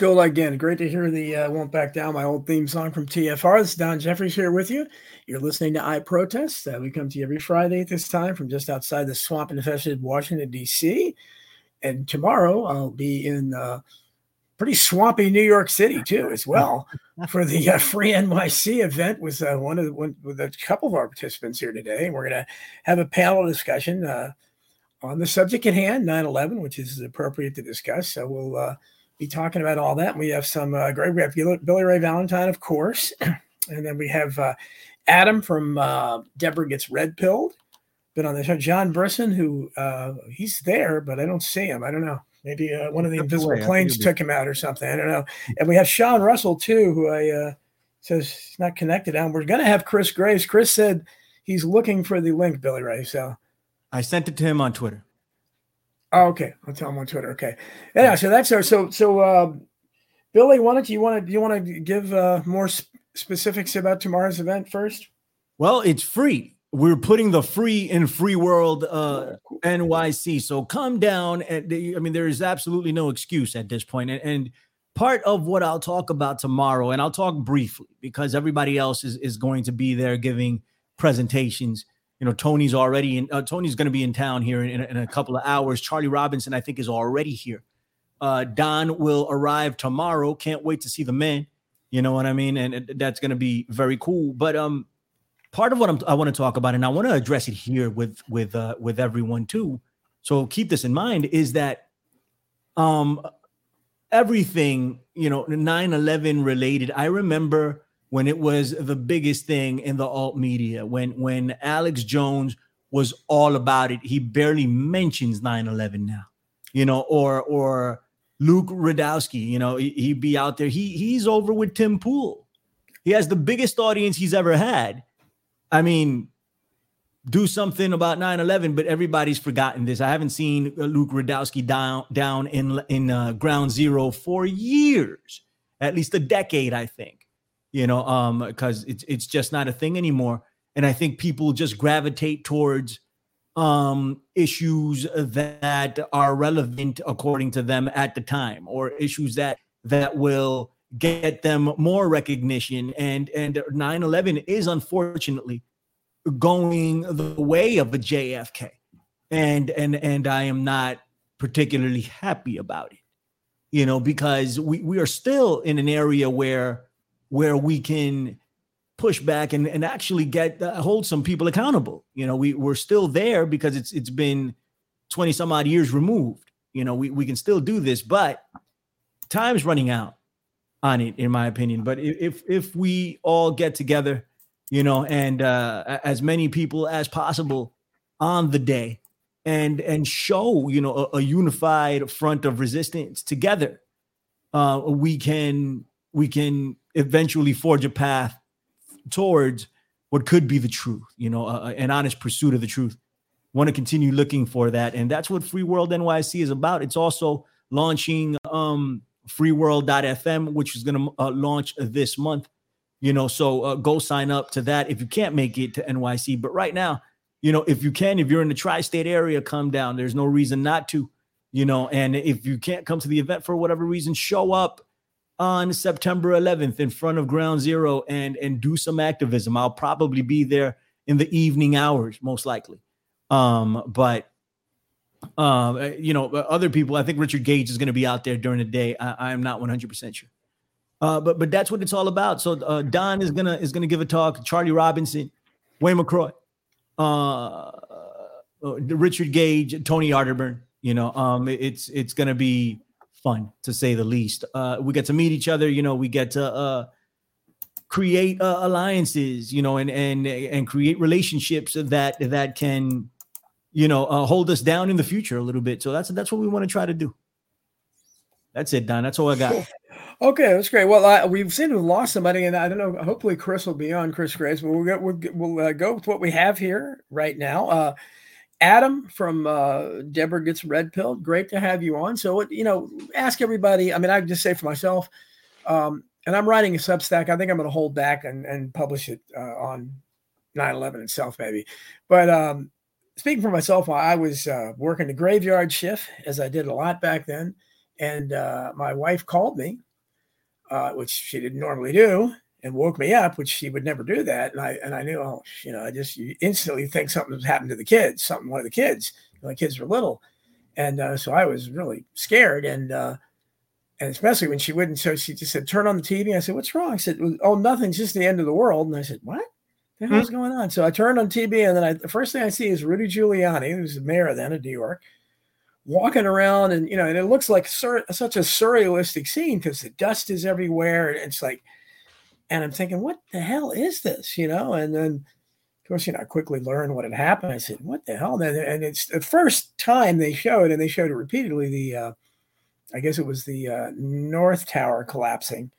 we're going old school again. Great to hear the uh, Won't Back Down, my old theme song from TFR. This is Don Jeffries here with you. You're listening to I Protest. Uh, we come to you every Friday at this time from just outside the swamp infested Washington, D.C. And tomorrow I'll be in uh, pretty swampy New York City, too, as well, for the uh, Free NYC event with uh, one of the, one, with a couple of our participants here today. We're going to have a panel discussion uh, on the subject at hand, 9 11, which is appropriate to discuss. So we'll uh, be talking about all that. We have some uh, great, we have Billy Billy Ray Valentine, of course. and then we have uh, Adam from uh, Deborah Gets Red Pilled. Been on the show. John Brisson, who uh, he's there, but I don't see him. I don't know. Maybe uh, one of the Stepped invisible away. Planes took him out or something. I don't know. And we have Sean Russell, too, who I uh, says he's not connected. And we're going to have Chris Graves. Chris said he's looking for the link, Billy Ray. So I sent it to him on Twitter. Oh, okay. I'll tell him on Twitter. Okay. Yeah. So that's our so so um, Billy. Why don't you want to you want to give uh, more sp- specifics about tomorrow's event first? Well, it's free. We're putting the free in free world uh, NYC. So come down. And I mean, there is absolutely no excuse at this point. And, and part of what I'll talk about tomorrow, and I'll talk briefly because everybody else is, is going to be there giving presentations. You know, Tony's already in. Uh, Tony's going to be in town here in, in, a- in a couple of hours. Charlie Robinson, I think, is already here. Uh, Don will arrive tomorrow. Can't wait to see the man. You know what I mean? And it- that's going to be very cool. But um, part of what I'm, I want to talk about, and I want to address it here with with uh, with everyone too. So keep this in mind: is that um, everything you know 9-11 related. I remember when it was the biggest thing in the alt media when when Alex Jones was all about it. He barely mentions 9-11 now, you know, or or Luke Rudkowski, you know, he, he'd be out there. He he's over with Tim Pool. He has the biggest audience he's ever had. I mean, do something about 9-11, but everybody's forgotten this. I haven't seen uh, Luke Rudkowski down down in in uh, ground zero for years, at least a decade, I think. You know, um, because it's it's just not a thing anymore. And I think people just gravitate towards um issues that are relevant according to them at the time or issues that that will get them more recognition and and 9-11 is unfortunately going the way of a JFK and and and I am not particularly happy about it you know because we we are still in an area where where we can push back and, and actually get uh, hold some people accountable. You know we we're still there because it's it's been 20 some odd years removed. You know we, we can still do this but time's running out on it in my opinion. But if if we all get together you know and uh as many people as possible on the day and and show you know a, a unified front of resistance together uh we can we can eventually forge a path towards what could be the truth you know uh, an honest pursuit of the truth. Want to continue looking for that and that's what free world nyc is about. It's also launching um freeworld.fm which is going to uh, launch this month you know so uh, go sign up to that if you can't make it to nyc but right now you know if you can if you're in the tri-state area come down. There's no reason not to you know and if you can't come to the event for whatever reason show up on September 11th in front of Ground Zero and and do some activism. I'll probably be there in the evening hours, most likely. Um, but um, uh, you know, other people. I think Richard Gage is going to be out there during the day. I, I'm not 100 percent sure. Uh, but but that's what it's all about. So uh, Don is gonna is gonna give a talk. Charlie Robinson, Wayne McCroy, uh, uh, Richard Gage, Tony Arterburn. You know, um, it's it's gonna be fun to say the least. Uh, we get to meet each other. You know, we get to uh, create uh, alliances. You know, and and and create relationships that that can, you know, uh, hold us down in the future a little bit. So that's that's what we want to try to do. That's it, Don. That's all I got. Okay, that's great. Well, we've seen we lost somebody, and I don't know. Hopefully, Chris will be on. Chris Graves, but we'll go, we'll, we'll uh, go with what we have here right now. Uh, Adam from uh, Deborah gets red pilled. Great to have you on. So, you know, ask everybody. I mean, I just say for myself, um, and I'm writing a Substack. I think I'm going to hold back and, and publish it uh, on 9/11 itself, maybe. But um, speaking for myself, I was uh, working the graveyard shift as I did a lot back then, and uh, my wife called me, uh, which she didn't normally do, and woke me up, which she would never do that. And I and I knew, oh, you know, I just instantly think something was happened to the kids, something one of the kids. My kids were little, and uh, so I was really scared. And uh, and especially when she wouldn't, so she just said, "Turn on the TV." I said, "What's wrong?" I said, "Oh, nothing's just the end of the world." And I said, "What?" The hell's mm-hmm. going on? So I turned on TV, and then I, the first thing I see is Rudy Giuliani, who's the mayor then of New York, walking around, and you know, and it looks like sur- such a surrealistic scene because the dust is everywhere, and it's like and I'm thinking, what the hell is this? You know, and then of course, you know, I quickly learned what had happened. I said, what the hell? And it's the first time they showed, and they showed it repeatedly, the uh, I guess it was the uh, North Tower collapsing.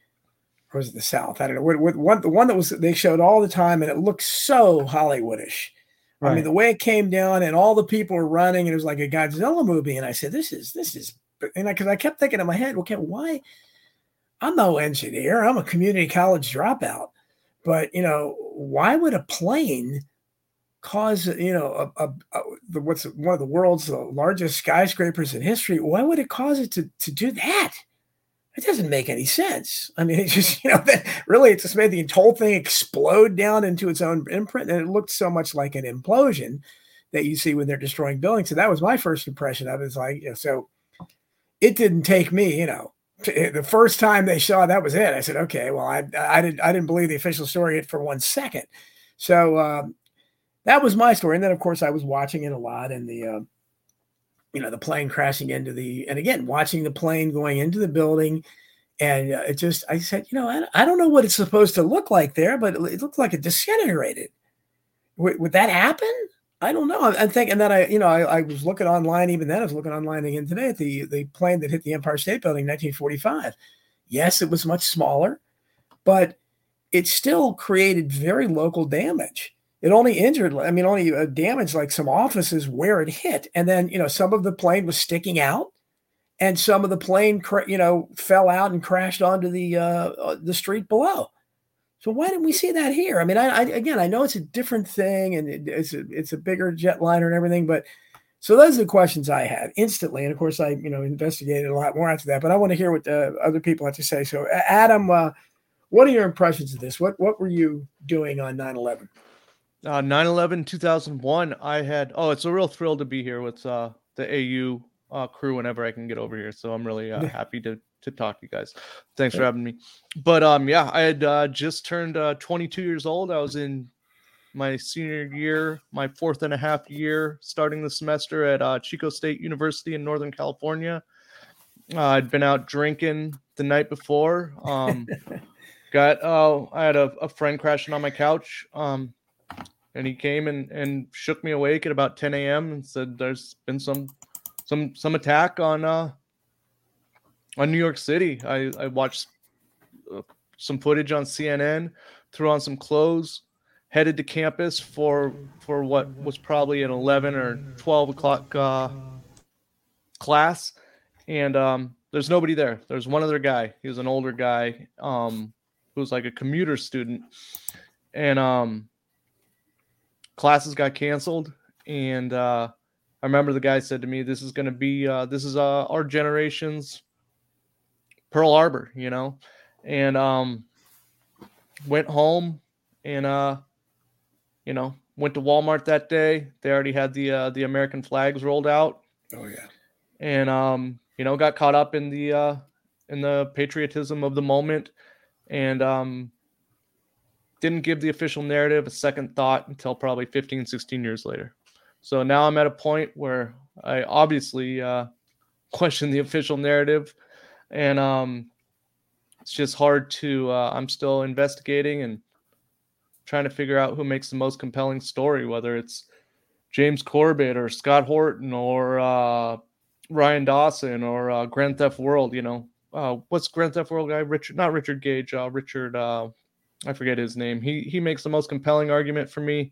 Or was it the South? I don't know. What, what, one, the one that was they showed all the time, and it looked so Hollywoodish. Right. I mean, the way it came down, and all the people were running, and it was like a Godzilla movie. And I said, "This is this is," and because I, I, kept thinking in my head, "Okay, why I'm no engineer. I'm a community college dropout. But you know, why would a plane cause you know a, a, a, the, what's one of the world's uh, largest skyscrapers in history? Why would it cause it to to do that? It doesn't make any sense. I mean, it just you know that really it just made the whole thing explode down into its own imprint, and it looked so much like an implosion that you see when they're destroying buildings. So that was my first impression of it. It's like you know, so it didn't take me, you know, the first time they saw that was it. I said, okay, well, I I didn't I didn't believe the official story for one second. So um, that was my story, and then of course I was watching it a lot, and the uh, you know the plane crashing into the and again watching the plane going into the building, and uh, it just I said, you know, I, I don't know what it's supposed to look like there, but it, it looked like it disintegrated. W- would that happen? I don't know. I'm thinking that I, you know, I, I, was looking online even then. I was looking online again today at the the plane that hit the Empire State Building in 1945. Yes, it was much smaller, but it still created very local damage. It only injured, I mean, only uh, damaged like some offices where it hit, and then you know some of the plane was sticking out, and some of the plane, you know, fell out and crashed onto the uh, uh the street below. So why didn't we see that here? I mean, I, I again, I know it's a different thing and it, it's a, it's a bigger jetliner and everything, but so those are the questions I had instantly. And of course, I you know investigated a lot more after that. But I want to hear what the other people have to say. So, Adam, uh, what are your impressions of this? What what were you doing on 9/11? Uh, 9/11 2001. I had. Oh, it's a real thrill to be here with uh, the AU uh, crew whenever I can get over here. So I'm really uh, happy to to talk to you guys. Thanks for having me. But um, yeah, I had uh, just turned uh, 22 years old. I was in my senior year, my fourth and a half year, starting the semester at uh, Chico State University in Northern California. Uh, I'd been out drinking the night before. Um, got oh, I had a, a, friend crashing on my couch. Um, and he came and, and shook me awake at about 10 a.m. and said, "There's been some some some attack on uh on New York City. I, I watched uh, some footage on CNN, threw on some clothes, headed to campus for for what was probably an 11 or 12 o'clock uh, class, and um, there's nobody there. There's one other guy. He was an older guy um, who was like a commuter student, and um, classes got canceled. And uh, I remember the guy said to me, "This is going to be uh, this is uh, our generation's Pearl Harbor, you know, and um, went home and uh, you know, went to Walmart that day. They already had the uh, the American flags rolled out. Oh yeah, and um, you know, got caught up in the uh, in the patriotism of the moment, and um, didn't give the official narrative a second thought until probably 15, 16 years later. So now I'm at a point where I obviously uh, question the official narrative and um, it's just hard to. Uh, I'm still investigating and trying to figure out who makes the most compelling story, whether it's James Corbett or Scott Horton or uh, Ryan Dawson or uh, Grand Theft World. You know, uh, what's Grand Theft World guy? Richard, not Richard Gage. Uh, Richard, uh, I forget his name. He he makes the most compelling argument for me.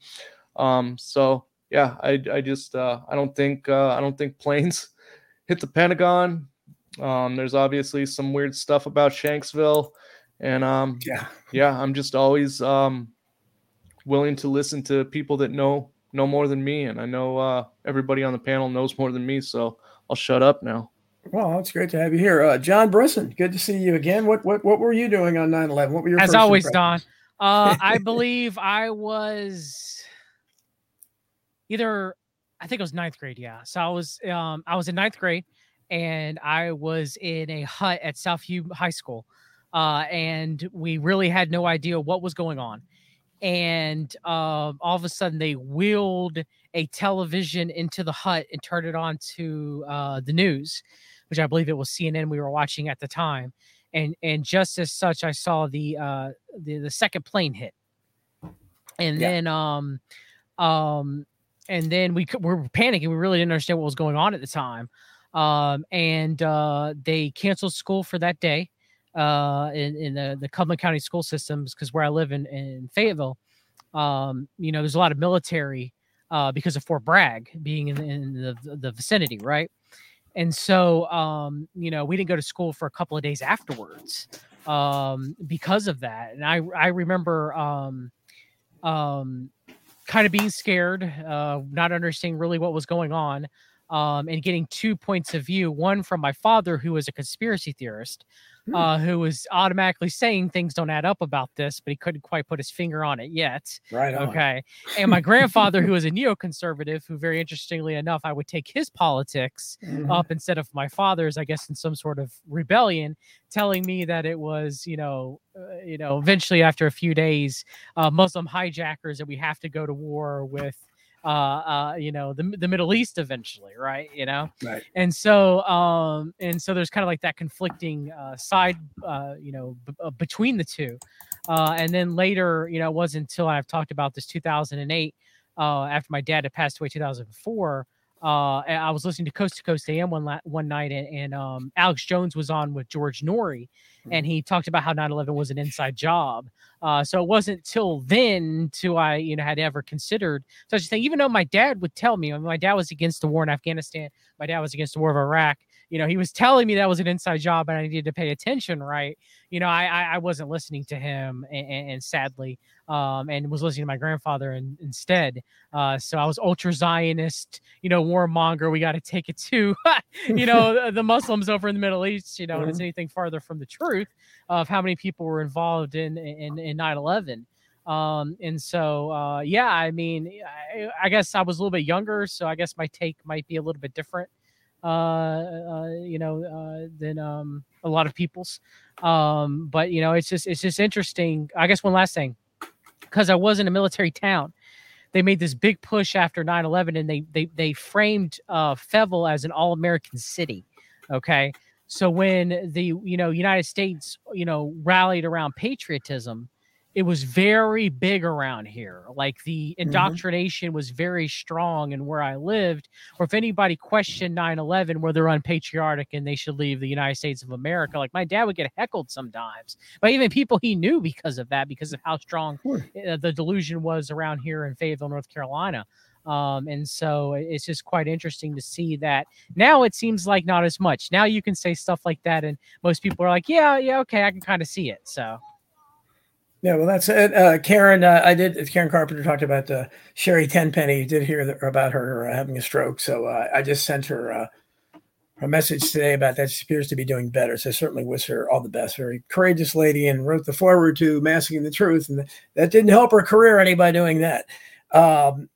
Um, so yeah, I I just uh, I don't think I don't think planes hit the Pentagon. Um, there's obviously some weird stuff about Shanksville, and um, Yeah. yeah, I'm just always um, willing to listen to people that know know more than me, and I know uh, everybody on the panel knows more than me, so I'll shut up now. Well, it's great to have you here. Uh, John Brisson, good to see you again. What what what were you doing on 9-11? What were your As first always, impressions? Don. Uh, I believe I was either I think it was ninth grade. Yeah, so I was um I was in ninth grade, and I was in a hut at Southview High School, uh, and we really had no idea what was going on, and um all of a sudden they wheeled a television into the hut and turned it on to uh, the news, which I believe it was CNN we were watching at the time. And and just as such i saw the uh the, the second plane hit. And Yeah. then um um and then we were panicking. We really didn't understand what was going on at the time um and uh they canceled school for that day uh in, in the the Cumberland County school systems because where I live in in Fayetteville um you know there's a lot of military uh because of Fort Bragg being in, in the the vicinity right? And so um you know we didn't go to school for a couple of days afterwards um because of that. And i i remember um um kind of being scared uh not understanding really what was going on um and getting two points of view one from my father who was a conspiracy theorist Hmm. uh who was automatically saying things don't add up about this but he couldn't quite put his finger on it yet Right on. Okay. And my grandfather, who was a neoconservative, who very interestingly enough, I would take his politics Mhm. up instead of my father's, I guess, in some sort of rebellion, telling me that it was, you know, uh, you know, eventually after a few days, uh, Muslim hijackers that we have to go to war with, uh, uh, you know, the the Middle East eventually, right? You know, Right. and so um and so there's kind of like that conflicting uh side uh you know b- uh, between the two uh and then later you know it wasn't until i've talked about this 2008 uh after my dad had passed away 2004 uh i was listening to coast to coast am one la- one night and, and um alex jones was on with george noory and he talked about how 9-11 was an inside job uh so it wasn't till then till i you know had ever considered such a thing even though my dad would tell me I mean, my dad was against the war in afghanistan my dad was against the war of Iraq. You know, he was telling me that was an inside job and I needed to pay attention, right? You know, I I, I wasn't listening to him, and, and, sadly, um, and was listening to my grandfather in, instead. Uh, so I was ultra Zionist, you know, warmonger. We got to take it to, you know, the, Muslims over in the Middle East. You know, and it's anything farther from the truth of how many people were involved in in in 9/11 um and so uh yeah i mean I, I guess i was a little bit younger so i guess my take might be a little bit different you know uh than um a lot of people's. Um but you know it's just it's just interesting. I guess one last thing. Because i was in a military town they made this big push after 9-11 and they they they framed uh Fayetteville as an all-american city okay? So when the you know united states you know rallied around patriotism it was very big around here. Like the indoctrination was very strong in where I lived. Or if anybody questioned 9 11, where they're unpatriotic and they should leave the United States of America, like my dad would get heckled sometimes by even people he knew because of that, because of how strong Sure. uh, the delusion was around here in Fayetteville, North Carolina. Um, and so it's just quite interesting to see that now it seems like not as much. Now you can say stuff like that, and most people are like, yeah, yeah, okay, I can kind of see it. So. Yeah, well, that's it. Uh, Karen, uh, I did. Karen Carpenter talked about uh, Sherri Tenpenny. You did hear that, about her uh, having a stroke, so uh, I just sent her uh, a message today about that. She appears to be doing better, so certainly wish her all the best. Very courageous lady, and wrote the forward to "Masking the Truth," and that didn't help her career any by doing that. Um,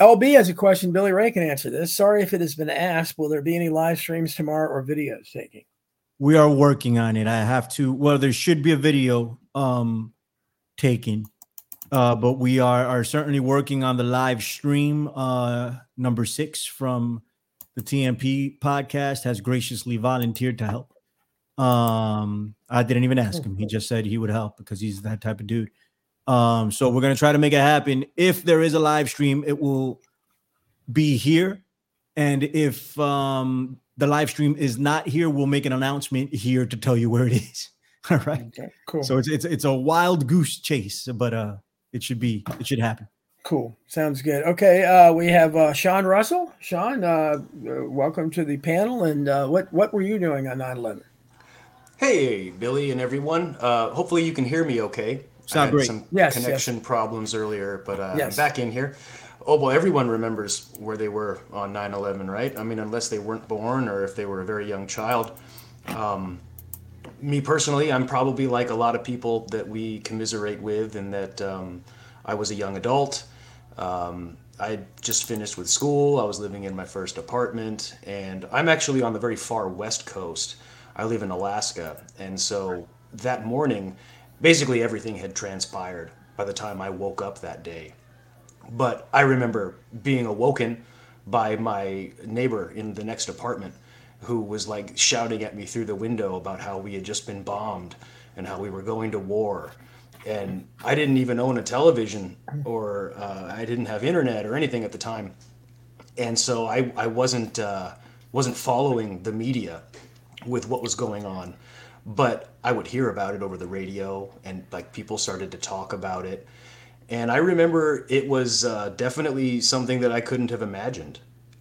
LB has a question. Billy Ray can answer this. Sorry if it has been asked. Will there be any live streams tomorrow or videos taking? We are working on it. I have to. Well, there should be a video um taken, uh, but we are are certainly working on the live stream. Uh, number six from the TMP podcast has graciously volunteered to help. Um, I didn't even ask him. He just said he would help because he's that type of dude. Um, so we're gonna try to make it happen. If there is a live stream, it will be here. And if um the live stream is not here. We'll make an announcement here to tell you where it is. All right. Okay, cool. So it's it's it's a wild goose chase, but uh, it should be it should happen. Cool. Sounds good. Okay. Uh, we have uh, Sean Russell. Sean, uh, uh, welcome to the panel. And uh, what what were you doing on 9/11? Hey, Billy and everyone. Uh, hopefully you can hear me okay. Sound I had great. some Yes, connection problems earlier, but uh, Yes. I'm back in here. Oh, well, everyone remembers where they were on 9 11, right? I mean, unless they weren't born or if they were a very young child. Um, me personally, I'm probably like a lot of people that we commiserate with, in that um, I was a young adult. Um, I just finished with school. I was living in my first apartment, and I'm actually on the very far west coast. I live in Alaska, and so that morning, basically everything had transpired by the time I woke up that day. But I remember being awoken by my neighbor in the next apartment who was like shouting at me through the window about how we had just been bombed and how we were going to war. And I didn't even own a television or uh, I didn't have internet or anything at the time. And so I, I wasn't, uh, wasn't following the media with what was going on. But I would hear about it over the radio and like people started to talk about it. And I remember it was uh, definitely something that I couldn't have imagined.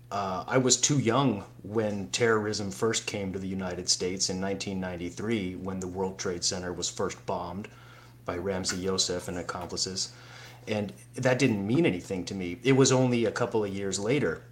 Uh, I was too young when terrorism first came to the United States in 1993, when the World Trade Center was first bombed by Ramzi Youssef and accomplices. And that didn't mean anything to me. It was only a couple of years later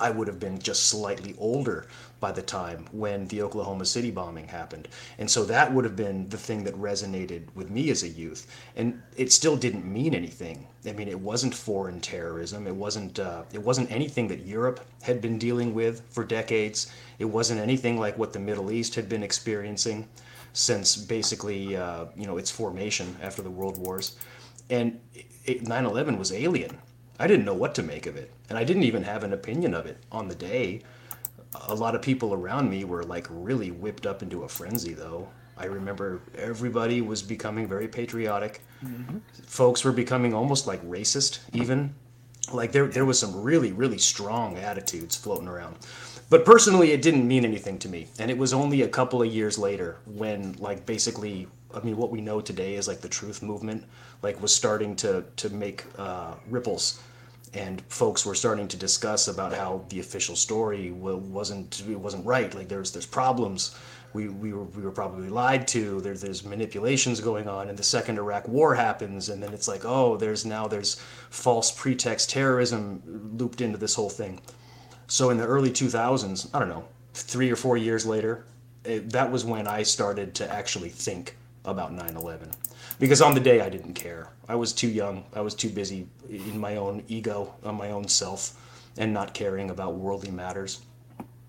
I would have been just slightly older by the time when the Oklahoma City bombing happened. And so that would have been the thing that resonated with me as a youth. And it still didn't mean anything. I mean, it wasn't foreign terrorism. It wasn't uh, it wasn't anything that Europe had been dealing with for decades. It wasn't anything like what the Middle East had been experiencing since basically uh, you know its formation after the World Wars. And it, 9/11 was alien. I didn't know what to make of it, and I didn't even have an opinion of it on the day. A lot of people around me were like really whipped up into a frenzy, though. I remember everybody was becoming very patriotic. Folks were becoming almost like racist, even. Like there, there was some really, really strong attitudes floating around. But personally, it didn't mean anything to me. And it was only a couple of years later when, like, basically, I mean, what we know today is like the truth movement, like, was starting to to make uh, ripples, and folks were starting to discuss about how the official story wasn't it wasn't right. Like, there's there's problems. We, we, were, we were probably lied to. There, there's manipulations going on, and the second Iraq War happens, and then it's like, oh, there's now there's false pretext terrorism looped into this whole thing. So in the early 2000s, I don't know, three or four years later, it, that was when I started to actually think about 9 11. Because on the day, I didn't care. I was too young. I was too busy in my own ego, on my own self, and not caring about worldly matters.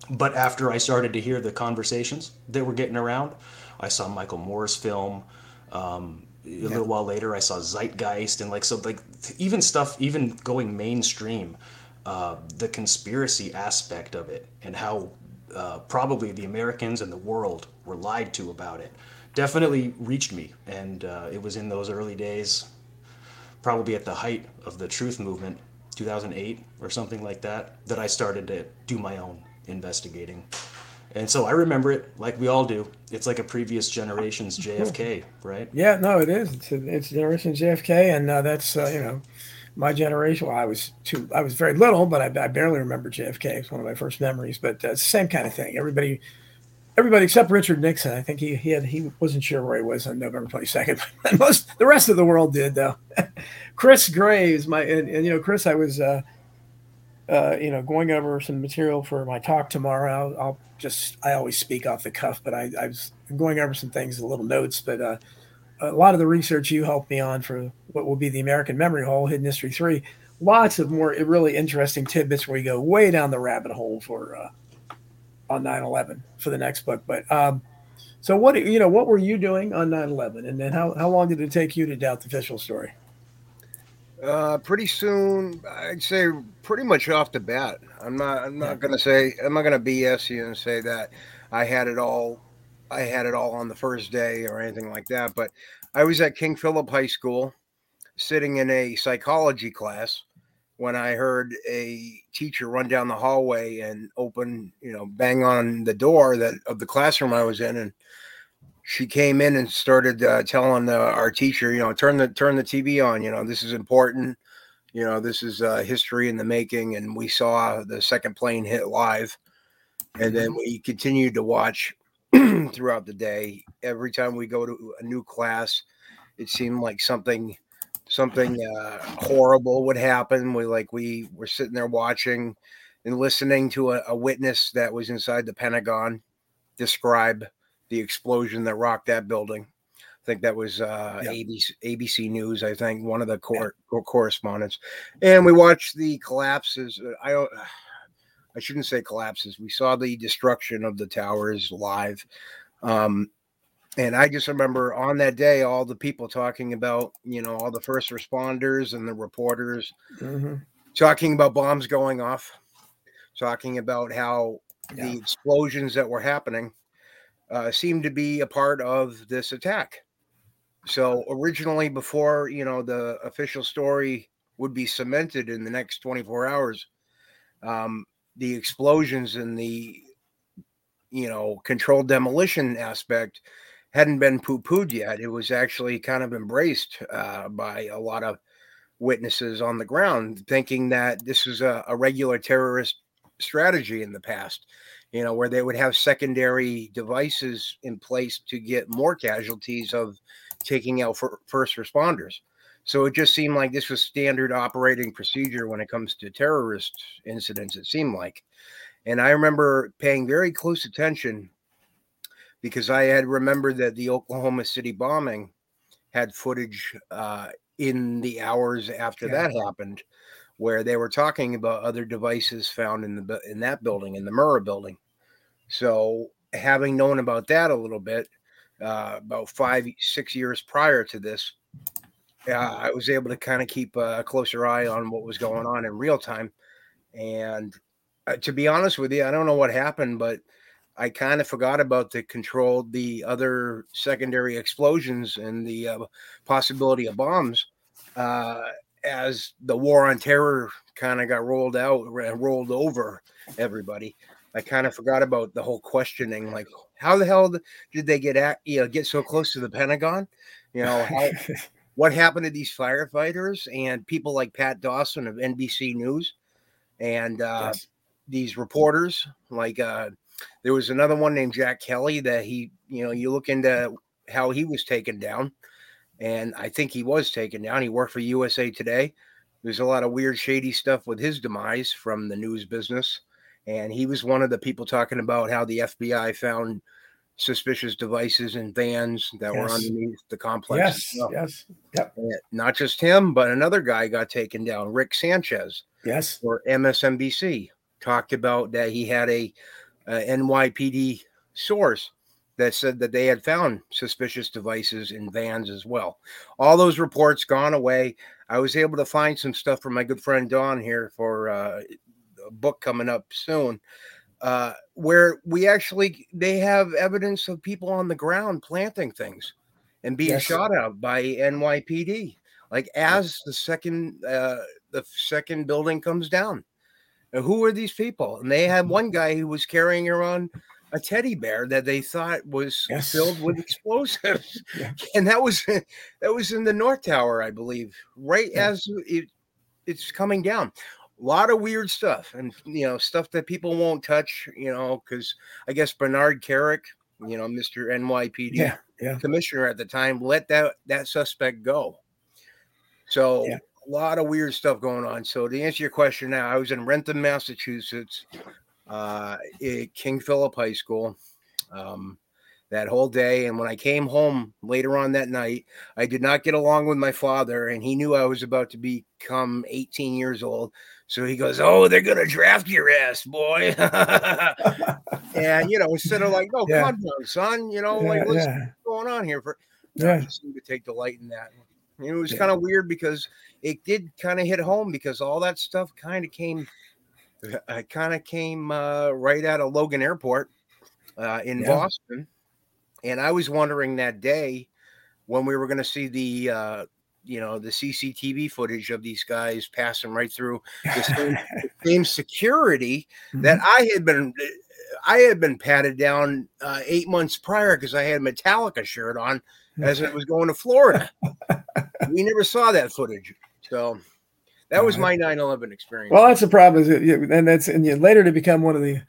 But after I started to hear the conversations that were getting around, I saw Michael Moore's film. Um, a little while later, I saw Zeitgeist, and like so, like even stuff, even going mainstream, uh, the conspiracy aspect of it, and how uh, probably the Americans and the world were lied to about it, definitely reached me. And uh, it was in those early days, probably at the height of the truth movement, 2008 or something like that, that I started to do my own investigating. And so I remember it like we all do. It's like a previous generation's JFK, right? Yeah, no, it is. It's it's Generation JFK, and uh, that's uh, you know my generation. Well, I was too. I was very little, but I, I barely remember JFK. It's one of my first memories. But uh, it's the same kind of thing. Everybody, everybody except Richard Nixon. I think he he had he wasn't sure where he was on November twenty second. Most the rest of the world did though. Chris Graves, my and, and you know Chris, I was. Uh, uh, you know, going over some material for my talk tomorrow. I'll, I'll just, I always speak off the cuff, but I, I was going over some things, little notes, but uh, a lot of the research you helped me on for what will be the American Memory Hole, Hidden History 3, lots of more really interesting tidbits where we go way down the rabbit hole for uh, on 9-11 for the next book. But um, so what, you know, what were you doing on 9-11 and then how, how long did it take you to doubt the official story? Uh, pretty soon, I'd say pretty much off the bat. I'm not. I'm not gonna say. I'm not gonna BS you and say that I had it all. I had it all on the first day or anything like that. But I was at King Philip High School, sitting in a psychology class, when I heard a teacher run down the hallway and open, you know, bang on the door that of the classroom I was in, and she came in and started uh, telling uh, our teacher, you know, turn the turn the TV on. You know, this is important. You know, this is uh, history in the making. And we saw the second plane hit live, and then we continued to watch throughout the day. Every time we go to a new class, it seemed like something something uh, horrible would happen. We like we were sitting there watching and listening to a, a witness that was inside the Pentagon describe the explosion that rocked that building. I think that was uh, Yeah. ABC, ABC News. I think one of the cor- cor- correspondents, and we watched the collapses. uh, I don't. I shouldn't say collapses. We saw the destruction of the towers live. Um, and I just remember on that day, all the people talking about, you know, all the first responders and the reporters Mhm. talking about bombs going off, talking about how Yeah. the explosions that were happening uh, seemed to be a part of this attack. So originally, before you know the official story would be cemented in the next 24 hours, um, the explosions and the you know controlled demolition aspect hadn't been poo-pooed yet. It was actually kind of embraced uh, by a lot of witnesses on the ground, thinking that this is a, a regular terrorist strategy in the past. You know, where they would have secondary devices in place to get more casualties of taking out fir- first responders. So it just seemed like this was standard operating procedure when it comes to terrorist incidents, it seemed like. And I remember paying very close attention because I had remembered that the Oklahoma City bombing had footage uh, in the hours after Yeah. that happened, where they were talking about other devices found in the in that building, in the Murrah building. So, having known about that a little bit, uh, about five, six years prior to this, uh, I was able to kind of keep a closer eye on what was going on in real time. And uh, to be honest with you, I don't know what happened, but I kind of forgot about the controlled, the other secondary explosions and the uh, possibility of bombs uh, as the war on terror kind of got rolled out, ro- rolled over everybody. I kind of forgot about the whole questioning, like how the hell did they get at, you know, get so close to the Pentagon? You know, how, what happened to these firefighters and people like Pat Dawson of NBC News and uh, Yes. these reporters. Like uh, there was another one named Jack Kelly that he, you know, you look into how he was taken down, and I think he was taken down. He worked for USA Today. There's a lot of weird, shady stuff with his demise from the news business, and he was one of the people talking about how the FBI found suspicious devices in vans that were underneath the complex. yes, yes, yep, And Not just him, but another guy got taken down, Rick Sanchez yes, for MSNBC talked about that he had a NYPD source that said that they had found suspicious devices in vans as well. All those reports gone away. I was able to find some stuff from my good friend Don here for uh, a book coming up soon, uh, where we actually they have evidence of people on the ground planting things and being Yes. shot at by NYPD. Like as the second uh, the second building comes down. Now, who are these people? And they had mm-hmm. one guy who was carrying around a teddy bear that they thought was Yes. filled with explosives, Yeah. and that was that was in the North Tower, I believe, right Yeah. as it it's coming down. A lot of weird stuff, and you know stuff that people won't touch. You know, because I guess Bernard Kerik, you know, Mister NYPD yeah, commissioner at the time let that that suspect go. So Yeah. A lot of weird stuff going on. So to answer your question now, I was in Wrentham, Massachusetts, uh, at King Philip High School, um, that whole day. And when I came home later on that night, I did not get along with my father, and he knew I was about to become 18 years old. So he goes, "Oh, they're gonna draft your ass, boy." and you know, instead of like, "Oh, Yeah. calm down, son," you know, yeah, like, let's yeah, going on here for yeah. he seemed to take delight in that it was Yeah. kind of weird because it did kind of hit home because all that stuff kind of came i kind of came uh, right out of logan airport uh, in Yeah. boston and i was wondering that day when we were going to see the uh, you know the CCTV footage of these guys passing right through the same, the same security that Mm-hmm. I had been I had been patted down uh, eight months prior because I had a Metallica shirt on as it was going to Florida. we never saw that footage, so that was my 9/11 experience. Well, that's the problem, is it, and that's and you later to become one of the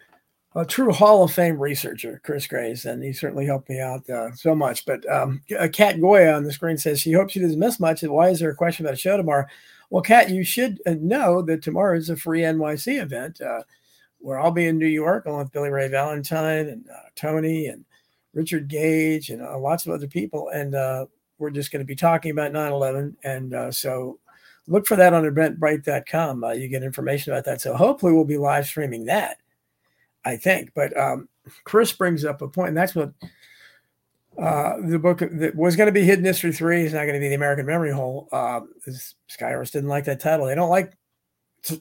a true Hall of Fame researcher, Chris Graves, and he certainly helped me out uh, so much. But um, Kat Goya on the screen says she hopes she doesn't miss much. Why is there a question about a show tomorrow? Well, Kat, you should uh, know that tomorrow is a free NYC event uh, where I'll be in New York along with Billy Ray Valentine and uh, Tony and Richard Gage and uh, lots of other people, and uh, we're just going to be talking about 9/11. And uh, so look for that on eventbrite.com. Uh, you get information about that. So hopefully we'll be live streaming that, I think. But um, Chris brings up a point, and that's what uh, the book that was going to be Hidden History 3 is not going to be the American Memory Hole. Uh, didn't like that title. They don't like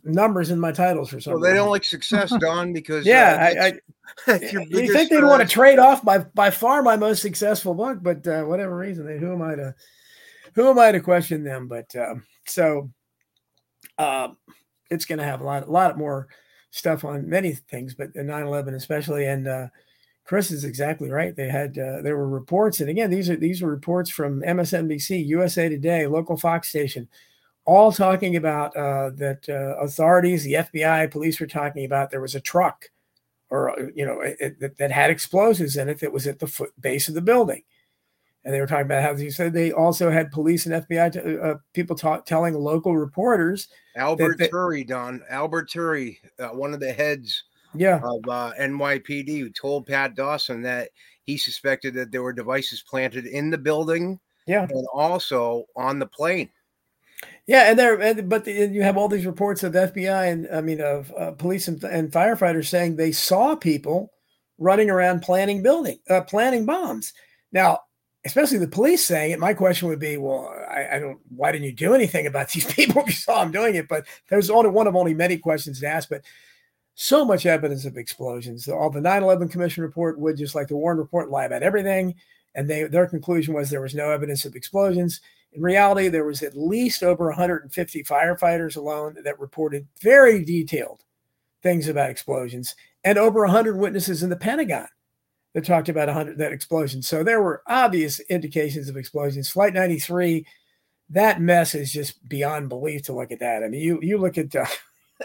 numbers in my titles for some well, they don't like success, Don, because uh, Yeah, I- that's- that's your you think they'd uh, want to trade off by by far my most successful book, but uh, whatever reason, they, who am I to who am I to question them? But um, so um, it's going to have a lot a lot more stuff on many things, but the 9/11 especially. And uh, Chris is exactly right. They had uh, there were reports, and again, these are these were reports from MSNBC, USA Today, local Fox station. All talking about uh, that uh, authorities, the FBI, police were talking about there was a truck or uh, you know it, it, that had explosives in it that was at the foot base of the building and they were talking about how you said they also had police and fbi t- uh, people ta- telling local reporters Albert that- Turi, Don. Albert Turi, uh, one of the heads yeah of uh, NYPD, who told Pat Dawson that he suspected that there were devices planted in the building yeah and also on the plane. Yeah and there and, but the, and you have all these reports of fbi and i mean of uh, police and, and firefighters saying they saw people running around planning building uh, planning bombs. Now especially the police saying it my question would be well I, I don't why didn't you do anything about these people you saw them doing it? But there's only one of only many questions to ask but so much evidence of explosions. All the 9-11 commission report would just like the warren report lie about everything. And they their conclusion was there was no evidence of explosions in reality there was at least over 150 firefighters alone that reported very detailed things about explosions and over 100 witnesses in the pentagon that talked about 100 that explosion. So there were obvious indications of explosions. Flight 93, that mess is just beyond belief to look at that. I mean, you you look at uh,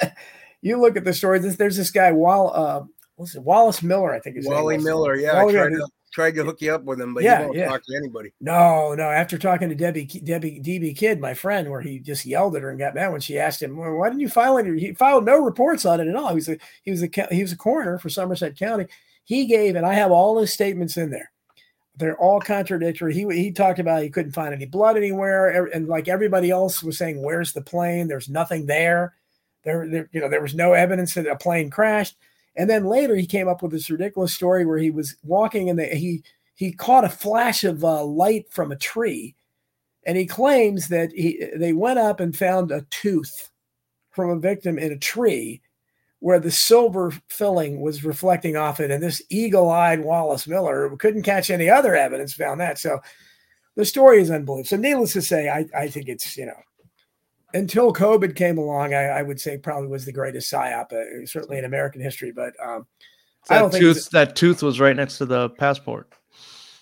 you look at the story. There's, there's this guy Wall uh, what's it, Wallace Miller, I think his name Wally was. Miller, yeah, Wally tried to, hook you up with him, but Yeah, he won't yeah. talk to anybody. No, no. After talking to Debbie, Debbie, DB Kid, my friend, where he just yelled at her and got mad when she asked him, well, "Why didn't you file any?" He filed no reports on it at all. He was a he was a he was a coroner for Somerset County. He gave, and I have all his statements in there. They're all contradictory. He he talked about he couldn't find any blood anywhere, and like everybody else was saying, "Where's the plane?" There's nothing there. There, there you know, there was no evidence that a plane crashed. And then later, he came up with this ridiculous story where he was walking and he he caught a flash of uh, light from a tree, and he claims that he they went up and found a tooth from a victim in a tree where the silver filling was reflecting off it. And this eagle-eyed Wallace Miller couldn't catch any other evidence found that. So the story is unbelievable. So needless to say, I, I think it's you know until COVID came along, I, I would say probably was the greatest psyop, uh, certainly in American history. But um, I don't That think tooth, that tooth was right next to the passport.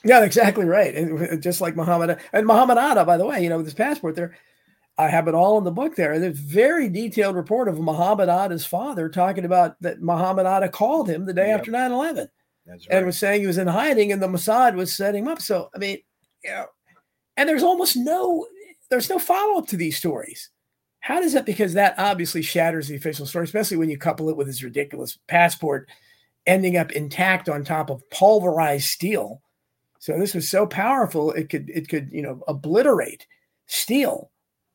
Yeah, exactly right. And just like Muhammad and Muhammad Atta, by the way, you know, with his passport there, I have it all in the book there. There's a very detailed report of Muhammad Atta's father talking about that Muhammad Atta called him the day Yep. after 9 11 That's and was saying he was in hiding and the Mossad was setting him up. So, I mean, you know, and there's almost no, there's no follow up to these stories. How does that? Because that obviously shatters the official story, especially when you couple it with his ridiculous passport ending up intact on top of pulverized steel. So this was so powerful it could it could you know obliterate steel,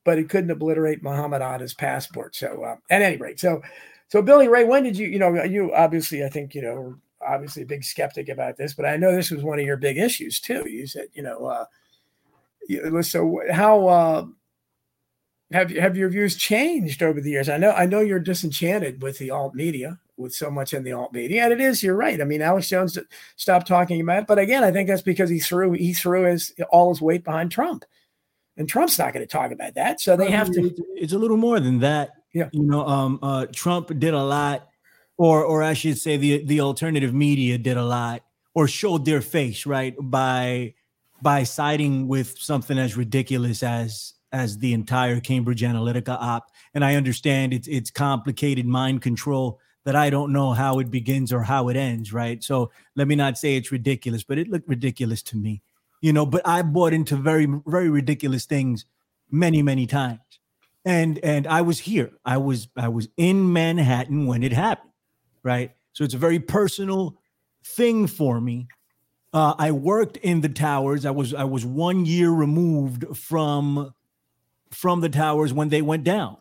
but it couldn't obliterate Muhammad Atta's passport. So uh, at any rate, so so Billy Ray, when did you you know you obviously I think you know obviously a big skeptic about this, but I know this was one of your big issues too. You said you know uh, so how uh, have have your views changed over the years? I know I know you're disenchanted with the alt media, with so much in the alt media, and it is. You're right. I mean, Alex Jones stopped talking about it, but again, I think that's because he threw he threw his all his weight behind Trump. and Trump's not going to talk about that. So they have to. It's, a little more than that. Yeah. You know, um, uh, Trump did a lot, or or I should say the the alternative media did a lot, or showed their face right by by siding with something as ridiculous as as the entire Cambridge Analytica op. And I understand it's it's complicated mind control that I don't know how it begins or how it ends, right? So let me not say it's ridiculous, but it looked ridiculous to me, you know. But I bought into very very ridiculous things many many times, and and I was here. I was I was in Manhattan when it happened, right? So it's a very personal thing for me. Uh, I worked in the towers. I was I was one year removed from from the towers when they went down.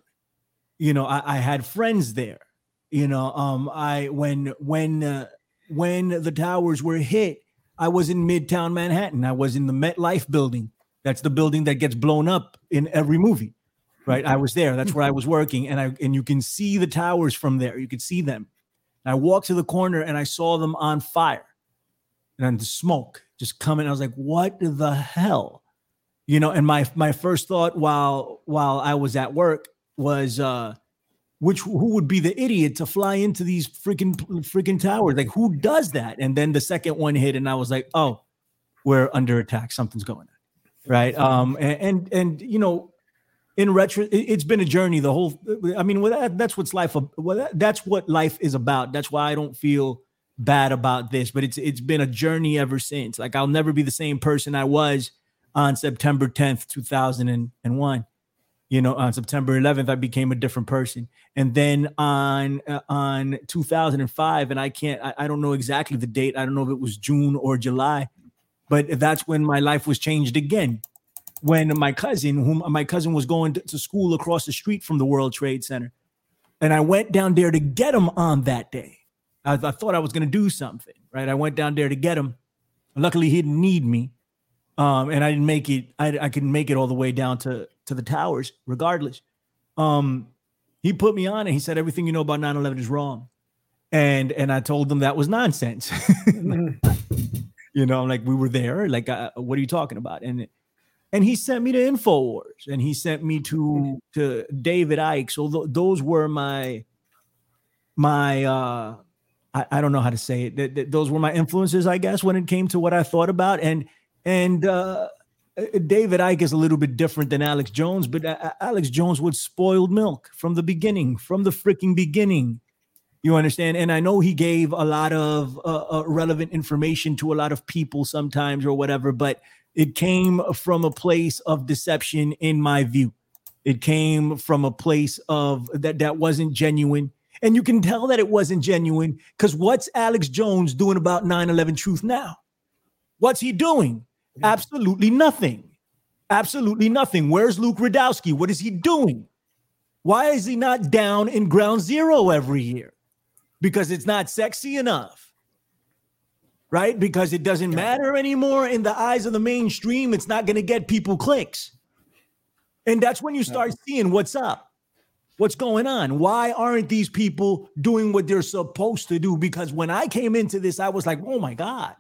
You know, I, I had friends there. You know, um, I when when uh, when the towers were hit, I was in Midtown Manhattan. I was in the MetLife building. That's the building that gets blown up in every movie, right? I was there. That's where I was working, and I and you can see the towers from there. You could see them. And I walked to the corner and I saw them on fire, and the smoke just coming. I was like, "What the hell?" You know. And my my first thought while while I was at work was, uh, which who would be the idiot to fly into these freaking freaking towers? Like, who does that? And then the second one hit, and I was like, "Oh, we're under attack. Something's going on." Right. Um. And and, and you know, in retro it, has been a journey the whole i mean well, that, that's what's life well, that, that's what life is about that's why i don't feel bad about this but it's it's been a journey ever since like i'll never be the same person i was on september 10th 2001 you know on september 11th i became a different person. And then on uh, on 2005 and i can't I, I don't know exactly the date. I don't know if it was june or july. But that's when my life was changed again. When my cousin, whom my cousin was going to, school across the street from the World Trade Center, and I went down there to get him on that day. I, I thought I was going to do something, right? I went down there to get him. Luckily, he didn't need me, um, and I didn't make it. I, I couldn't make it all the way down to to the towers, regardless. Um, he put me on, and he said everything you know about 9-11 is wrong, and and I told him that was nonsense. you know, I'm like, we were there. Like, uh, what are you talking about? And and he sent me to Infowars, and he sent me to to David Icke. So th- those were my my uh, I, I, don't know how to say it. Th- th- those were my influences, I guess, when it came to what I thought about. And and uh, uh David Icke is a little bit different than Alex Jones, but uh, Alex Jones was spoiled milk from the beginning, from the freaking beginning. You understand? And I know he gave a lot of uh, uh relevant information to a lot of people sometimes or whatever, but it came from a place of deception, in my view. It came from a place of that that wasn't genuine. And you can tell that it wasn't genuine because what's Alex Jones doing about 9 11 truth now? What's he doing? Absolutely nothing. Absolutely nothing. Where's Luke Rudkowski? What is he doing? Why is he not down in ground zero every year? Because it's not sexy enough right? Because it doesn't matter anymore in the eyes of the mainstream. It's not going to get people clicks. And that's when you start seeing what's up. What's going on? Why aren't these people doing what they're supposed to do? Because when I came into this, I was like, oh my God,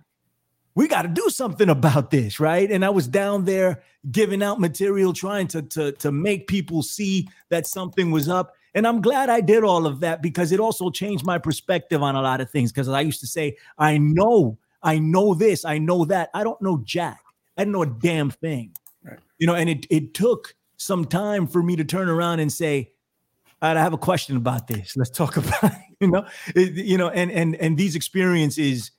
we got to do something about this, right? And I was down there giving out material, trying to, to, to make people see that something was up. And I'm glad I did all of that because it also changed my perspective on a lot of things. Because I used to say, I know I know this, I know that. I don't know Jack. I didn't know a damn thing. Right. You know, and it it took some time for me to turn around and say, I have a question about this. Let's talk about it. You know, it, you know, and and and these experiences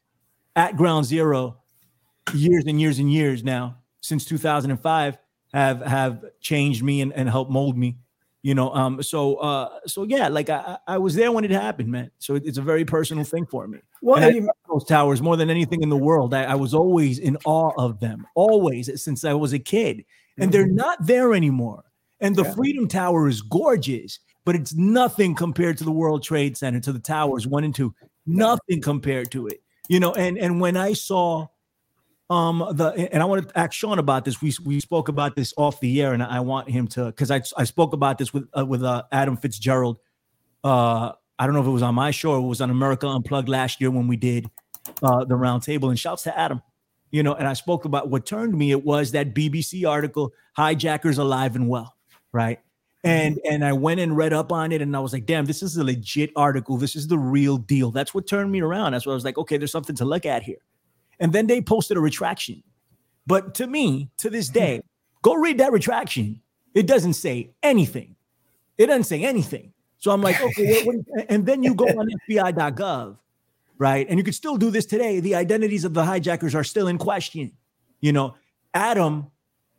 at Ground Zero, years and years and years now since 2005 have have changed me and, and helped mold me you know um so uh so yeah like i i was there when it happened man. So it's a very personal thing for me. Well and I, those towers more than anything in the world. I, I, was always in awe of them always since i was a kid. And mm-hmm. they're not there anymore. And the yeah. freedom tower is gorgeous but it's nothing compared to the world trade center to the towers one and two. Nothing compared to it you know and and when i saw um the and I want to ask Sean about this. We we spoke about this off the air, and I want him to because I I spoke about this with uh, with uh, Adam Fitzgerald. Uh, I don't know if it was on my show or it was on America Unplugged last year when we did uh, the roundtable. And shouts to Adam. you know, and I spoke about what turned me. It was that BBC article, "Hijackers Alive and Well," right? And and I went and read up on it, and I was like, "Damn, this is a legit article. This is the real deal." That's what turned me around. That's what I was like, "Okay, there's something to look at here." And then they posted a retraction. But to me, to this day, go read that retraction. It doesn't say anything. It doesn't say anything. So I'm like, okay, what, what, and then you go on FBI.gov, right? And you could still do this today. The identities of the hijackers are still in question. You know, Adam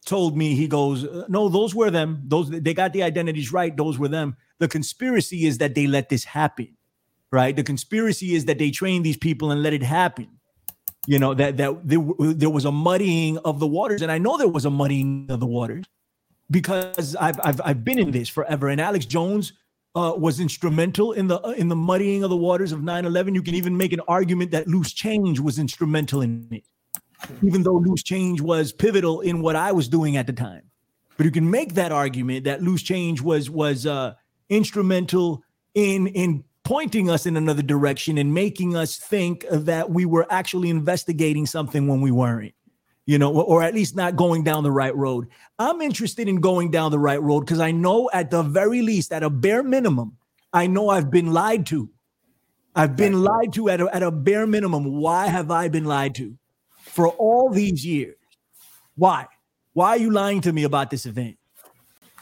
told me he goes, "Uh, no, those were them. Those they got the identities right. Those were them. The conspiracy is that they let this happen, right? The conspiracy is that they trained these people and let it happen. You know that that there, there was a muddying of the waters, and I know there was a muddying of the waters because I've I've, I've been in this forever. And Alex Jones uh, was instrumental in the in the muddying of the waters of 9/11. You can even make an argument that loose change was instrumental in it, even though loose change was pivotal in what I was doing at the time. But you can make that argument that loose change was was uh, instrumental in in pointing us in another direction and making us think that we were actually investigating something when we weren't you know, or at least not going down the right road. I'm interested in going down the right road because I know at the very least, at a bare minimum, I know I've been lied to. I've been lied to at a, at a bare minimum. Why have I been lied to for all these years? Why? Why are you lying to me about this event?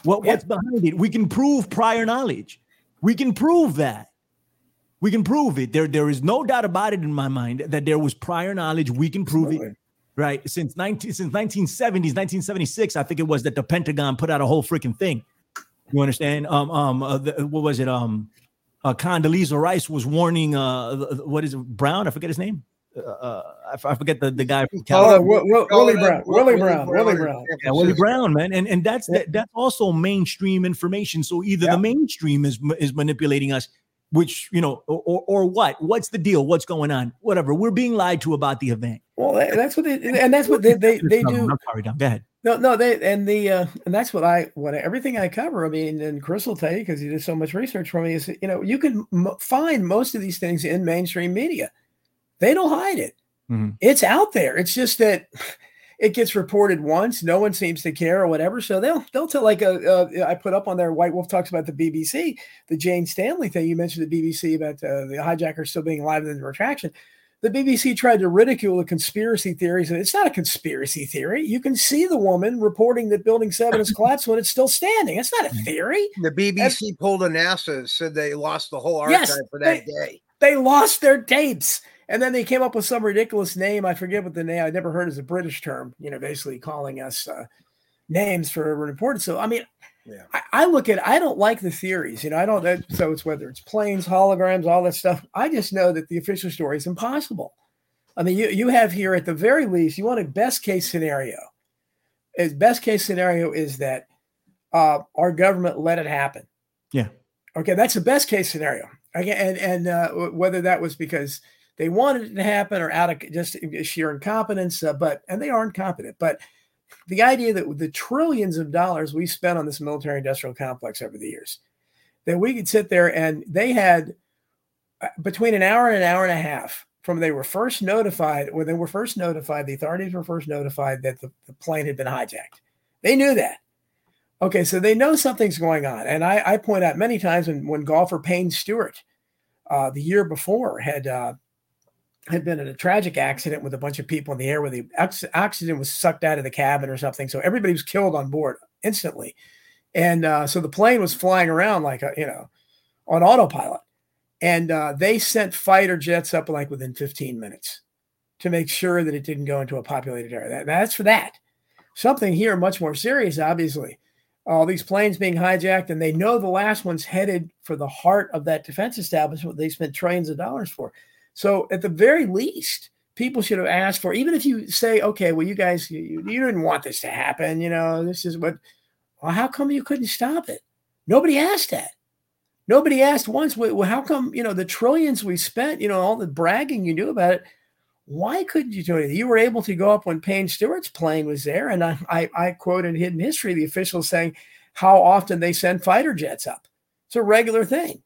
What, What's behind it? We can prove prior knowledge. We can prove that. We can prove it. There, there is no doubt about it in my mind that there was prior knowledge. We can prove it right? Since 19 since 1970s, 1976, I think it was that the Pentagon put out a whole freaking thing. You understand? Um, um, uh, the, what was it? Um, uh, Condoleezza Rice was warning. Uh, what is it? Brown? I forget his name. Uh, uh, I, f- I forget the, the guy from Oh, California. Wi- Wi- Willie Brown, Willie Brown, Willie Brown. Yeah, Willie Brown, man, and and that's that, that's also mainstream information. So either Yeah. the mainstream is is manipulating us, which you know, or, or or what? What's the deal? What's going on? Whatever. We're being lied to about the event. Well, that- that's what they and that's what they they, they do. I'm sorry. Go ahead. No, no, they and the uh, and that's what I what everything I cover. I mean, and Chris will tell you because he did so much research for me. Is you know you can m- find most of these things in mainstream media. They don't hide it. Mhm. It's out there. It's just that it gets reported once. No one seems to care or whatever. So they'll they'll tell like a, uh, I put up on there. White Wolf talks about the BBC, the Jane Standley thing. You mentioned the BBC about uh, the hijacker still being alive in the retraction the BBC tried to ridicule the conspiracy theories, and it's not a conspiracy theory. You can see the woman reporting that Building Seven is collapsed when it's still standing. It's not a theory. The BBC pulled a NASA, said they lost the whole Yes, archive for that they- day. They lost their tapes, and then they came up with some ridiculous name. I forget what the name. I never heard as a British term. You know, basically calling us uh, names for reporting. So I mean. Yeah. I, I look at I don't like the theories, you know. I don't that, so it's whether it's planes, holograms, all that stuff. I just know that the official story is impossible. I mean, you you have here at the very least, you want a best case scenario. Is best case scenario is that uh, our government let it happen. Yeah. Okay, that's the best case scenario. Again, and and uh, whether that was because they wanted it to happen or out of just sheer incompetence, uh, but and they are incompetent. But the idea that the trillions of dollars we spent on this military industrial complex over the years, that we could sit there and they had uh, between an hour and an hour and a half from they were first notified, when they were first notified, the authorities were first notified that the, the plane had been hijacked. They knew that. Okay, so they know something's going on. And I, I point out many times when, when golfer Payne Stewart uh, the year before had uh, had been in a tragic accident with a bunch of people in the air where the ox- oxygen was sucked out of the cabin or something. So everybody was killed on board instantly. And uh, so the plane was flying around like, a, you know, on autopilot. And uh, they sent fighter jets up like within 15 minutes to make sure that it didn't go into a populated area. That, that's for that. Something here much more serious, obviously. All these planes being hijacked, and they know the last one's headed for the heart of that defense establishment they spent trillions of dollars for. So, at the very least, people should have asked for, even if you say, okay, well, you guys, you, you didn't want this to happen, you know, this is what, well, how come you couldn't stop it? Nobody asked that. Nobody asked once, well, how come, you know, the trillions we spent, you know, all the bragging you do about it, why couldn't you do it? You were able to go up when Payne Stewart's plane was there. And I, I, I quote in Hidden History the officials saying how often they send fighter jets up. It's a regular thing.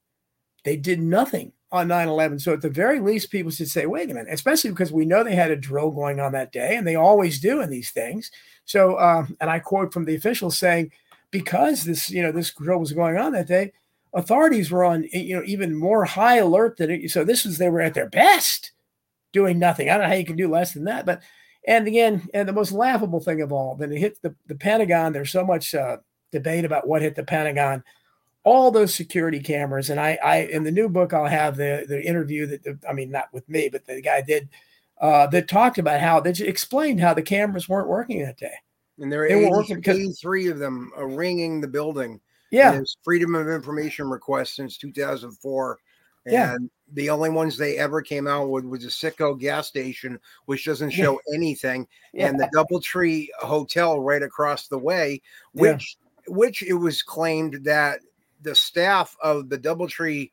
They did nothing on 9-11 so at the very least people should say wait a minute especially because we know they had a drill going on that day and they always do in these things. So uh, and i quote from the officials saying because this you know this drill was going on that day authorities were on you know even more high alert than it, so this was they were at their best doing nothing. I don't know how you can do less than that but and again and the most laughable thing of all then it hit the, the pentagon there's so much uh, debate about what hit the pentagon all those security cameras and i i in the new book i'll have the the interview that i mean not with me but the guy did uh that talked about how that explained how the cameras weren't working that day And there They were 80 working because- 83 of them are ringing the building. yeah There's freedom of information request since 2004. And Yeah. the only ones they ever came out with was a Citgo gas station, which doesn't Yeah. show anything, yeah. and the Doubletree Hotel right across the way, Yeah. which which it was claimed that the staff of the Doubletree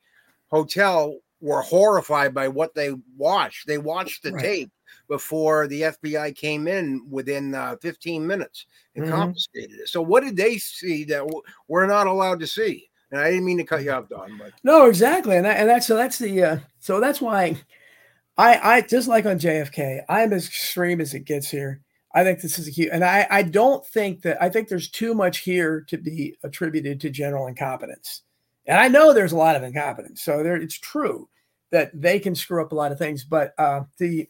Hotel were horrified by what they watched. They watched the Right. tape before the FBI came in within uh, 15 minutes and Mhm. confiscated it. So what did they see that w- we're not allowed to see? And I didn't mean to cut you off, Don, but No, exactly, and that, and that's so that's the uh, so that's why I I just like on JFK, I'm as extreme as it gets here. I think this is a huge, and I I don't think that I think there's too much here to be attributed to general incompetence, and I know there's a lot of incompetence, so there it's true that they can screw up a lot of things, but uh, the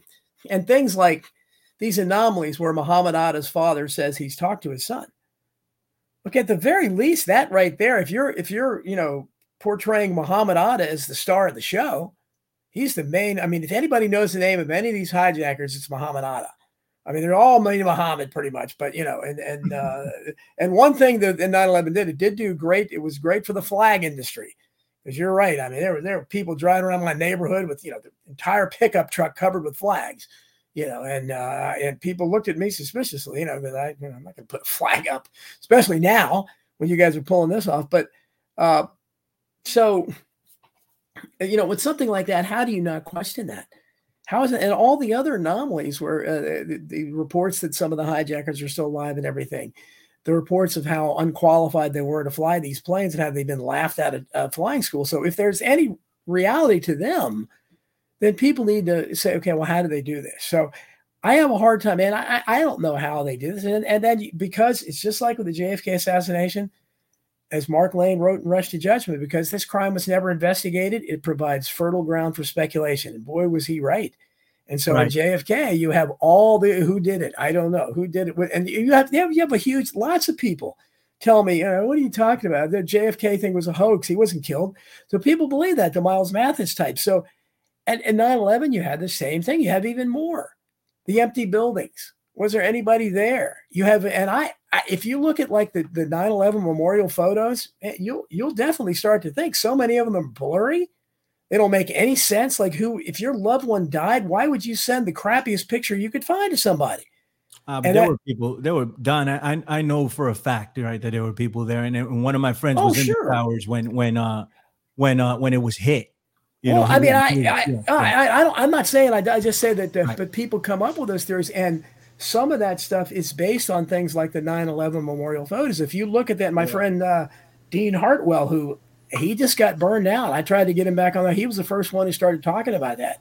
and things like these anomalies where Muhammad Atta's father says he's talked to his son. Look, at the very least, that right there, if you're if you're you know portraying Muhammad Atta as the star of the show, he's the main. I mean, if anybody knows the name of any of these hijackers, it's Muhammad Atta. I mean, they're all made Muhammad pretty much, but you know, and and uh, and one thing that the 9/11 did, it did do great. It was great for the flag industry. Because you're right. I mean, there were there were people driving around my neighborhood with you know the entire pickup truck covered with flags, you know, and uh, and people looked at me suspiciously, you know, that I you know, I'm not going to put a flag up, especially now when you guys are pulling this off. But uh, so, you know, with something like that, how do you not question that? How is it? And all the other anomalies where uh, the, the reports that some of the hijackers are still alive and everything, the reports of how unqualified they were to fly these planes and how they've been laughed at of uh, flying school. So if there's any reality to them, then people need to say, okay, well, how do they do this? So I have a hard time, and I, I don't know how they do this. And, and then because it's just like with the JFK assassination, as Mark Lane wrote in Rush to Judgment, because this crime was never investigated, it provides fertile ground for speculation. And boy, was he right. And so Right. in JFK, you have all the who did it. I don't know who did it. And you have you have, you have a huge lots of people tell me, uh, what are you talking about? The JFK thing was a hoax. He wasn't killed. So people believe that the Miles Mathis type. So at, at 9-11, you had the same thing. You have even more. The empty buildings. Was there anybody there? You have, and I if you look at like the, the 9-11 memorial photos, eh, you'll you'll definitely start to think so many of them are blurry. They don't make any sense. Like who, if your loved one died, why would you send the crappiest picture you could find to somebody? Uh, there that- were people. There were Don. I I- I know for a fact, right, that there were people there, and, and one of my friends Oh, was in sure. the towers when when uh when uh when it was hit. You well, know, I mean, I, was, I, yeah, I, yeah. I, I, don't. I'm not saying I, I just say that, uh, Right. but people come up with those theories, and some of that stuff is based on things like the 9/11 memorial photos. If you look at that, my Yeah. friend uh, Dean Hartwell, who he just got burned out. I tried to get him back on that. He was the first one who started talking about that.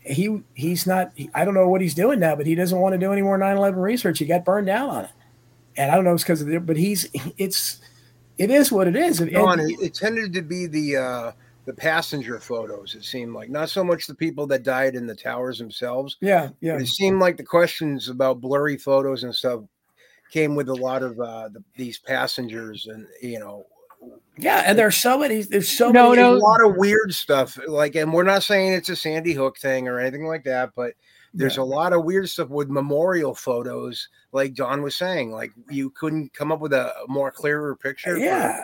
He he's not. he- I don't know what he's doing now, but he doesn't want to do any more 9/11 research. He got burned out on it, and I don't know it's because of it, but he's it's it is what it is. Don, it, it tended to be the uh, the passenger photos. It seemed like not so much the people that died in the towers themselves. yeah, yeah. But it seemed like the questions about blurry photos and stuff came with a lot of uh, the, these passengers, and you know, Yeah, and there's so many. There's so No, many. no. a lot of weird stuff. Like, and we're not saying it's a Sandy Hook thing or anything like that, but there's a lot of weird stuff with memorial photos. Like Don was saying, like you couldn't come up with a more clearer picture. for- Yeah,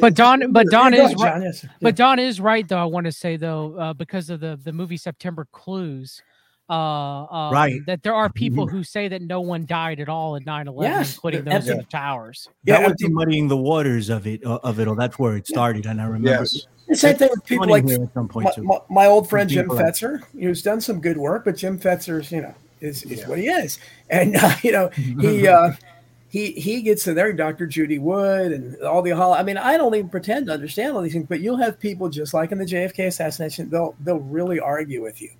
But Don, but Don is ahead, right. John, yes. But Don is right, though. I want to say though, uh, because of the the movie September Clues, uh, um, Right. that there are people who say that no one died at all in 9-11, Yes, including and- those in the towers. that Yeah, was the muddying the waters of it uh, of it all. That's where it started, and I remember Yes. the same thing with people like here at some point my, my, my old friend Jim people Fetzer, who's done some good work, but Jim Fetzer's, you know, is, is what he is, and uh, you know he uh, he he gets in there, Dr. Judy Wood and all the hol. I mean, I don't even pretend to understand all these things, but you'll have people just like in the JFK assassination, they'll they'll really argue with you.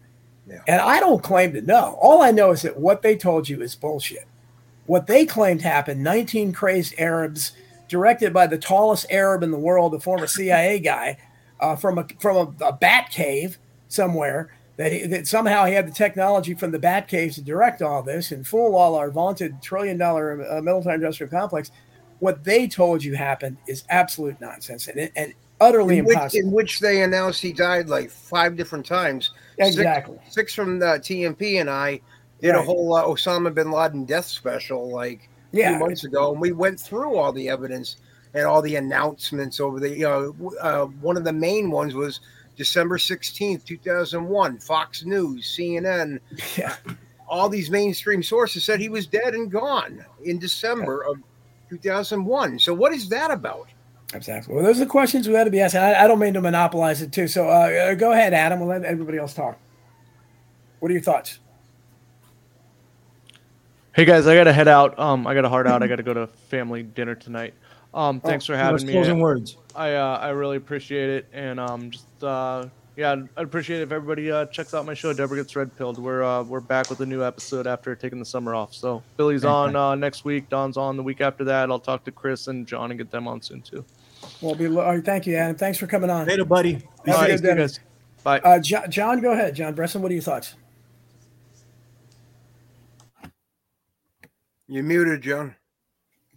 Yeah. And I don't claim to know. All I know is that what they told you is bullshit. What they claimed happened, 19 crazed Arabs directed by the tallest Arab in the world, a former CIA guy, uh, from a from a, a bat cave somewhere that, he, that somehow he had the technology from the bat caves to direct all this and fool all our vaunted trillion dollar uh, military industrial complex. What they told you happened is absolute nonsense and, and utterly in which, impossible. in which they announced he died like five different times. exactly. Six, six from the TMP and I did a whole uh, Osama bin Laden death special like a Yeah. few months ago, and we went through all the evidence and all the announcements over the. You know, uh, one of the main ones was December sixteenth, two thousand one. Fox News, CNN, Yeah. all these mainstream sources said he was dead and gone in December of two thousand one. So what is that about? Exactly. Well, those are the questions we ought to be asking. I, I don't mean to monopolize it too. So uh, uh, go ahead, Adam. We'll let everybody else talk. What are your thoughts? Hey guys, I gotta head out. Um, I got a heart out. I gotta go to family dinner tonight. Um, thanks for Give us having me. Closing words. I uh, I really appreciate it, and um, just uh, yeah, I'd I'd appreciate it if everybody uh, checks out my show. Deborah gets red pilled. We're uh, we're back with a new episode after taking the summer off. So Billy's on uh, next week. Don's on the week after that. I'll talk to Chris and John and get them on soon too. Well, be, all right, thank you, Adam. Thanks for coming on. Later, buddy. Have All a right, good see you guys. Bye. Uh, John, John, go ahead. John Brisson, what are your thoughts? You're muted, John.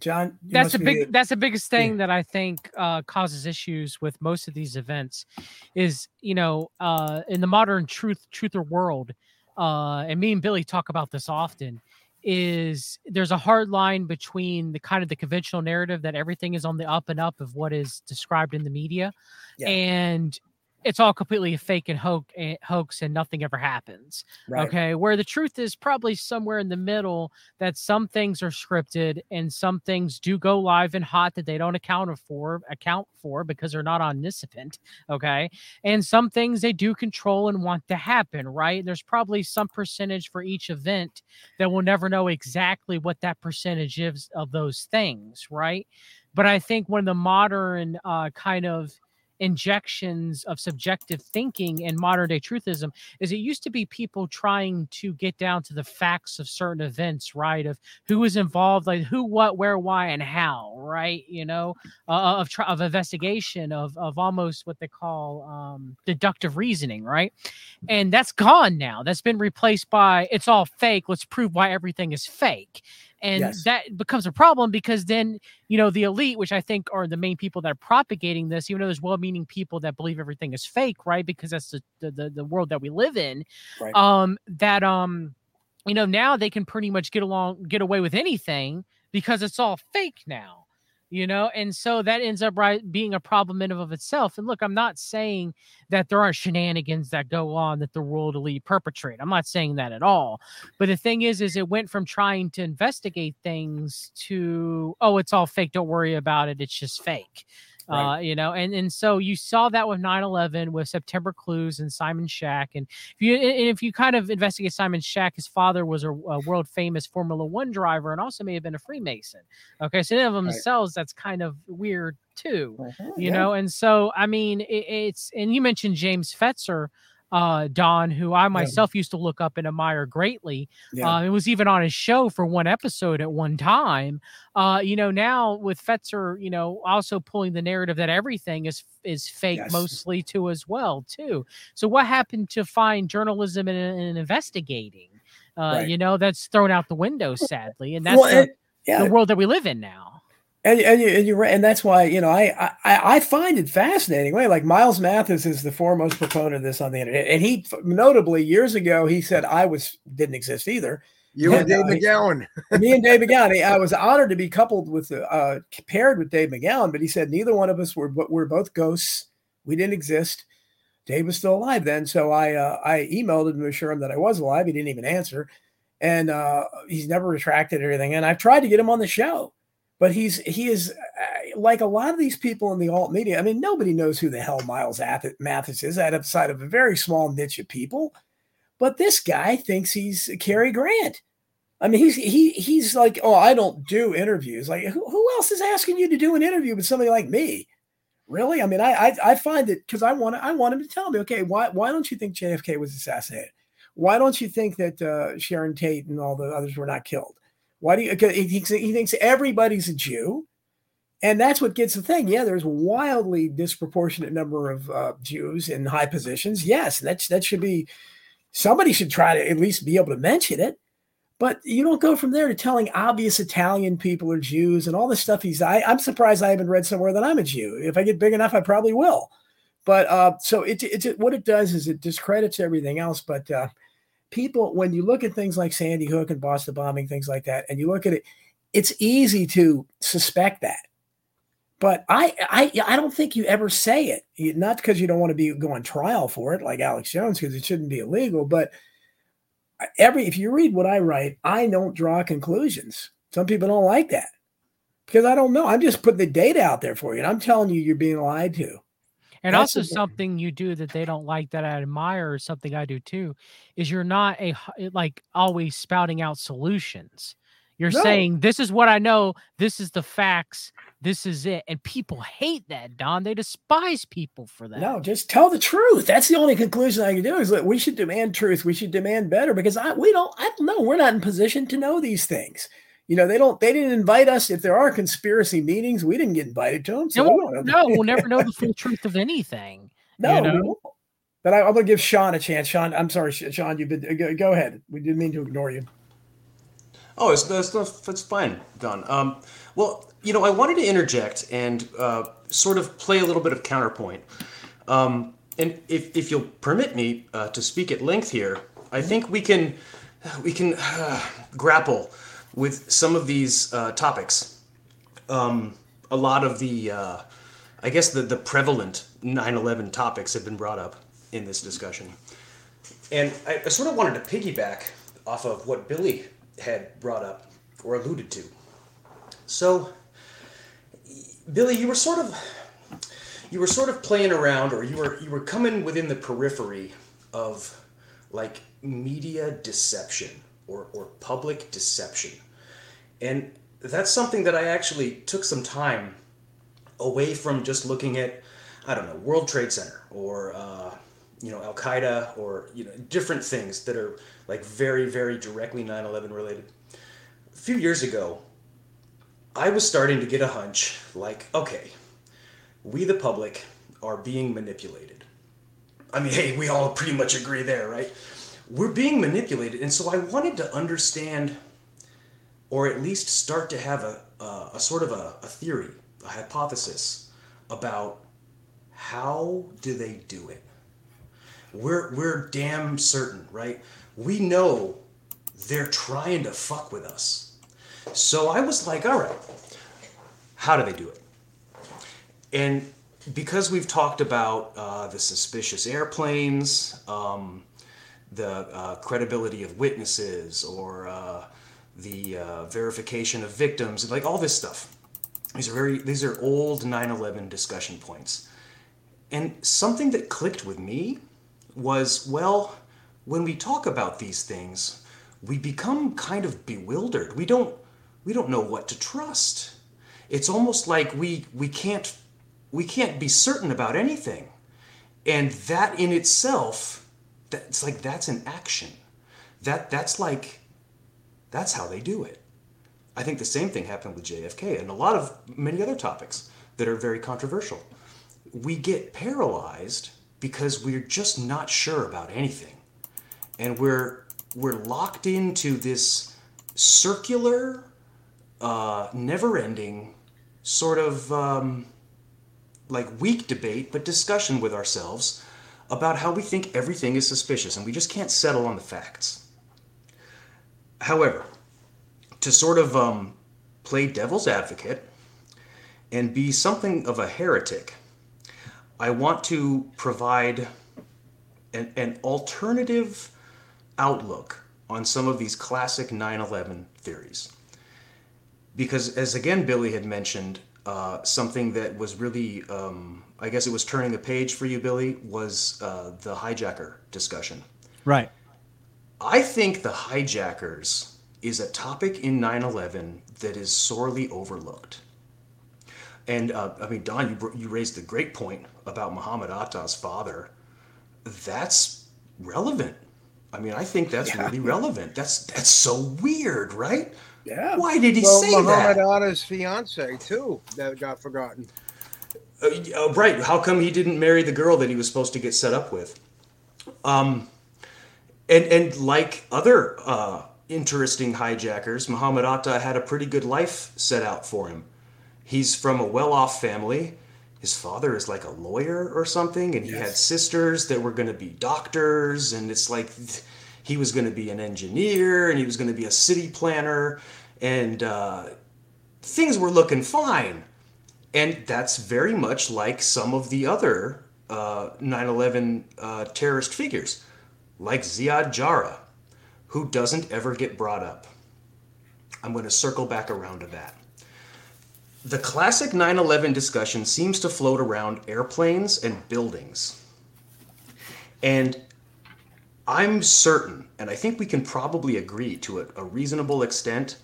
John, you that's the big that's the biggest thing that i think uh, causes issues with most of these events is you know uh, in the modern truth truther world uh, and me and billy talk about this often is there's a hard line between the kind of the conventional narrative that everything is on the up and up of what is described in the media Yeah. and it's all completely a fake and hoax, hoax and nothing ever happens Right. okay? Where the truth is probably somewhere in the middle that some things are scripted and some things do go live and hot that they don't account for account for because they're not omniscient okay? And some things they do control and want to happen right? There's probably some percentage for each event that we'll never know exactly what that percentage is of those things right? But i think one of the modern uh, kind of injections of subjective thinking in modern day truthism is it used to be people trying to get down to the facts of certain events right of who was involved like who what where why and how right you know uh, of of investigation of of almost what they call um deductive reasoning right? And that's gone now. That's been replaced by it's all fake. Let's prove why everything is fake and Yes. that becomes a problem because then you know the elite which i think are the main people that are propagating this even though there's well-meaning people that believe everything is fake right because that's the the, the, the world that we live in Right. um that um you know now they can pretty much get along get away with anything because it's all fake now you know and so that ends up right being a problem in and of itself and look i'm not saying that there aren't shenanigans that go on that the world elite perpetrate i'm not saying that at all but the thing is is it went from trying to investigate things to oh it's all fake don't worry about it it's just fake Right. uh, you know, and and so you saw that with 9/11, with September Clues and Simon Shack, and if you and if you kind of investigate Simon Shack, his father was a, a world famous Formula One driver and also may have been a Freemason. Okay, so in of Right. themselves, that's kind of weird too Uh-huh, you yeah. know and so i mean it, it's and you mentioned james fetzer uh don who i myself used to look up and admire greatly Yeah. uh, it was even on his show for one episode at one time uh you know now with fetzer you know also pulling the narrative that everything is is fake Yes. mostly too as well too so what happened to find journalism and, and investigating uh Right. you know that's thrown out the window sadly and that's Well, the, yeah, the world that we live in now And, and, you, and you're right, and that's why you know I, I I find it fascinating. Way like Miles Mathis is the foremost proponent of this on the internet, and he notably years ago he said I was didn't exist either. You Yeah, and Dave McGowan. Me and Dave McGowan, I was honored to be coupled with uh paired with Dave McGowan, but he said neither one of us were but we're both ghosts. We didn't exist. Dave was still alive then, so I uh, I emailed him to assure him that I was alive. He didn't even answer, and uh, he's never retracted everything. And I've tried to get him on the show, but he's he is uh, like a lot of these people in the alt media. I mean, nobody knows who the hell Miles Mathis is outside of a very small niche of people. But this guy thinks he's Cary Grant. I mean, he's he he's like, oh, I don't do interviews. Like, who, who else is asking you to do an interview with somebody like me? Really? I mean, I I, I find it because I want I want him to tell me, okay, why why don't you think JFK was assassinated? Why don't you think that uh, Sharon Tate and all the others were not killed? Why do you? He thinks he thinks everybody's a Jew, and that's what gets the thing. Yeah, there's a wildly disproportionate number of uh, Jews in high positions. Yes, that's that should be somebody should try to at least be able to mention it. But you don't go from there to telling obvious Italian people are Jews and all this stuff. He's I, I'm surprised I haven't read somewhere that I'm a Jew. If I get big enough, I probably will. But uh, so it, it, it what it does is it discredits everything else. But uh, people, when you look at things like Sandy Hook and Boston bombing, things like that, and you look at it, it's easy to suspect that. But I, I, I don't think you ever say it. Not because you don't want to be going trial for it, like Alex Jones, because it shouldn't be illegal. But every if you read what I write, I don't draw conclusions. Some people don't like that because I don't know. I'm just putting the data out there for you, and I'm telling you, you're being lied to. And That's also something you do that they don't like that I admire, or something I do too, is you're not a like always spouting out solutions. You're no. saying this is what I know, this is the facts, this is it. And people hate that, Don. They despise people for that. No, just tell the truth. That's the only conclusion I can do is that we should demand truth. We should demand better because I we don't I don't know. We're not in position to know these things. You know, they don't they didn't invite us. If there are conspiracy meetings, we didn't get invited to them. So no, we no we'll never know the full truth of anything. No, you know? but I, am gonna give Sean a chance. Sean, I'm sorry, Sean. You've been go, go ahead. We didn't mean to ignore you. Oh, it's that's that's fine, Don. Um, well, you know, I wanted to interject and uh, sort of play a little bit of counterpoint. Um, and if, if you'll permit me uh, to speak at length here, I think we can we can uh, grapple with some of these uh, topics. Um, a lot of the, uh, I guess the the prevalent 9/11 topics have been brought up in this discussion, and I, I sort of wanted to piggyback off of what Billy had brought up or alluded to. So Billy, you were sort of you were sort of playing around, or you were you were coming within the periphery of like media deception or or public deception, and that's something that I actually took some time away from just looking at I don't know World Trade Center or uh, you know Al Qaeda or you know different things that are like very very directly 9/11 related. A few years ago, I was starting to get a hunch like, okay, we the public are being manipulated. I mean, hey, we all pretty much agree there, right? We're being manipulated. And so I wanted to understand, or at least start to have a, a, a sort of a, a theory, a hypothesis about how do they do it? We're, we're damn certain, right? We know they're trying to fuck with us so I was like, all right, how do they do it? And because we've talked about uh, the suspicious airplanes, um, the uh, credibility of witnesses, or uh, the uh, verification of victims, like all this stuff. These are very these are old 9/11 discussion points. And something that clicked with me was well, when we talk about these things, we become kind of bewildered. We don't we don't know what to trust. It's almost like we we can't we can't be certain about anything. And that in itself, that's like that's an action. That that's like that's how they do it. I think the same thing happened with JFK and a lot of many other topics that are very controversial. We get paralyzed because we're just not sure about anything. And we're we're locked into this circular uh, never-ending sort of um, like weak debate, but discussion with ourselves about how we think everything is suspicious, and we just can't settle on the facts. However, to sort of um, play devil's advocate and be something of a heretic, I want to provide an, an alternative outlook on some of these classic 9 11 theories because as again Billy had mentioned, uh, something that was really, um, I guess it was turning the page for you, Billy, was uh, the hijacker discussion. Right. I think the hijackers is a topic in 9 11 that is sorely overlooked. And uh, I mean, Don, you, you raised a great point about Muhammad Atta's father. That's relevant. I mean, I think that's Yeah. really relevant. That's that's so weird, right? Yeah. Why did he well, say Muhammad that? Atta's fiance too that got forgotten. Uh, uh, right. How come he didn't marry the girl that he was supposed to get set up with? Um, and and like other uh, interesting hijackers, Muhammad Atta had a pretty good life set out for him. He's from a well-off family. His father is like a lawyer or something, and he had sisters that were going to be doctors, and it's like he was going to be an engineer, and he was going to be a city planner, and uh, things were looking fine. And that's very much like some of the other uh, 9/11 uh, terrorist figures, like Ziad Jarrah, who doesn't ever get brought up. I'm going to circle back around to that. The classic 9/11 discussion seems to float around airplanes and buildings. And I'm certain, and I think we can probably agree to a, a reasonable extent,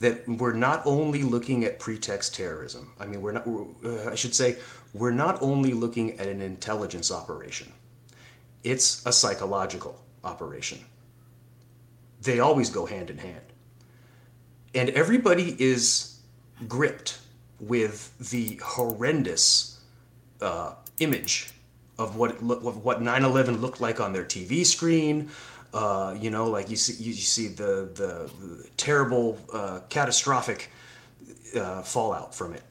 that we're not only looking at pretext terrorism. I mean, we're not. Uh, I should say, we're not only looking at an intelligence operation. It's a psychological operation. They always go hand in hand, and everybody is gripped with the horrendous uh, image of what of what 9/11 looked like on their TV screen. Uh, you know, like you see, you see the the, the terrible, uh, catastrophic uh, fallout from it.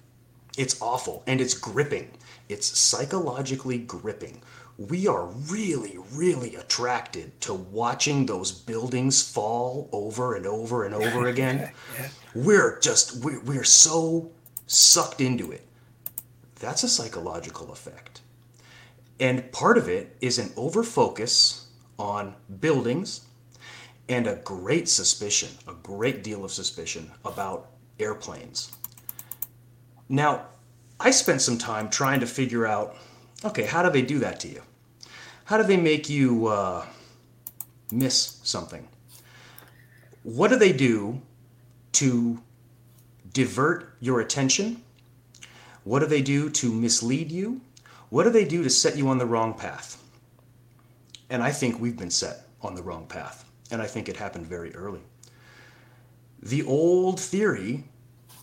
It's awful and it's gripping. It's psychologically gripping. We are really, really attracted to watching those buildings fall over and over and over again. We're just we're, we're so sucked into it. That's a psychological effect. And part of it is an overfocus on buildings and a great suspicion, a great deal of suspicion about airplanes. Now, I spent some time trying to figure out okay, how do they do that to you? How do they make you uh, miss something? What do they do to divert your attention? What do they do to mislead you? What do they do to set you on the wrong path? And I think we've been set on the wrong path. And I think it happened very early. The old theory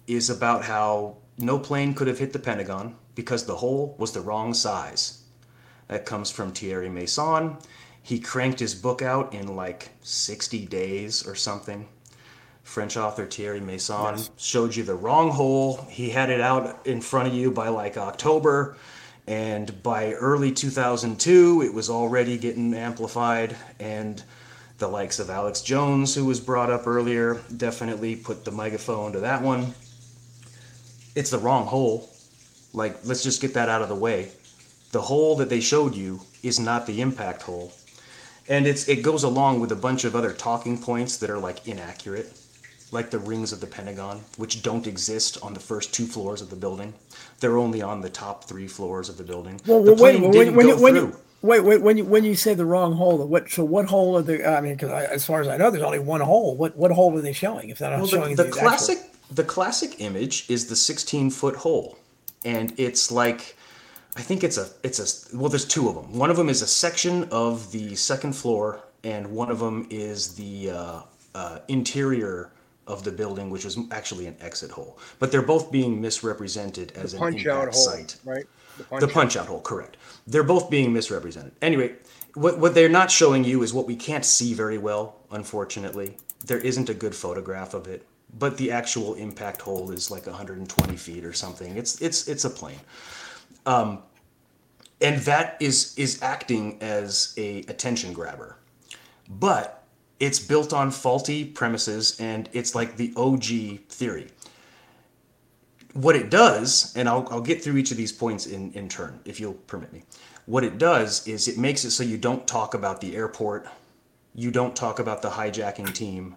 is about how no plane could have hit the Pentagon because the hole was the wrong size. That comes from Thierry Meyssan. He cranked his book out in like 60 days or something. French author Thierry Meyssan showed you the wrong hole. He had it out in front of you by like October. And by early 2002, it was already getting amplified. And the likes of Alex Jones, who was brought up earlier, definitely put the megaphone to that one. It's the wrong hole. Like, let's just get that out of the way. The hole that they showed you is not the impact hole. And it's it goes along with a bunch of other talking points that are like inaccurate, like the rings of the Pentagon, which don't exist on the first two floors of the building. They're only on the top three floors of the building. Well, the well, wait, plane when, didn't when, go you, when you wait, wait, when you when you say the wrong hole, what so what hole are they? I mean, because as far as I know, there's only one hole. What what hole are they showing? If they're not Well, showing the, the actual- classic the classic image is the 16 foot hole, and it's like I think it's a it's a well. There's two of them. One of them is a section of the second floor, and one of them is the uh, uh, interior of the building, which is actually an exit hole. But they're both being misrepresented as The an punch out impact hole, site. right? The punch out hole, correct. They're both being misrepresented. Anyway, what, what they're not showing you is what we can't see very well, unfortunately. There isn't a good photograph of it, but the actual impact hole is like 120 feet or something. It's it's it's a plane. Um, and that is is acting as a attention grabber. But it's built on faulty premises and it's like the OG theory what it does, and I'll, I'll get through each of these points in, in turn, if you'll permit me. What it does is it makes it so you don't talk about the airport, you don't talk about the hijacking team,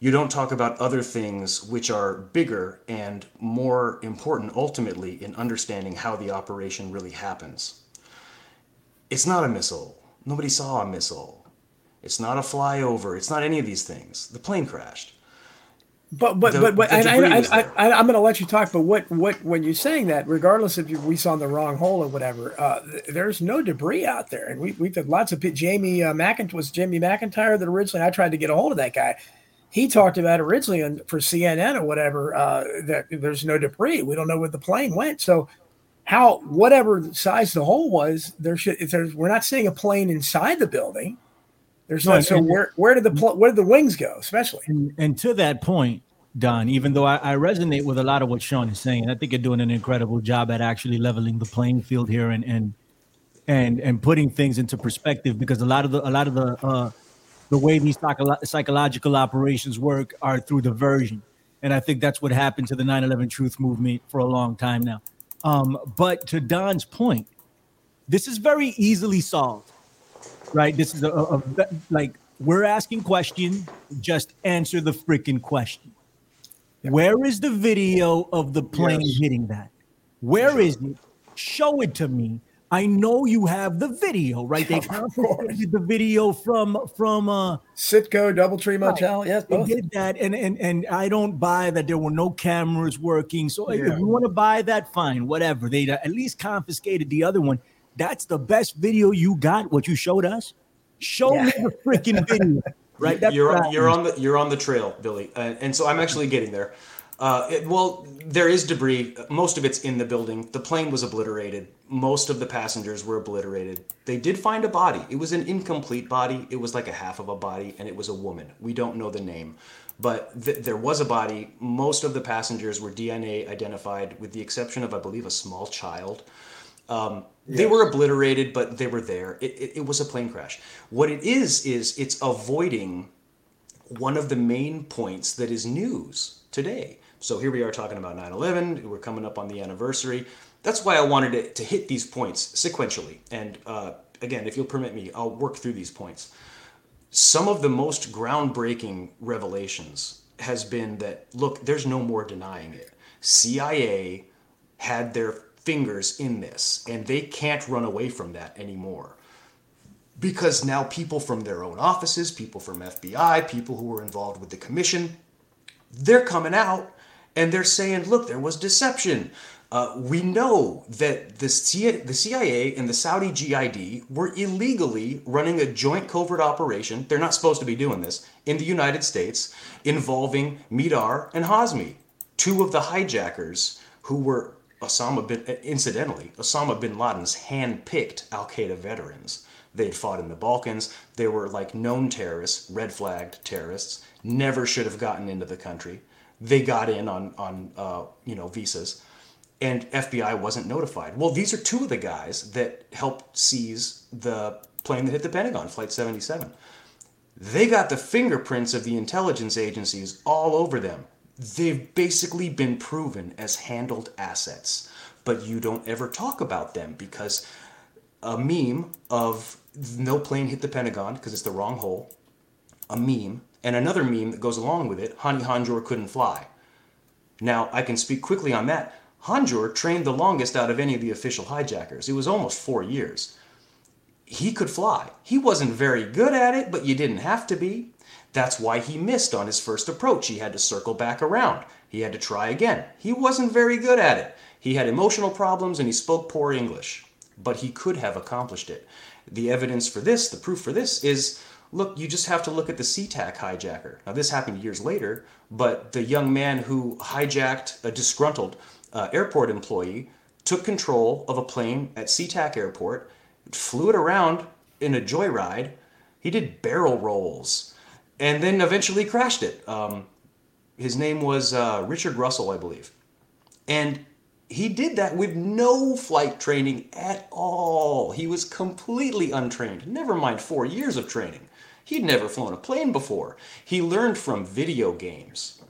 you don't talk about other things which are bigger and more important ultimately in understanding how the operation really happens. It's not a missile. Nobody saw a missile. It's not a flyover. It's not any of these things. The plane crashed. But but The- but, but the and debris I, I, I, I'm going to let you talk. But what what when you're saying that, regardless if you, we saw in the wrong hole or whatever, uh, there's no debris out there, and we we've had lots of Jamie uh, McIntyre was Jamie McIntyre that originally I tried to get a hold of that guy. He talked about originally on, for CNN or whatever uh, that there's no debris. We don't know where the plane went. So how whatever size the hole was, there should if there's we're not seeing a plane inside the building. There's No, no, so where where did the pl- where did the wings go, especially? And, and to that point, Don, even though I, I resonate with a lot of what Sean is saying, I think you're doing an incredible job at actually leveling the playing field here and and and and putting things into perspective because a lot of the a lot of the uh, the way these psycholo- psychological operations work are through diversion, and I think that's what happened to the 9/11 Truth Movement for a long time now. Um, but to Don's point, this is very easily solved right? This is a, a, a like we're asking question, just answer the freaking question. Where is the video of the plane Yes. hitting that? Where is it? Show it to me. I know you have the video, right? They Of confiscated the video from from uh Citgo, DoubleTree Motel, yes, they did that, and and and I don't buy that there were no cameras working. So if you want to buy that, fine, whatever. They at least confiscated the other one. That's the best video you got. What you showed us. Show me the freaking video, right? That's you're what I- you're on the you're on the trail, Billy, uh, and so I'm actually getting there. Uh, it, well, there is debris. Most of it's in the building. The plane was obliterated. Most of the passengers were obliterated. They did find a body. It was an incomplete body. It was like a half of a body, and it was a woman. We don't know the name, but th- there was a body. Most of the passengers were DNA identified, with the exception of, I believe, a small child. Um, They were obliterated, but they were there. It, it, it was a plane crash. What it is is it's avoiding one of the main points that is news today. So here we are talking about 9 11. We're coming up on the anniversary. That's why I wanted to, to hit these points sequentially. And uh, again, if you'll permit me, I'll work through these points. Some of the most groundbreaking revelations has been that, look, there's no more denying it. CIA had their fingers in this, and they can't run away from that anymore because now people from their own offices, people from FBI, people who were involved with the commission, they're coming out and they're saying, look, there was deception. Uh, we know that the CIA, the CIA and the Saudi GID were illegally running a joint covert operation. They're not supposed to be doing this in the United States involving Mihdhar and Hazmi, two of the hijackers who were Osama bin, incidentally, Osama bin Laden's hand-picked Al Qaeda veterans. They'd fought in the Balkans. They were like known terrorists, red flagged terrorists. Never should have gotten into the country. They got in on on uh, you know visas, and FBI wasn't notified. Well, these are two of the guys that helped seize the plane that hit the Pentagon, Flight 77. They got the fingerprints of the intelligence agencies all over them. They've basically been proven as handled assets, but you don't ever talk about them because a meme of no plane hit the Pentagon because it's the wrong hole, a meme, and another meme that goes along with it, Hani couldn't fly. Now, I can speak quickly on that. Hanjour trained the longest out of any of the official hijackers. It was almost four years. He could fly. He wasn't very good at it, but you didn't have to be. That's why he missed on his first approach. He had to circle back around. He had to try again. He wasn't very good at it. He had emotional problems and he spoke poor English, but he could have accomplished it. The evidence for this, the proof for this, is look, you just have to look at the SeaTac hijacker. Now, this happened years later, but the young man who hijacked a disgruntled uh, airport employee took control of a plane at SeaTac Airport, flew it around in a joyride. He did barrel rolls and then eventually crashed it. Um, his name was uh, Richard Russell, I believe. And he did that with no flight training at all. He was completely untrained, never mind four years of training. He'd never flown a plane before. He learned from video games.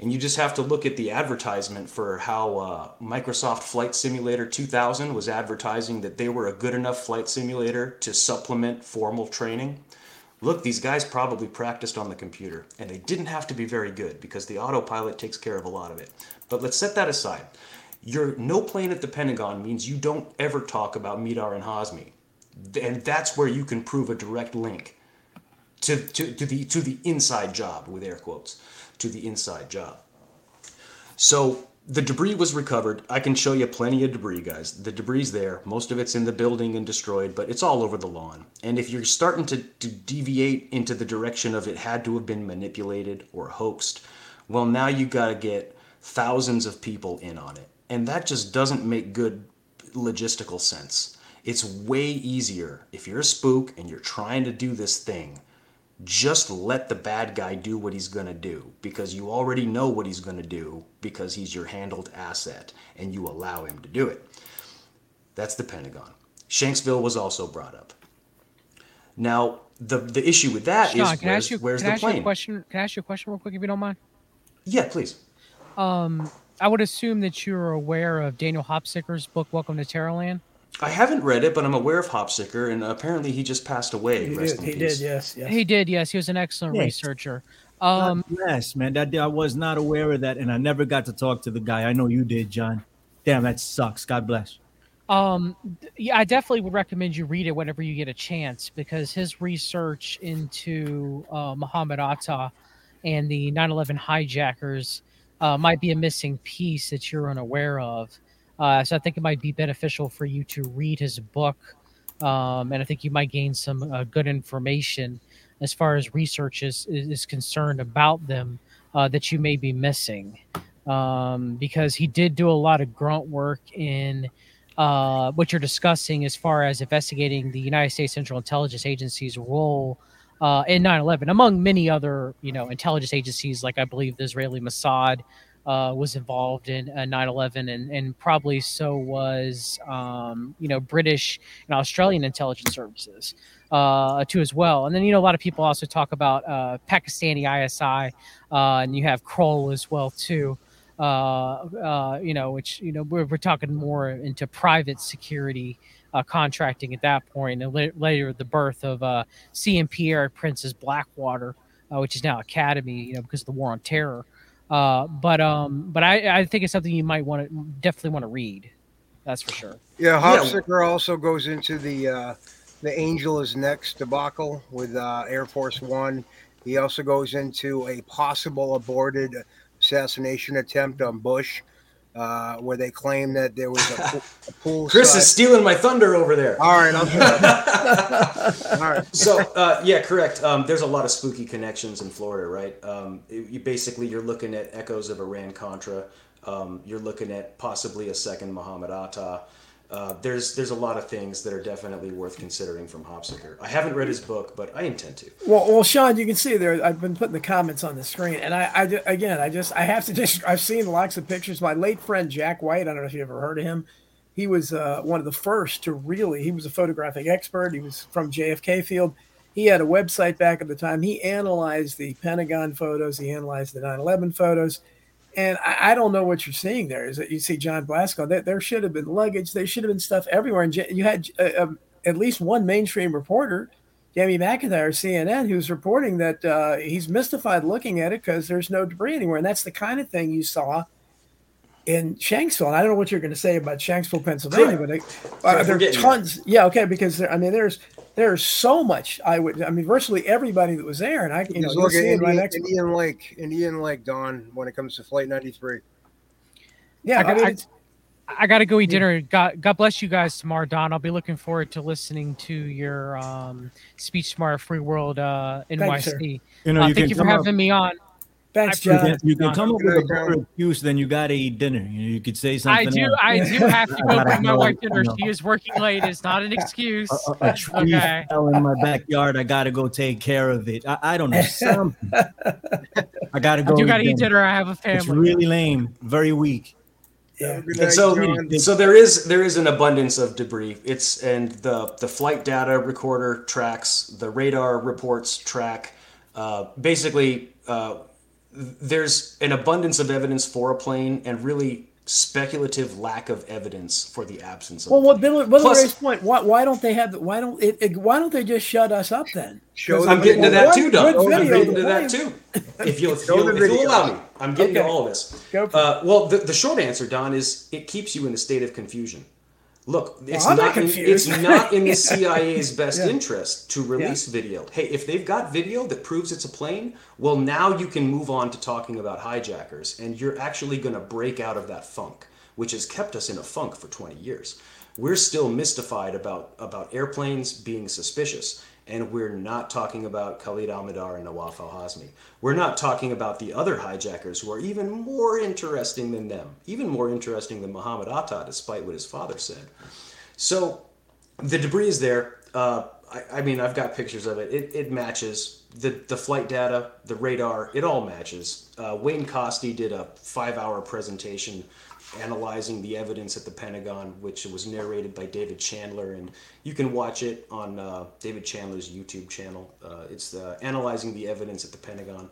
And you just have to look at the advertisement for how uh, Microsoft Flight Simulator 2000 was advertising that they were a good enough flight simulator to supplement formal training. Look, these guys probably practiced on the computer, and they didn't have to be very good because the autopilot takes care of a lot of it. But let's set that aside. Your no plane at the Pentagon means you don't ever talk about Mihdhar and Hazmi. And that's where you can prove a direct link. To, to, to the to the inside job with air quotes to the inside job. So the debris was recovered. I can show you plenty of debris, guys. The debris's there. Most of it's in the building and destroyed, but it's all over the lawn. And if you're starting to, to deviate into the direction of it had to have been manipulated or hoaxed, well, now you got to get thousands of people in on it. And that just doesn't make good logistical sense. It's way easier if you're a spook and you're trying to do this thing just let the bad guy do what he's going to do because you already know what he's going to do because he's your handled asset and you allow him to do it. That's the Pentagon. Shanksville was also brought up. Now, the the issue with that is Sean, can I where's, ask you? where's Can I the ask you a question? Can I ask you a question real quick, if you don't mind? Yeah, please. Um, I would assume that you're aware of Daniel Hopsicker's book, Welcome to Terrorland. I haven't read it, but I'm aware of Hopsicker, and apparently he just passed away. He Rest did. in He peace. did. Yes. Yes. He did, yes. He was an excellent Yes. researcher. Um, yes, man. That I was not aware of that, and I never got to talk to the guy. I know you did, John. Damn, that sucks. God bless. Um, yeah, I definitely would recommend you read it whenever you get a chance because his research into uh, Muhammad Atta and the 9/11 hijackers uh, might be a missing piece that you're unaware of. Uh, so I think it might be beneficial for you to read his book, um, and I think you might gain some uh, good information as far as research is is concerned about them uh, that you may be missing. Um, because he did do a lot of grunt work in uh, what you're discussing as far as investigating the United States Central Intelligence Agency's role uh, in 9/11, among many other, you know, intelligence agencies, like I believe the Israeli Mossad uh, was involved in uh, 9/11, and and probably so was, um, you know, British and Australian intelligence services uh, too as well. And then you know a lot of people also talk about uh, Pakistani ISI, uh, and you have Kroll as well too uh, uh, you know, which you know we're, we're talking more into private security uh, contracting at that point, and la- later the birth of uh, CMP Erik Prince's Blackwater, uh, which is now Academi, you know, because of the war on terror. Uh, but um, but I, I think it's something you might want to definitely want to read. That's for sure. Yeah, Yeah. Hopsicker also goes into the uh, the Angel is next debacle with uh, Air Force One. He also goes into a possible aborted assassination attempt on Bush, uh, where they claim that there was a, pool- a pool. Chris is stealing my thunder over there. All right, I'm sorry. All right. so uh, yeah, correct. Um, there's a lot of spooky connections in Florida, right? Um, it- you basically you're looking at echoes of Iran Contra. Um, you're looking at possibly a second Muhammad Atta. Uh, there's there's a lot of things that are definitely worth considering from Hopsicker. I haven't read his book, but I intend to. Well, well, Sean, you can see there. I've been putting the comments on the screen, and I, I again, I just, I have to just, I've seen lots of pictures. My late friend Jack White. I don't know if you ever heard of him. He was uh, one of the first to really. He was a photographic expert. He was from JFK Field. He had a website back at the time. He analyzed the Pentagon photos. He analyzed the 9/11 photos. And I, I don't know what you're seeing there. Is that you see John Blasco? That there should have been luggage. There should have been stuff everywhere. And you had uh, um, at least one mainstream reporter Jamie McIntyre, CNN, who's reporting that uh, he's mystified looking at it because there's no debris anywhere. And that's the kind of thing you saw in Shanksville. And I don't know what you're going to say about Shanksville, Pennsylvania, but uh, there are tons. Yeah, okay, because there, I mean, there's there's so much. I would, I mean, virtually everybody that was there, and I, you know, Just you're look at right Indian, next. Indian Lake, Indian Lake, Don. When it comes to Flight 93, Yeah, I I, got- mean, I- it's- I got to go eat dinner. God, God bless you guys tomorrow, Don. I'll be looking forward to listening to your um, Speech Smart Free World uh, NYC. sir. You know, Uh, you thank you for come up- having me on. Thanks, I You John. can, you can come up with a better excuse than you gotta eat dinner. You, know, you could say something. I something. do. else. I do have to go gotta bring my know, wife dinner. She is working late. It's not an excuse. a, a, a tree Okay. fell in my backyard. I gotta go take care of it. I, I don't know something. I gotta go. do got to eat eat dinner. I have a family. It's really lame. Very weak. Yeah. And night, so, John. so there is there is an abundance of debris. It's and the the flight data recorder tracks, the radar reports track. Uh, basically, uh, there's an abundance of evidence for a plane, and really speculative lack of evidence for the absence of. Well, a what plane. Billy, Billy point? Why, why don't they have? Why don't it, it- Why don't they just shut us up then? Show I'm getting to that too, Doug. Good I'm video, getting to the that too. If you'll, if Show you'll, the if you'll video. allow me, I'm getting Okay. to all of this. Go for it. Uh, well, the, the short answer, Don, is it keeps you in a state of confusion. Look, it's I'm not not, in, it's not in the Yeah. CIA's best Yeah. interest to release video. Hey, if they've got video that proves it's a plane, well, now you can move on to talking about hijackers, and you're actually going to break out of that funk, which has kept us in a funk for 20 years. We're still mystified about about airplanes being suspicious, and we're not talking about Khalid Al-Mihdhar and Nawaf Al-Hazmi. We're not talking about the other hijackers who are even more interesting than them, even more interesting than Muhammad Atta, despite what his father said. So the debris is there. Uh, I, I mean, I've got pictures of it. It, it matches the the flight data, the radar. It all matches. Uh, Wayne Coste did a five-hour presentation analyzing the evidence at the Pentagon, which was narrated by David Chandler, and you can watch it on uh, David Chandler's YouTube channel. Uh, it's uh, analyzing the evidence at the Pentagon.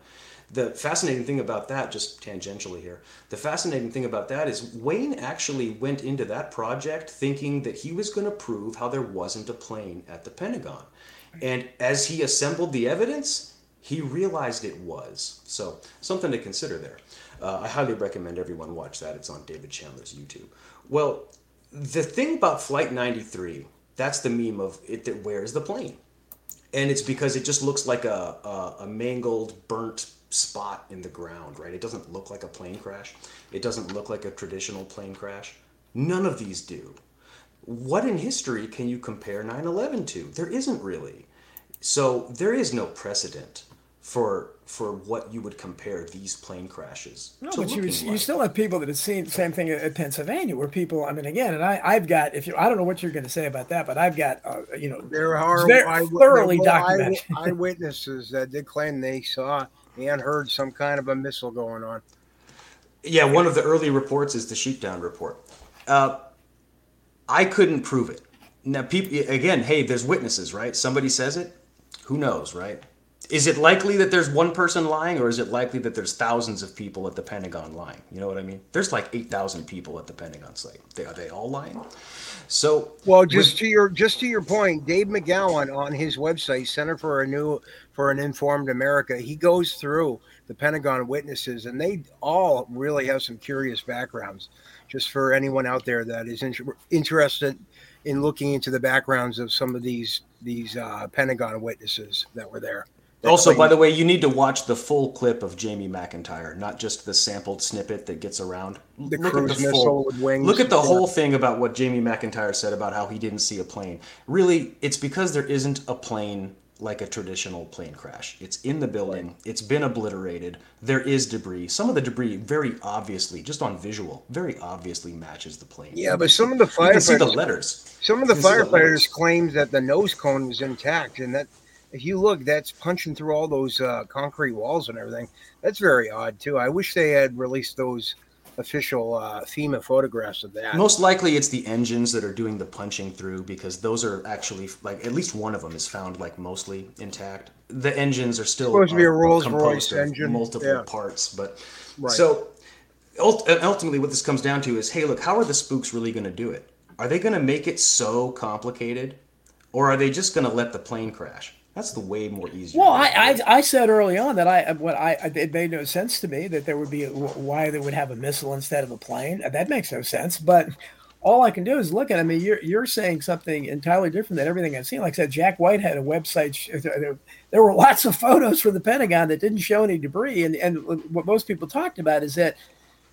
The fascinating thing about that, just tangentially here, the fascinating thing about that is Wayne actually went into that project thinking that he was going to prove how there wasn't a plane at the Pentagon. And as he assembled the evidence, he realized it was. So, something to consider there. Uh, I highly recommend everyone watch that. It's on David Chandler's YouTube. Well, the thing about Flight 93, that's the meme of it that where's the plane? and it's because it just looks like a, a, a mangled, burnt spot in the ground, right? It doesn't look like a plane crash. It doesn't look like a traditional plane crash. None of these do. What in history can you compare 9 11 to? There isn't really. So there is no precedent for for what you would compare these plane crashes No, to but you, looking you still have people that have seen the same thing at, at Pennsylvania, where people. I mean, again, and I, I've got. If you, I don't know what you're going to say about that, but I've got. Uh, you know, There are Very eye- thoroughly there documented. eyewitnesses that did claim they saw and heard some kind of a missile going on. Yeah, one of the early reports is the shootdown report. Uh, I couldn't prove it. Now, people again, hey, there's witnesses, right? Somebody says it. Who knows, right? Is it likely that there's one person lying, or is it likely that there's thousands of people at the Pentagon lying? You know what I mean? There's like eight thousand people at the Pentagon site. They, are they all lying? So, Well, just to your just to your point, Dave McGowan on his website, Center for a New for an Informed America, he goes through the Pentagon witnesses, and they all really have some curious backgrounds. Just for anyone out there that is inter- interested in looking into the backgrounds of some of these these uh, Pentagon witnesses that were there. That also, by the way, you need to watch the full clip of Jamie McIntyre, not just the sampled snippet that gets around. the Look at cruise the full- with wings. Look at the Yeah. whole thing about what Jamie McIntyre said about how he didn't see a plane. Really, it's because there isn't a plane like a traditional plane crash. It's in the building, it's been obliterated, there is debris. Some of the debris very obviously, just on visual, very obviously matches the plane. Yeah, but some of the you can see the firefighters letters. Some of the You can see the letters. firefighters claimed that the nose cone was intact, and that if you look, that's punching through all those uh, concrete walls and everything. That's very odd too. I wish they had released those official uh, FEMA photographs of that. Most likely, it's the engines that are doing the punching through because those are actually like at least one of them is found like mostly intact. The engines are still Supposed to be a are Rolls-Royce of engine, multiple yeah. parts, but Right. so ultimately, what this comes down to is, hey, look, how are the spooks really going to do it? Are they going to make it so complicated, or are they just going to let the plane crash? That's the way more easier. Well, I, I. I said early on that I what I it made no sense to me that there would be a, why they would have a missile instead of a plane. That makes no sense. But all I can do is look at. I mean, you're you're saying something entirely different than everything I've seen. Like I said, Jack White had a website. There, there were lots of photos from the Pentagon that didn't show any debris, and and what most people talked about is that.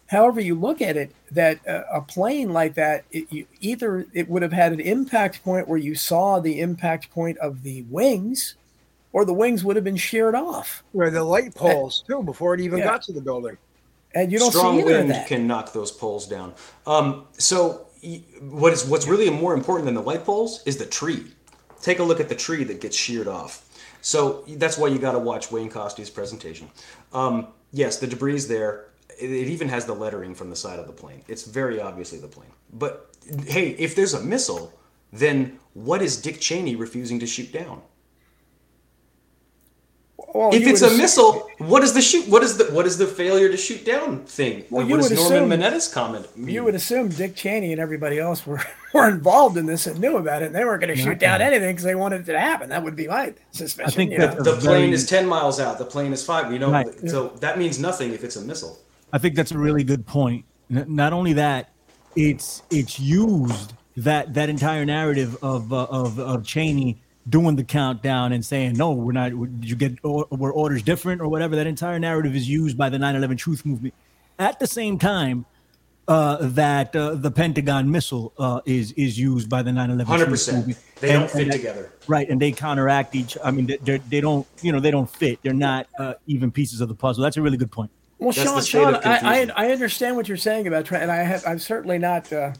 However you look at it, that uh, a plane like that, it, you, either it would have had an impact point where you saw the impact point of the wings, or the wings would have been sheared off. Where the light poles too, before it even Yeah. got to the building. And you don't strong see wind that. can knock those poles down. Um, so what is what's really more important than the light poles is the tree. Take a look at the tree that gets sheared off. So that's why you got to watch Wayne Coste's presentation. Um, yes, the debris is there. It, it even has the lettering from the side of the plane. It's very obviously the plane. But hey, if there's a missile, then what is Dick Cheney refusing to shoot down? Well, if it's a assume- missile, what is the shoot? What is the what is the failure to shoot down thing? Well, what you would Norman assume- Mineta's comment mean? you would assume Dick Cheney and everybody else were, were involved in this and knew about it, and they weren't going to shoot down anything because they wanted it to happen. That would be my suspicion. think you know? the plane very- is 10 miles out the plane is five You know Right. so that means nothing if it's a missile I think that's a really good point. Not only that, it's it's used that that entire narrative of uh, of of Cheney doing the countdown and saying no, we're not. Did you get or, were orders different or whatever? That entire narrative is used by the 9/11 Truth Movement. At the same time, uh, that uh, the Pentagon missile uh, is is used by the 9/11. Hundred Truth percent. Movement. They And- don't fit that- together. right and they counteract each i mean they they don't you know they don't fit they're not uh, even pieces of the puzzle that's a really good point Well, That's Sean, Sean I, I. I understand what you're saying about, and I have, I'm certainly not uh,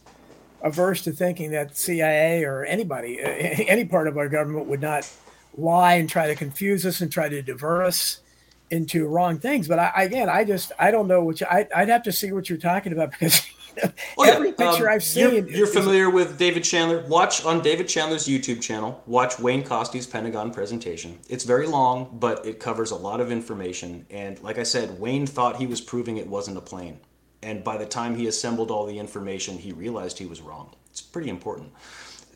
averse to thinking that CIA or anybody, uh, any part of our government would not lie and try to confuse us and try to divert us into wrong things. But I, again, I just, I don't know what you, I, I'd have to see what you're talking about because Oh, yeah. every picture Um, I've seen, You're, you're is- familiar with David Chandler. Watch on David Chandler's YouTube channel. Watch Wayne Coste's Pentagon presentation. It's very long, but it covers a lot of information. And like I said, Wayne thought he was proving it wasn't a plane. And by the time he assembled all the information, he realized he was wrong. It's pretty important.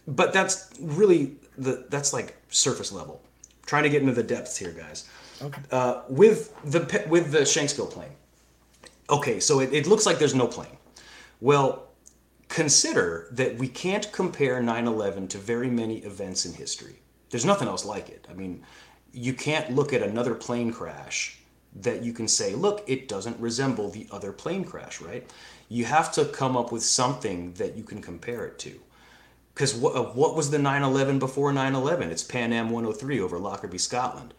But that's really the that's like surface level. Trying to get into the depths here, guys. Okay. Uh, with the with the Shanksville plane. Okay, so it, it looks like there's no plane. Well, consider that we can't compare 9 11 to very many events in history. There's nothing else like it. I mean, you can't look at another plane crash that you can say, look, it doesn't resemble the other plane crash, right? You have to come up with something that you can compare it to. Because what, uh, what was the 9 11 before 9 11? It's Pan Am 103 over Lockerbie, Scotland.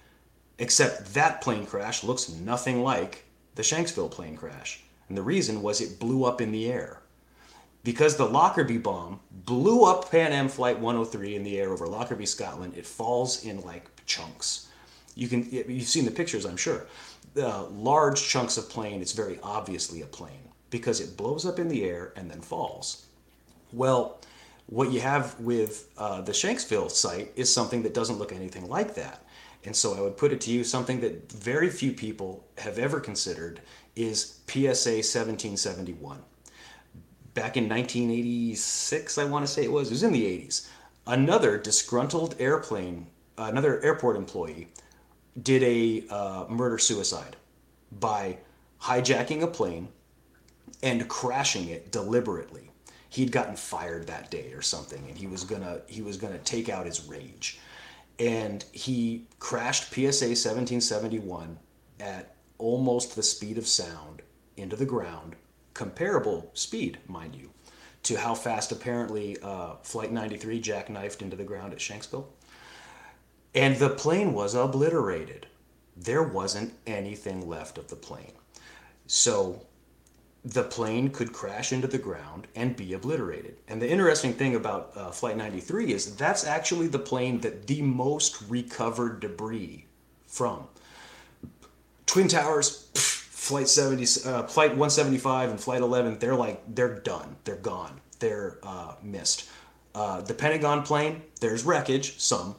Except that plane crash looks nothing like the Shanksville plane crash. And the reason was it blew up in the air. Because the Lockerbie bomb blew up Pan Am Flight 103 in the air over Lockerbie, Scotland, it falls in like chunks. You can you've seen the pictures, I'm sure. Uh, large chunks of plane. It's very obviously a plane because it blows up in the air and then falls. Well, what you have with uh, the Shanksville site is something that doesn't look anything like that. And so I would put it to you something that very few people have ever considered is PSA 1771. Back in 1986, I want to say it was, it was in the 80s, another disgruntled airplane, another airport employee, did a uh, murder suicide by hijacking a plane and crashing it deliberately. He'd gotten fired that day or something, and he was gonna he was gonna take out his rage, and he crashed PSA 1771 at almost the speed of sound into the ground, comparable speed, mind you, to how fast apparently uh, Flight 93 jackknifed into the ground at Shanksville. And the plane was obliterated. There wasn't anything left of the plane. So the plane could crash into the ground and be obliterated. And the interesting thing about uh, Flight 93 is that's actually the plane that the most recovered debris from. Twin Towers, pff, Flight 70, uh, Flight 175 and Flight 11, they're like, they're done. They're gone. They're uh, missed. Uh, the Pentagon plane, there's wreckage, some.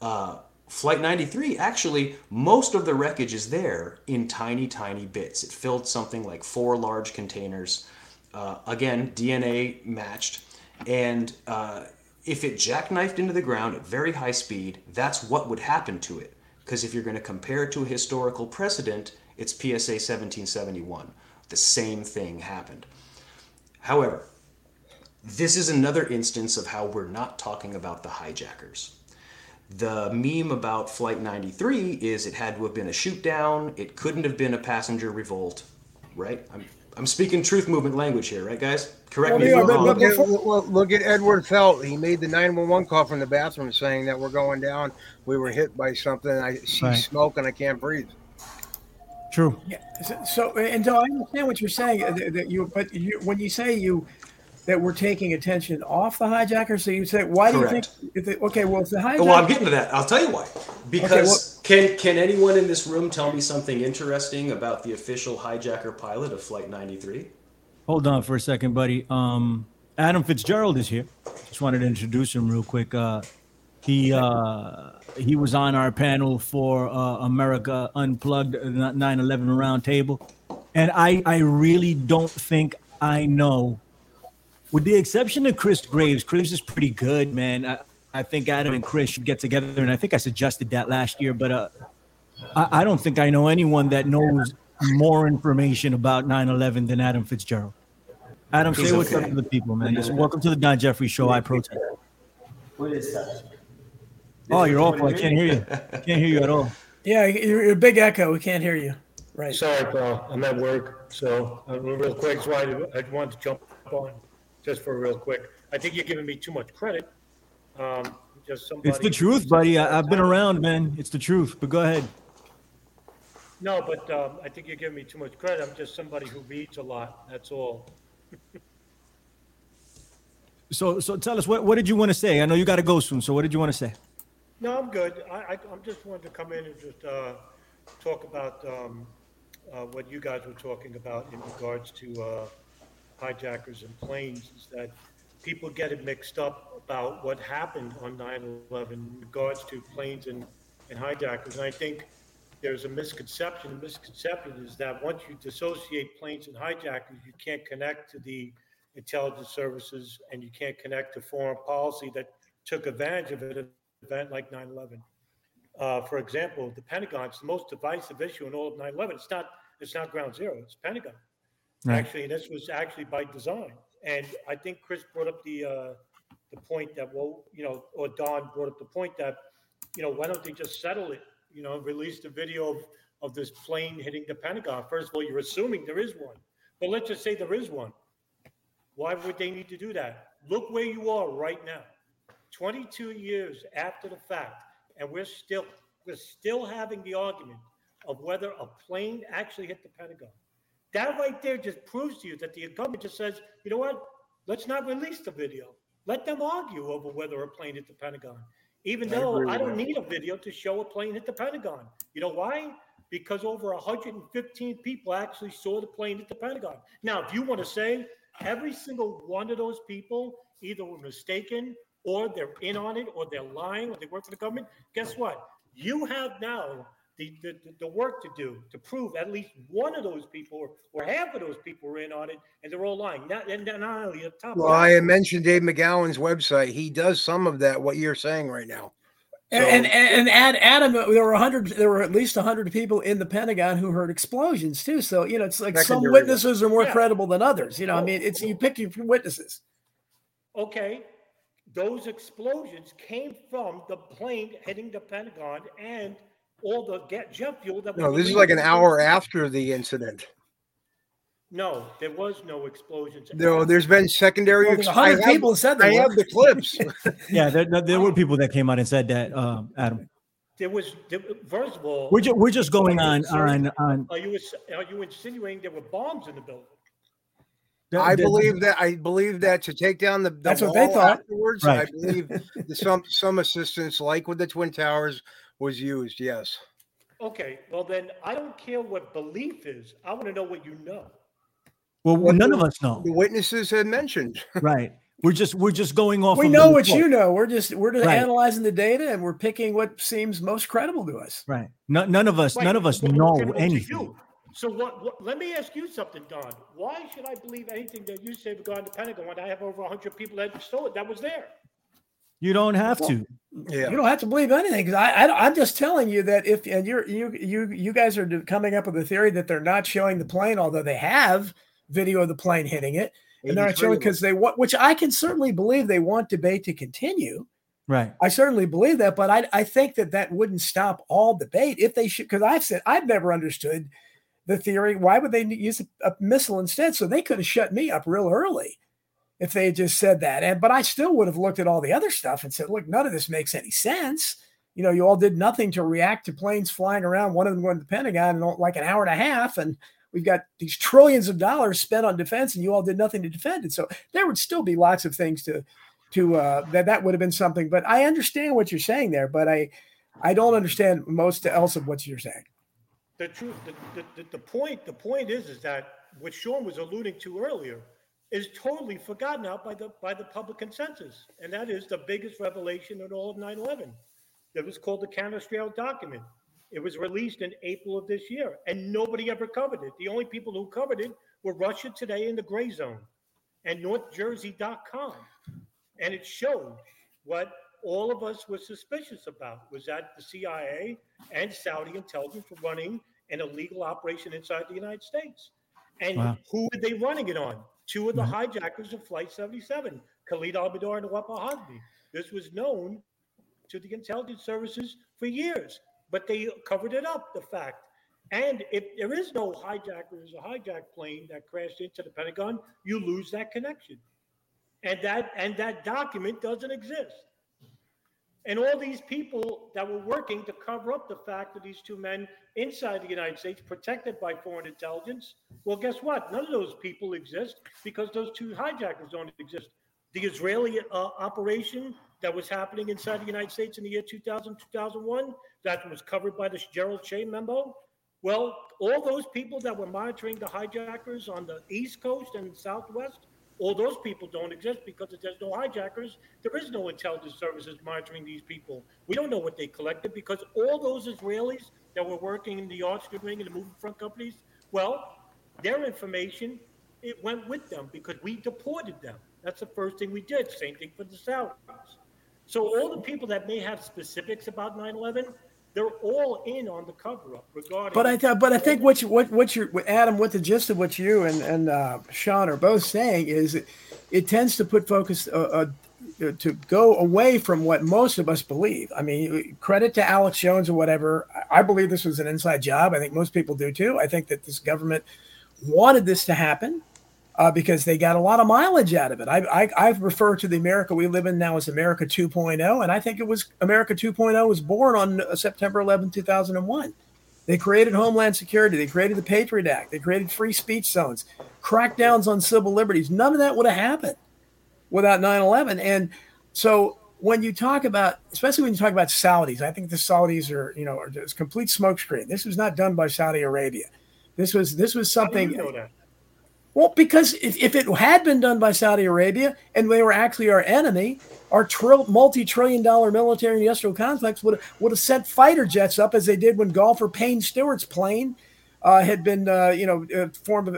Uh, Flight 93, actually, most of the wreckage is there in tiny, tiny bits. It filled something like four large containers. Uh, again, DNA matched. And uh, if it jackknifed into the ground at very high speed, that's what would happen to it. Because if you're going to compare it to a historical precedent, it's PSA 1771. The same thing happened. However, this is another instance of how we're not talking about the hijackers. The meme about Flight 93 is it had to have been a shoot down, it couldn't have been a passenger revolt, right? I'm, I'm speaking truth movement language here, right, guys? Correct Well, me if I'm but- wrong. Look at, well, look at Edward Felt. He made the 911 call from the bathroom saying that we're going down. We were hit by something. I see Right. smoke and I can't breathe. true Yeah. So, so and so I understand what you're saying uh, that, that you, but you, when you say you that we're taking attention off the hijacker, so you say, why do you think? If the, okay, well, if the hijacker, Well, I'm getting to that. I'll tell you why. Because can can anyone in this room tell me something interesting about the official hijacker pilot of Flight 93? hold on for a second buddy. Um adam fitzgerald is here. Just wanted to introduce him real quick. Uh he uh he was on our panel for uh america unplugged uh, 9-11 roundtable. And i i really don't think i know. With the exception of chris graves chris is pretty good man. I, I think adam and chris should get together and i think i suggested that last year but uh I, I don't think I know anyone that knows more information about 9/11 than Adam Fitzgerald. Adam, He's say what's okay. up to the people, man. Yes, welcome to the Don Jeffries Show. I protest. What is that? Oh, you're awful. I can't hear you. I can't hear you at all. Yeah, you're, you're a big echo. We can't hear you. Right. Sorry, Paul, I'm at work, so uh, real quick, so I, I wanted to jump on just for real quick. I think you're giving me too much credit. Um, just somebody. It's the truth, buddy. I, I've been around, man. It's the truth. But go ahead. No, but um, I think you're giving me too much credit. I'm just somebody who reads a lot, that's all. So, so tell us what what did you want to say? I know you got to go soon. So, what did you want to say? No, I'm good. I, I, I'm just wanted to come in and just, uh, talk about, um, uh, what you guys were talking about in regards to, uh, hijackers and planes, is that people get it mixed up about what happened on 9/11 in regards to planes and, and hijackers. And I think there's a misconception. The misconception is that once you dissociate planes and hijackers, you can't connect to the intelligence services and you can't connect to foreign policy that took advantage of an event like 9/11. Uh, for example, the Pentagon, it's the most divisive issue in all of 9/11. It's not, it's not ground zero, it's Pentagon. Right. Actually, this was actually by design. And I think Chris brought up the, uh, the point that, well, you know, or Don brought up the point that, you know, why don't they just settle it? You know, release the video of, of this plane hitting the Pentagon. First of all, you're assuming there is one, but let's just say there is one. Why would they need to do that? Look where you are right now. 22 years after the fact, and we're still we're still having the argument of whether a plane actually hit the Pentagon. That right there just proves to you that the government just says, you know what? Let's not release the video. Let them argue over whether a plane hit the Pentagon. Even I though I don't that. need a video to show a plane hit the Pentagon. You know why? Because over 115 people actually saw the plane hit the Pentagon. Now, if you want to say every single one of those people either were mistaken or they're in on it or they're lying or they work for the government, guess what? You have now the, the, the work to do to prove at least one of those people or, or half of those people were in on it and they're all lying. Not, and not only the top. Well, that, I had mentioned Dave McGowan's website. He does some of that, what you're saying right now. And, So- and and add Adam, there were hundred. There were at least hundred people in the Pentagon who heard explosions too. So you know, it's like some Secondary. witnesses are more Yeah. credible than others. You know, I Oh, mean, it's you pick your witnesses. okay, those explosions came from the plane hitting the Pentagon and all the get jet fuel that No, was this is like an hour after the incident. No, there was no explosions. No, there's been secondary. Well, there's 100 I have- people said I there have the clips. Yeah, there, there- there were people that came out and said that, um, Adam. There was, there, first of all, We're just we're just going on on on. are you are you insinuating there were bombs in the building? I the- believe that. I believe that to take down the, the That's what they thought. afterwards. Right. I believe that some some assistance, like with the twin towers, was used. Yes. Okay, well then I don't care what belief is. I want to know what you know. Well, What none the- of us know, The witnesses had mentioned. right? We're just we're just going off. We of know what report. you know. We're just we're just Right. analyzing the data and we're picking what seems most credible to us. Right. No, none of us. Right, None of us what- what know credible anything. So what, what? Let me ask you something, Don. Why should I believe anything that you say regarding the Pentagon when I have over 100 people that saw it that was there? You don't have to. Yeah. You don't have to believe anything because I, I I'm just telling you that if and you're you you you guys are coming up with a theory that they're not showing the plane, although they have video of the plane hitting it, and they're not showing because they want, which I can certainly believe they want debate to continue. Right. I certainly believe that, but I I think that that wouldn't stop all debate if they should. Because I've said I've never understood the theory. Why would they use a, a missile instead? So they could have shut me up real early if they had just said that. And but I still would have looked at all the other stuff and said, look, none of this makes any sense. You know, you all did nothing to react to planes flying around. One of them going to the Pentagon in like an hour and a half, and we've got these trillions of dollars spent on defense, and you all did nothing to defend it. So there would still be lots of things to to uh, that that would have been something. But I understand what you're saying there, but I I don't understand most else of what you're saying. The truth, the, the, the, the point, the point is, is that what Sean was alluding to earlier is totally forgotten out by the by the public consensus, and that is the biggest revelation in all of 9/11. It was called the Counterstrail document. It was released in April of this year, and nobody ever covered it. The only people who covered it were Russia Today in the Gray Zone and NorthJersey.com, and it showed what all of us were suspicious about was that the CIA and Saudi intelligence were running an illegal operation inside the United States. And Wow. who were they running it on? Two of the mm-hmm. hijackers of Flight 77, Khalid Al-Badr and Wapa Hasbi. This was known to the intelligence services for years, but they covered it up, the fact. And if there is no hijacker, there's a hijacked plane that crashed into the Pentagon, you lose that connection. And that and that document doesn't exist. And all these people that were working to cover up the fact that these two men inside the United States, protected by foreign intelligence, well, guess what? None of those people exist because those two hijackers don't exist. The Israeli uh, operation that was happening inside the United States in the year 2000, 2001, that was covered by the Gerald Shea memo. Well, all those people that were monitoring the hijackers on the East Coast and Southwest, all those people don't exist because if there's no hijackers, there is no intelligence services monitoring these people. We don't know what they collected because all those Israelis that were working in the Austrian wing and the moving front companies, well, their information, it went with them because we deported them. That's the first thing we did. Same thing for the Saudis. So all the people that may have specifics about 9/11, they're all in on the cover up regarding. But I thought, but I think what you, what what you're Adam, what the gist of what you and and uh, Sean are both saying is, it, it tends to put focus uh, uh, to go away from what most of us believe. I mean, credit to Alex Jones or whatever. I believe this was an inside job. I think most people do too. I think that this government wanted this to happen uh, because they got a lot of mileage out of it. I, I, I refer to the America we live in now as America 2.0, and I think it was America 2.0 was born on uh, September 11, 2001. They created Homeland Security. They created the Patriot Act. They created free speech zones, crackdowns on civil liberties. None of that would have happened without 9 11. And so when you talk about, especially when you talk about Saudis, I think the Saudis are, you know, are just complete smokescreen. This was not done by Saudi Arabia. This was this was something. you know? Well, because if, if it had been done by Saudi Arabia and they were actually our enemy, our trill, multi-trillion dollar military industrial complex would would have sent fighter jets up as they did when golfer Payne Stewart's plane uh, had been, uh, you know, uh, formed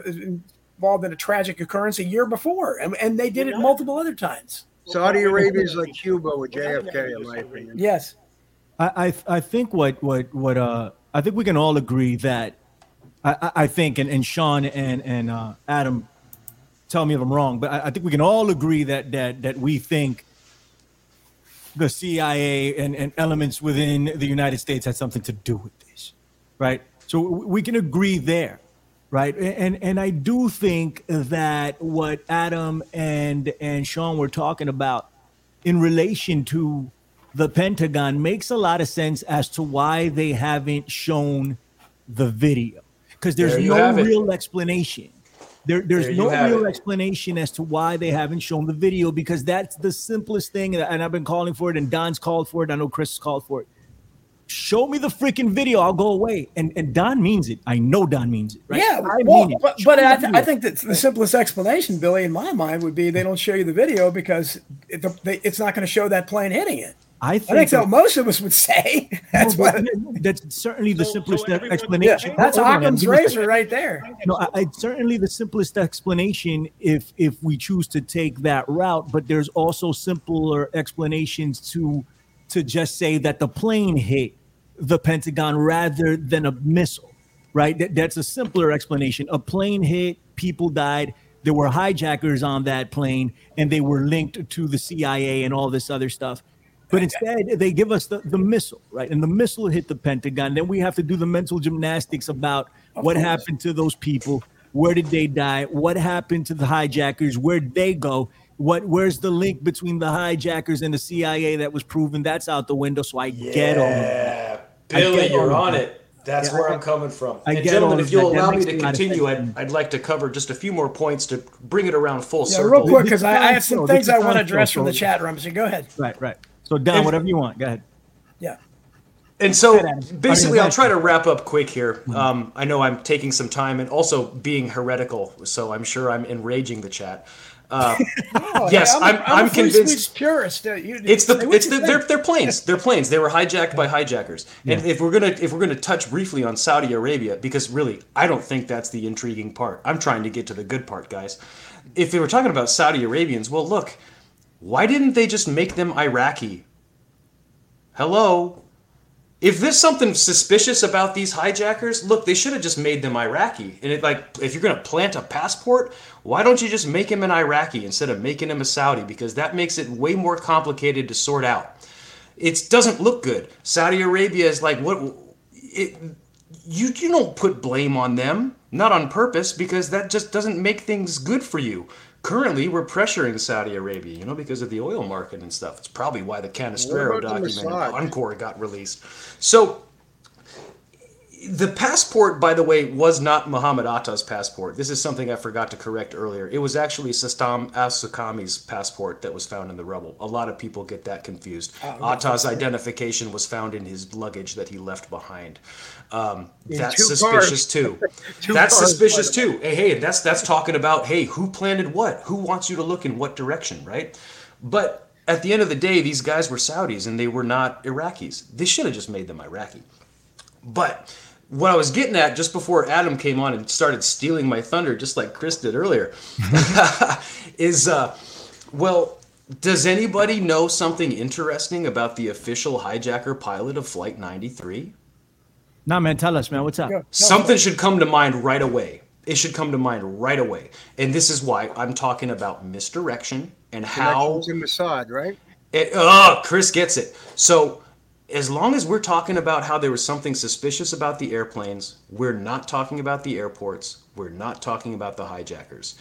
involved in a tragic occurrence a year before, and, and they did it multiple other times. Saudi Arabia is like Cuba with JFK, in my opinion. Yes. I, I I think what what what uh I think we can all agree that I, I- think and, and Sean and and uh, Adam tell me if I'm wrong, but I, I think we can all agree that that that we think the CIA and, and elements within the United States had something to do with this, right? So we can agree there, right? And and I do think that what Adam and and Sean were talking about in relation to the Pentagon makes a lot of sense as to why they haven't shown the video because there's There no have it. real explanation. There, there's There no real it. explanation as to why they haven't shown the video because that's the simplest thing. And I've been calling for it, and Don's called for it. I know Chris has called for it. Show me the freaking video. I'll go away. And and Don means it. I know Don means it. Right? Yeah, I well, mean it. but, but I, th- I think that the simplest explanation, Billy, in my mind, would be they don't show you the video because it, the, they, it's not going to show that plane hitting it. I I think, think that- what most of us would say. That's No, but what. that's certainly the So- so simplest everyone- explanation. That's Hold Occam's give me a second. razor right there. No, I, I certainly the simplest explanation if if we choose to take that route, but there's also simpler explanations to to just say that the plane hit the Pentagon rather than a missile, right? That, that's a simpler explanation. A plane hit, people died. There were hijackers on that plane, and they were linked to the CIA and all this other stuff. But instead, they give us the, the missile, right? And the missile hit the Pentagon. Then we have to do the mental gymnastics about what happened to those people. Where did they die? What happened to the hijackers? Where'd they go? What? Where's the link between the hijackers and the CIA that was proven? That's out the window. So I get all of that. Yeah, Billy, get you're on it. That's Yeah, where I- I'm coming from. I and get gentlemen, if you'll that. That allow me to a lot of continue. I'd, I'd like to cover just a few more points to bring it around full Yeah, circle. real quick, because I, I have some things I want to address from the chat room. So go ahead. Right, right. So Don, If- whatever you want, go ahead. Yeah. And so Go ahead, Adam. basically, I mean, I'll try to wrap up quick here. Mm-hmm. Um, I know I'm taking some time and also being heretical, so I'm sure I'm enraging the chat. Uh, yes, I'm, I'm, a- I'm, a free convinced. purist. Uh, you- It's the it's the they're, they're planes. They're planes. They were hijacked by hijackers. And if we're gonna if we're gonna touch briefly on Saudi Arabia, because really I don't think that's the intriguing part. I'm trying to get to the good part, guys. If they were talking about Saudi Arabians, well, look, why didn't they just make them Iraqi? Hello, if there's something suspicious about these hijackers, look, they should have just made them Iraqi. And it, like, if you're gonna plant a passport, why don't you just make him an Iraqi instead of making him a Saudi? Because that makes it way more complicated to sort out. It doesn't look good. Saudi Arabia is like, what? It, you you don't put blame on them, not on purpose, because that just doesn't make things good for you. Currently, we're pressuring Saudi Arabia, you know, because of the oil market and stuff. It's probably why the Canastraro What about the document Encore got released. So the passport, by the way, was not Muhammad Atta's passport. This is something I forgot to correct earlier. It was actually Satam al-Suqami's passport that was found in the rubble. A lot of people get that confused. Oh, Atta's identification was found in his luggage that he left behind. Um, that's suspicious cars. too. That's cars, suspicious too. Hey, hey, that's that's talking about hey, who planted what? Who wants you to look in what direction, right? But at the end of the day, these guys were Saudis and they were not Iraqis. They should have just made them Iraqi. But what I was getting at just before Adam came on and started stealing my thunder, just like Chris did earlier, is uh, well, does anybody know something interesting about the official hijacker pilot of Flight 93? Nah, man, tell us, man. What's up? Something should come to mind right away. It should come to mind right away. And this is why I'm talking about misdirection and how Connections in Mossad, right? it, oh, Chris gets it. So, as long as we're talking about how there was something suspicious about the airplanes, we're not talking about the airports, we're not talking about the hijackers.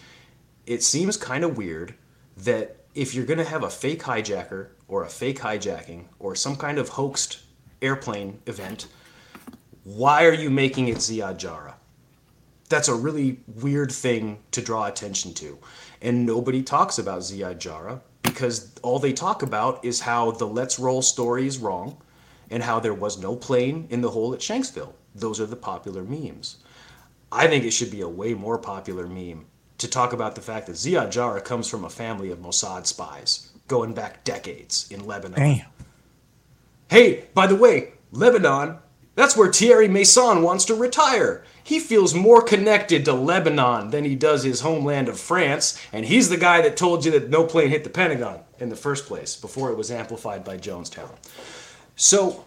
It seems kind of weird that if you're going to have a fake hijacker or a fake hijacking or some kind of hoaxed airplane event, why are you making it Ziad Jarrah? That's a really weird thing to draw attention to. And nobody talks about Ziad Jarrah because all they talk about is how the Let's Roll story is wrong and how there was no plane in the hole at Shanksville. Those are the popular memes. I think it should be a way more popular meme to talk about the fact that Ziad Jarrah comes from a family of Mossad spies going back decades in Lebanon. Damn. Hey, by the way, Lebanon, that's where Thierry Meyssan wants to retire. He feels more connected to Lebanon than he does his homeland of France, and he's the guy that told you that no plane hit the Pentagon in the first place before it was amplified by Jonestown. So,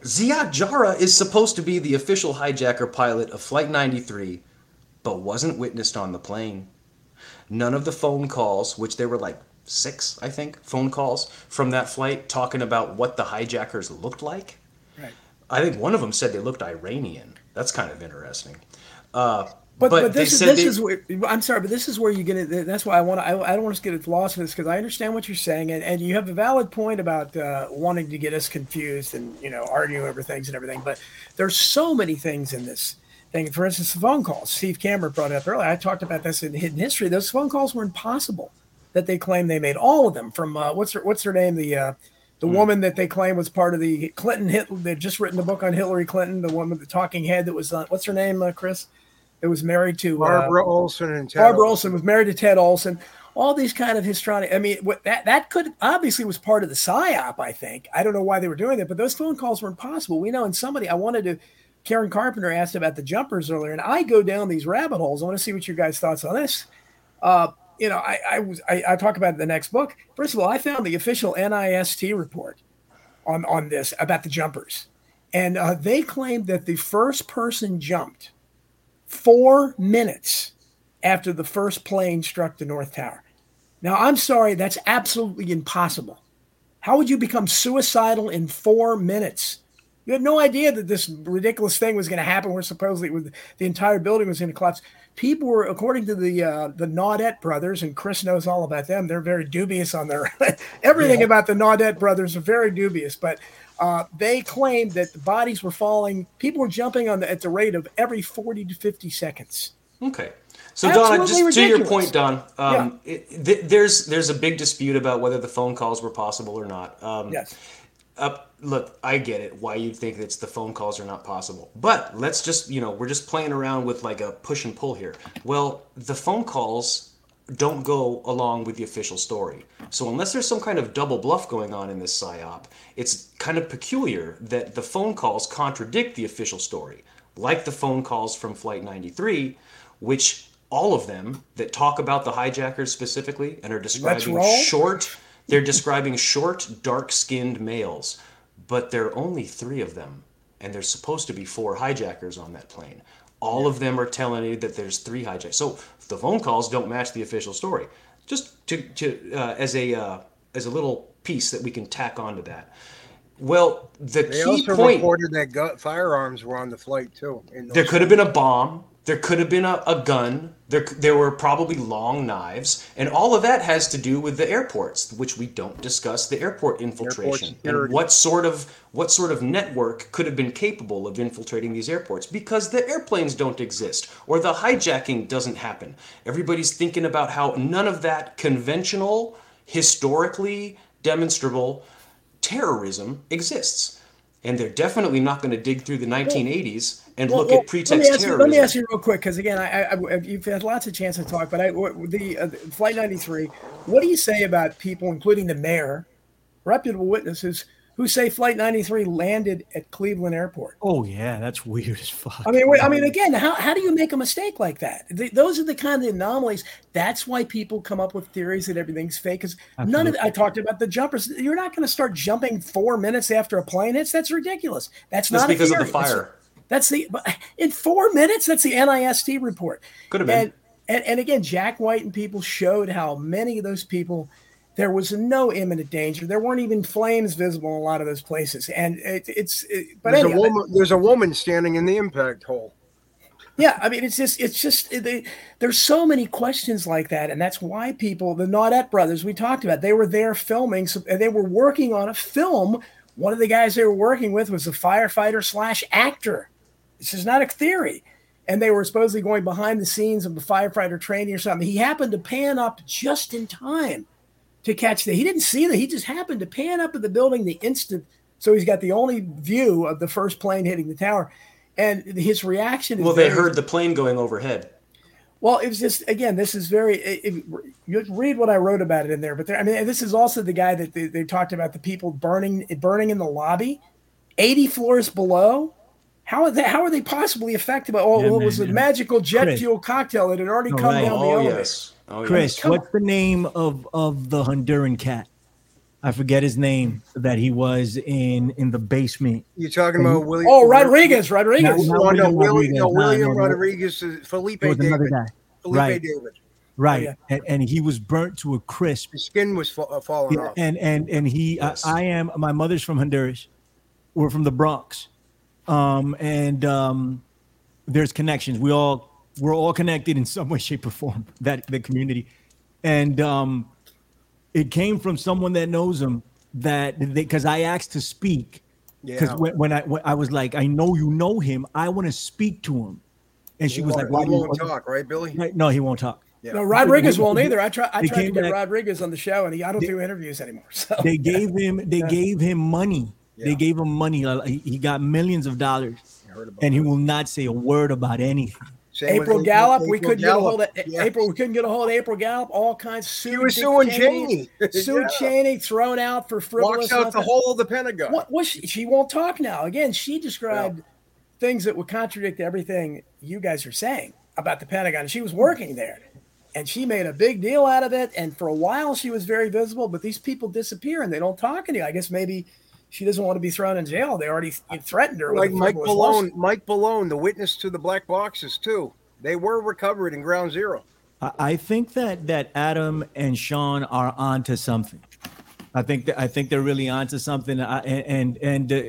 Ziad Jarrah is supposed to be the official hijacker pilot of Flight 93, but wasn't witnessed on the plane. None of the phone calls, which there were like six, I think, phone calls from that flight talking about what the hijackers looked like. Right. I think one of them said they looked Iranian. That's kind of interesting. Uh, But, but, but, this is this they- is where I'm sorry, but this is where you get it. That's why I want to. I, I don't want us to get lost in this because I understand what you're saying, and, and you have a valid point about uh, wanting to get us confused and you know argue over things and everything. But there's so many things in this thing. For instance, the phone calls. Steve Cameron brought it up earlier. I talked about this in Hidden History. Those phone calls were impossible that they claim they made. All of them from uh, what's her what's her name the uh, the Hmm. woman that they claim was part of the Clinton Hitler. They've just written a book on Hillary Clinton. The woman, with the talking head that was uh, what's her name, uh, Chris? It was married to uh, Barbara Olson and Ted Barbara Olson was married to Ted Olson. All these kind of histrionic. I mean, what that that could obviously was part of the psyop. I think. I don't know why they were doing that, but those phone calls were impossible. We know. And somebody, I wanted to. Karen Carpenter asked about the jumpers earlier, and I go down these rabbit holes. I want to see what your guys' thoughts on this. Uh, you know, I I was I, I talk about it in the next book. First of all, I found the official NIST report on on this about the jumpers, and uh, they claimed that the first person jumped four minutes after the first plane struck the North Tower. Now, I'm sorry, that's absolutely impossible. How would you become suicidal in four minutes? You had no idea that this ridiculous thing was going to happen. Where supposedly was, the entire building was going to collapse. People were, according to the uh, the Naudet brothers, and Chris knows all about them. They're very dubious on their everything Yeah. about the Naudet brothers are very dubious. But uh, they claimed that the bodies were falling. People were jumping on the, at the rate of every forty to fifty seconds. Okay. So Don, Absolutely just to your point, Don, um, it, th- there's there's a big dispute about whether the phone calls were possible or not. Um, Yes. Uh, look, I get it. Why you think it's the phone calls are not possible, but let's just you know we're just playing around with like a push and pull here. Well, the phone calls don't go along with the official story. So unless there's some kind of double bluff going on in this psyop, it's kind of peculiar that the phone calls contradict the official story, like the phone calls from Flight 93, which all of them that talk about the hijackers specifically and are describing short, they're describing short, dark-skinned males. but there are only three of them, and there's supposed to be four hijackers on that plane. All of them are telling you that there's three hijackers. So the phone calls don't match the official story. Just to, to uh, as a uh, as a little piece that we can tack onto that. Well, the They key also point reported that gu- firearms were on the flight too. there could have been a bomb. There could have been a, a gun. There, there were probably long knives. And all of that has to do with the airports, which we don't discuss the airport infiltration. and what sort of what sort of network could have been capable of infiltrating these airports? Because the airplanes don't exist or the hijacking doesn't happen. Everybody's thinking about how none of that conventional, historically demonstrable terrorism exists. And they're definitely not going to dig through the 1980s and Well, look well, at pretext let me ask terrorism. You, let me ask you real quick, because again, I, I, I, you've had lots of chance to talk, but I, the uh, flight 93. What do you say about people, including the mayor, reputable witnesses, who say flight 93 landed at Cleveland Airport? Oh yeah, that's weird as fuck. I mean, wait, I mean, again, how, how do you make a mistake like that? Th those are the kind of anomalies. That's why people come up with theories that everything's fake. Because none of I talked about the jumpers. You're not going to start jumping four minutes after a plane hits. That's ridiculous. That's Just not a because of the theory. That's- fire. That's the in four minutes. That's the NIST report. Could have been. And, and and again, Jack White and people showed how many of those people there was no imminent danger. There weren't even flames visible in a lot of those places. And it, it's it, but there's, anyhow, a woman, there's a woman standing in the impact hole. yeah, I mean, it's just, it's just, they, there's so many questions like that, and that's why people, the Naudet brothers, we talked about, they were there filming, so and they were working on a film. One of the guys they were working with was a firefighter slash actor. This is not a theory, and they were supposedly going behind the scenes of the firefighter training or something. He happened to pan up just in time to catch that. He didn't see that. He just happened to pan up at the building the instant. So he's got the only view of the first plane hitting the tower, and his reaction. Is Well, they very- heard the plane going overhead. well, it was just again. This is very. It, it- you read what I wrote about it in there, but there, I mean, this is also the guy that they, they talked about the people burning burning in the lobby, eighty floors below. How are they? How are they possibly affected by? Oh, Yeah, well, it was man, a yeah. magic jet Chris. fuel cocktail that had already Oh, come right. down the Oh elevator. yes. Oh Chris, yes. What's the name of of the Honduran cat? I forget his name that he was in in the basement. You're talking about William? Oh, Rodriguez, Rodriguez. No, no, William William, no, William no, no. Rodriguez, Felipe It was another David. guy. Felipe Right. David. Right, yeah. and, and he was burnt to a crisp. His skin was fa- uh, falling Yeah, off. and and and he, Yes. I, I am. My mother's from Honduras. We're from the Bronx, um, and um, there's connections. We all we're all connected in some way, shape, or form. That the community, and um, it came from someone that knows him. That because I asked to speak, because Yeah. when, when I when I was like, I know you know him. I want to speak to him, and she He was won't- like, Why he do you won't talk, right, Billy? Right, No, he won't talk. Yeah. No, Rodriguez They- won't either. I try. I tried to get back- Rodriguez on the show, and he. I don't do interviews anymore. So they gave him they gave him money they gave him money uh, he he got millions of dollars I heard about and he that. will not say a word about anything Same April Gallop, we couldn't get a hold of Gallop. Yeah. April. We couldn't get a hold of April Gallop. All kinds. Sued He was Dick suing Cheney, Cheney. Sued Yeah. Cheney, thrown out for frivolous. Walks out the nothing. whole of the Pentagon. What was she, she won't talk now. Again, she described things that would contradict everything you guys are saying about the Pentagon. She was working there. And she made a big deal out of it. And for a while she was very visible, but these people disappear and they don't talk to you. I guess maybe she doesn't want to be thrown in jail. They already threatened her. Like Mike frivolous lawsuit. Bellone, Mike Bellone, the witness to the black boxes too. They were recovered in Ground Zero. I, I think that that adam and sean are onto something i think that i think they're really onto something I, and and uh,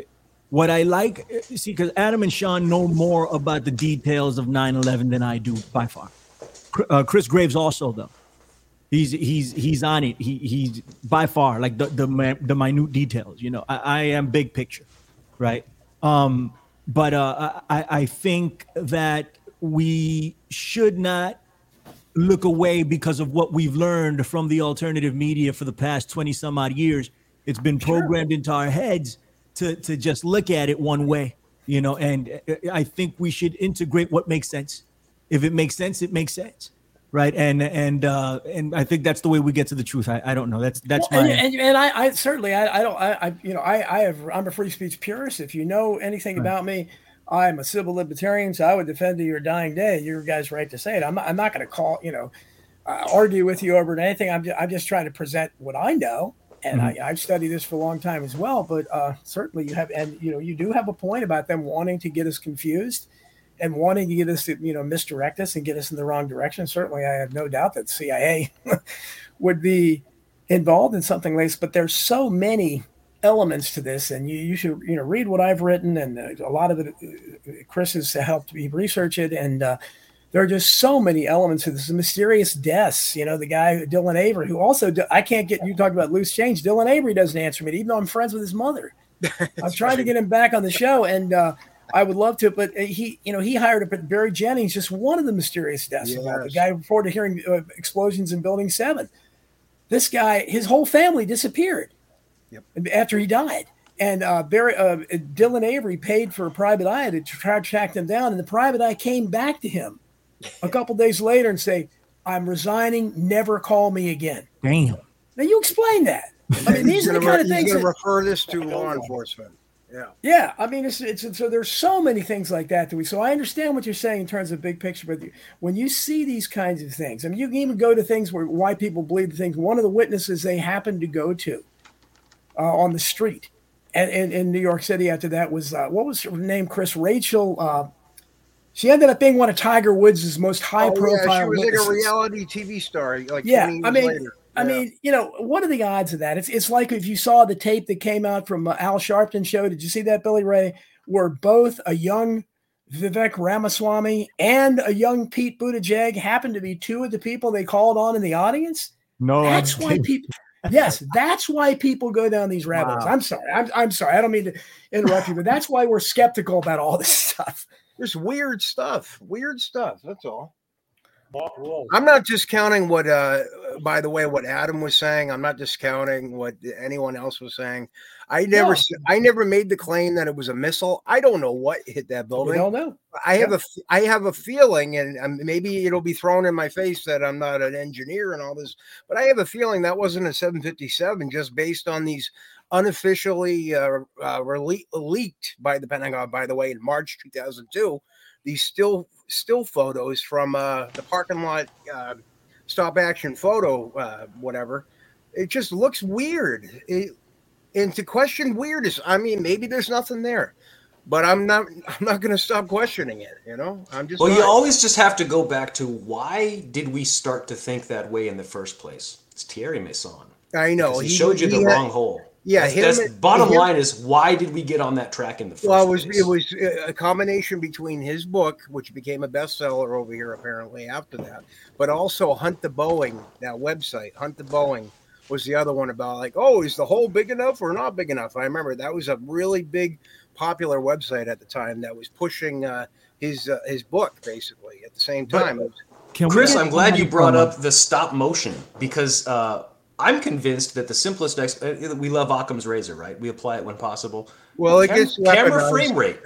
what i like uh, see because adam and sean know more about the details of 9-11 than i do by far uh, chris graves also though he's he's he's on it. He he's by far like the the, the minute details you know. I, I am big picture right? Um but uh i i think that we should not look away because of what we've learned from the alternative media for the past 20 some odd years. It's been programmed into our heads to to just look at it one way you know and uh, i think we should integrate what makes sense. If it makes sense it makes sense right and and uh and i think that's the way we get to the truth i, I don't know that's that's Well, my and, and, and I, I certainly I, I don't I, I you know I, I have I'm a free speech purist. If you know anything about me, I'm a civil libertarian, so I would defend to your dying day your guys' right to say it. I'm not, I'm not going to call you know uh, argue with you over anything. I'm just, I'm just trying to present what I know And Mhm. I, I've studied this for a long time as well, but uh, certainly you have, and you know, you do have a point about them wanting to get us confused and wanting to get us to, you know, misdirect us and get us in the wrong direction. Certainly, I have no doubt that CIA would be involved in something like this. But there's so many elements to this, and you, you should, you know, read what I've written, and uh, a lot of it, uh, Chris has helped me research it, and uh, there are just so many elements to this. The mysterious deaths, you know, the guy Dylan Avery, who also I can't get you talked about loose change. Dylan Avery doesn't answer me, even though I'm friends with his mother. I'm trying to get him back on the show, and uh, I would love to, but he, you know, he hired up at Barry Jennings, just one of the mysterious deaths. About the guy reported hearing uh, explosions in Building Seven. This guy, his whole family disappeared after he died. And uh, Barry, uh, Dylan Avery paid for a private eye to try to track them down, and the private eye came back to him a couple days later and say, "I'm resigning. Never call me again." Damn. Now you explain that. I mean, these are the gonna, kind of things. he's things. gonna refer this to law enforcement. Yeah. yeah, I mean, it's, it's so there's so many things like that that we. So I understand what you're saying in terms of big picture, but when you see these kinds of things, I mean, you can even go to things where why people believe the things. One of the witnesses they happened to go to uh, on the street, and, and in New York City after that was uh, what was her name? Chris Rachel. Uh, she ended up being one of Tiger Woods' most high Oh, profile. yeah, she was like a reality TV star. Like Yeah, I mean, later. I mean, you know, what are the odds of that? It's it's like if you saw the tape that came out from uh, Al Sharpton show. Did you see that, Billy Ray? Where both a young Vivek Ramaswamy and a young Pete Buttigieg happened to be two of the people they called on in the audience. No, That's why didn't. people. Yes, that's why people go down these rabbit holes. Wow. I'm sorry. I'm, I'm sorry. I don't mean to interrupt you, but that's why we're skeptical about all this stuff. There's weird stuff. Weird stuff. That's all. Mark. I'm not discounting what, uh, by the way, what Adam was saying. I'm not discounting what anyone else was saying. I never, No. I never made the claim that it was a missile. I don't know what hit that We building. don't know. I have a, I have a feeling, and um, maybe it'll be thrown in my face that I'm not an engineer and all this, but I have a feeling that wasn't a 757, just based on these unofficially uh, uh, rele- leaked by the Pentagon. By the way, in March 2002, these still still photos from uh, the parking lot uh, stop action photo, uh, whatever. It just looks weird. It, and to question weird is, I mean, maybe there's nothing there but I'm not I'm not going to stop questioning it. You know, I'm just. Well, you always just have to go back to why did we start to think that way in the first place? It's Thierry Meyssan. I know Because he, showed you the had- wrong hole. Yeah, that's, that's and- bottom him- line is why did we get on that track in the first Well, it was place? it was a combination between his book, which became a bestseller over here apparently after that, but also Hunt the Boeing, that website, Hunt the Boeing, was the other one about like, oh, is the hole big enough or not big enough? I remember that was a really big, popular website at the time that was pushing uh, his uh, his book basically at the same time. It was- Can Chris, get I'm glad you brought uh, up the stop motion because uh, I'm convinced that the simplest ex- uh, we love Occam's razor, right? We apply it when possible. well, it Cam- gets camera weaponized. frame rate.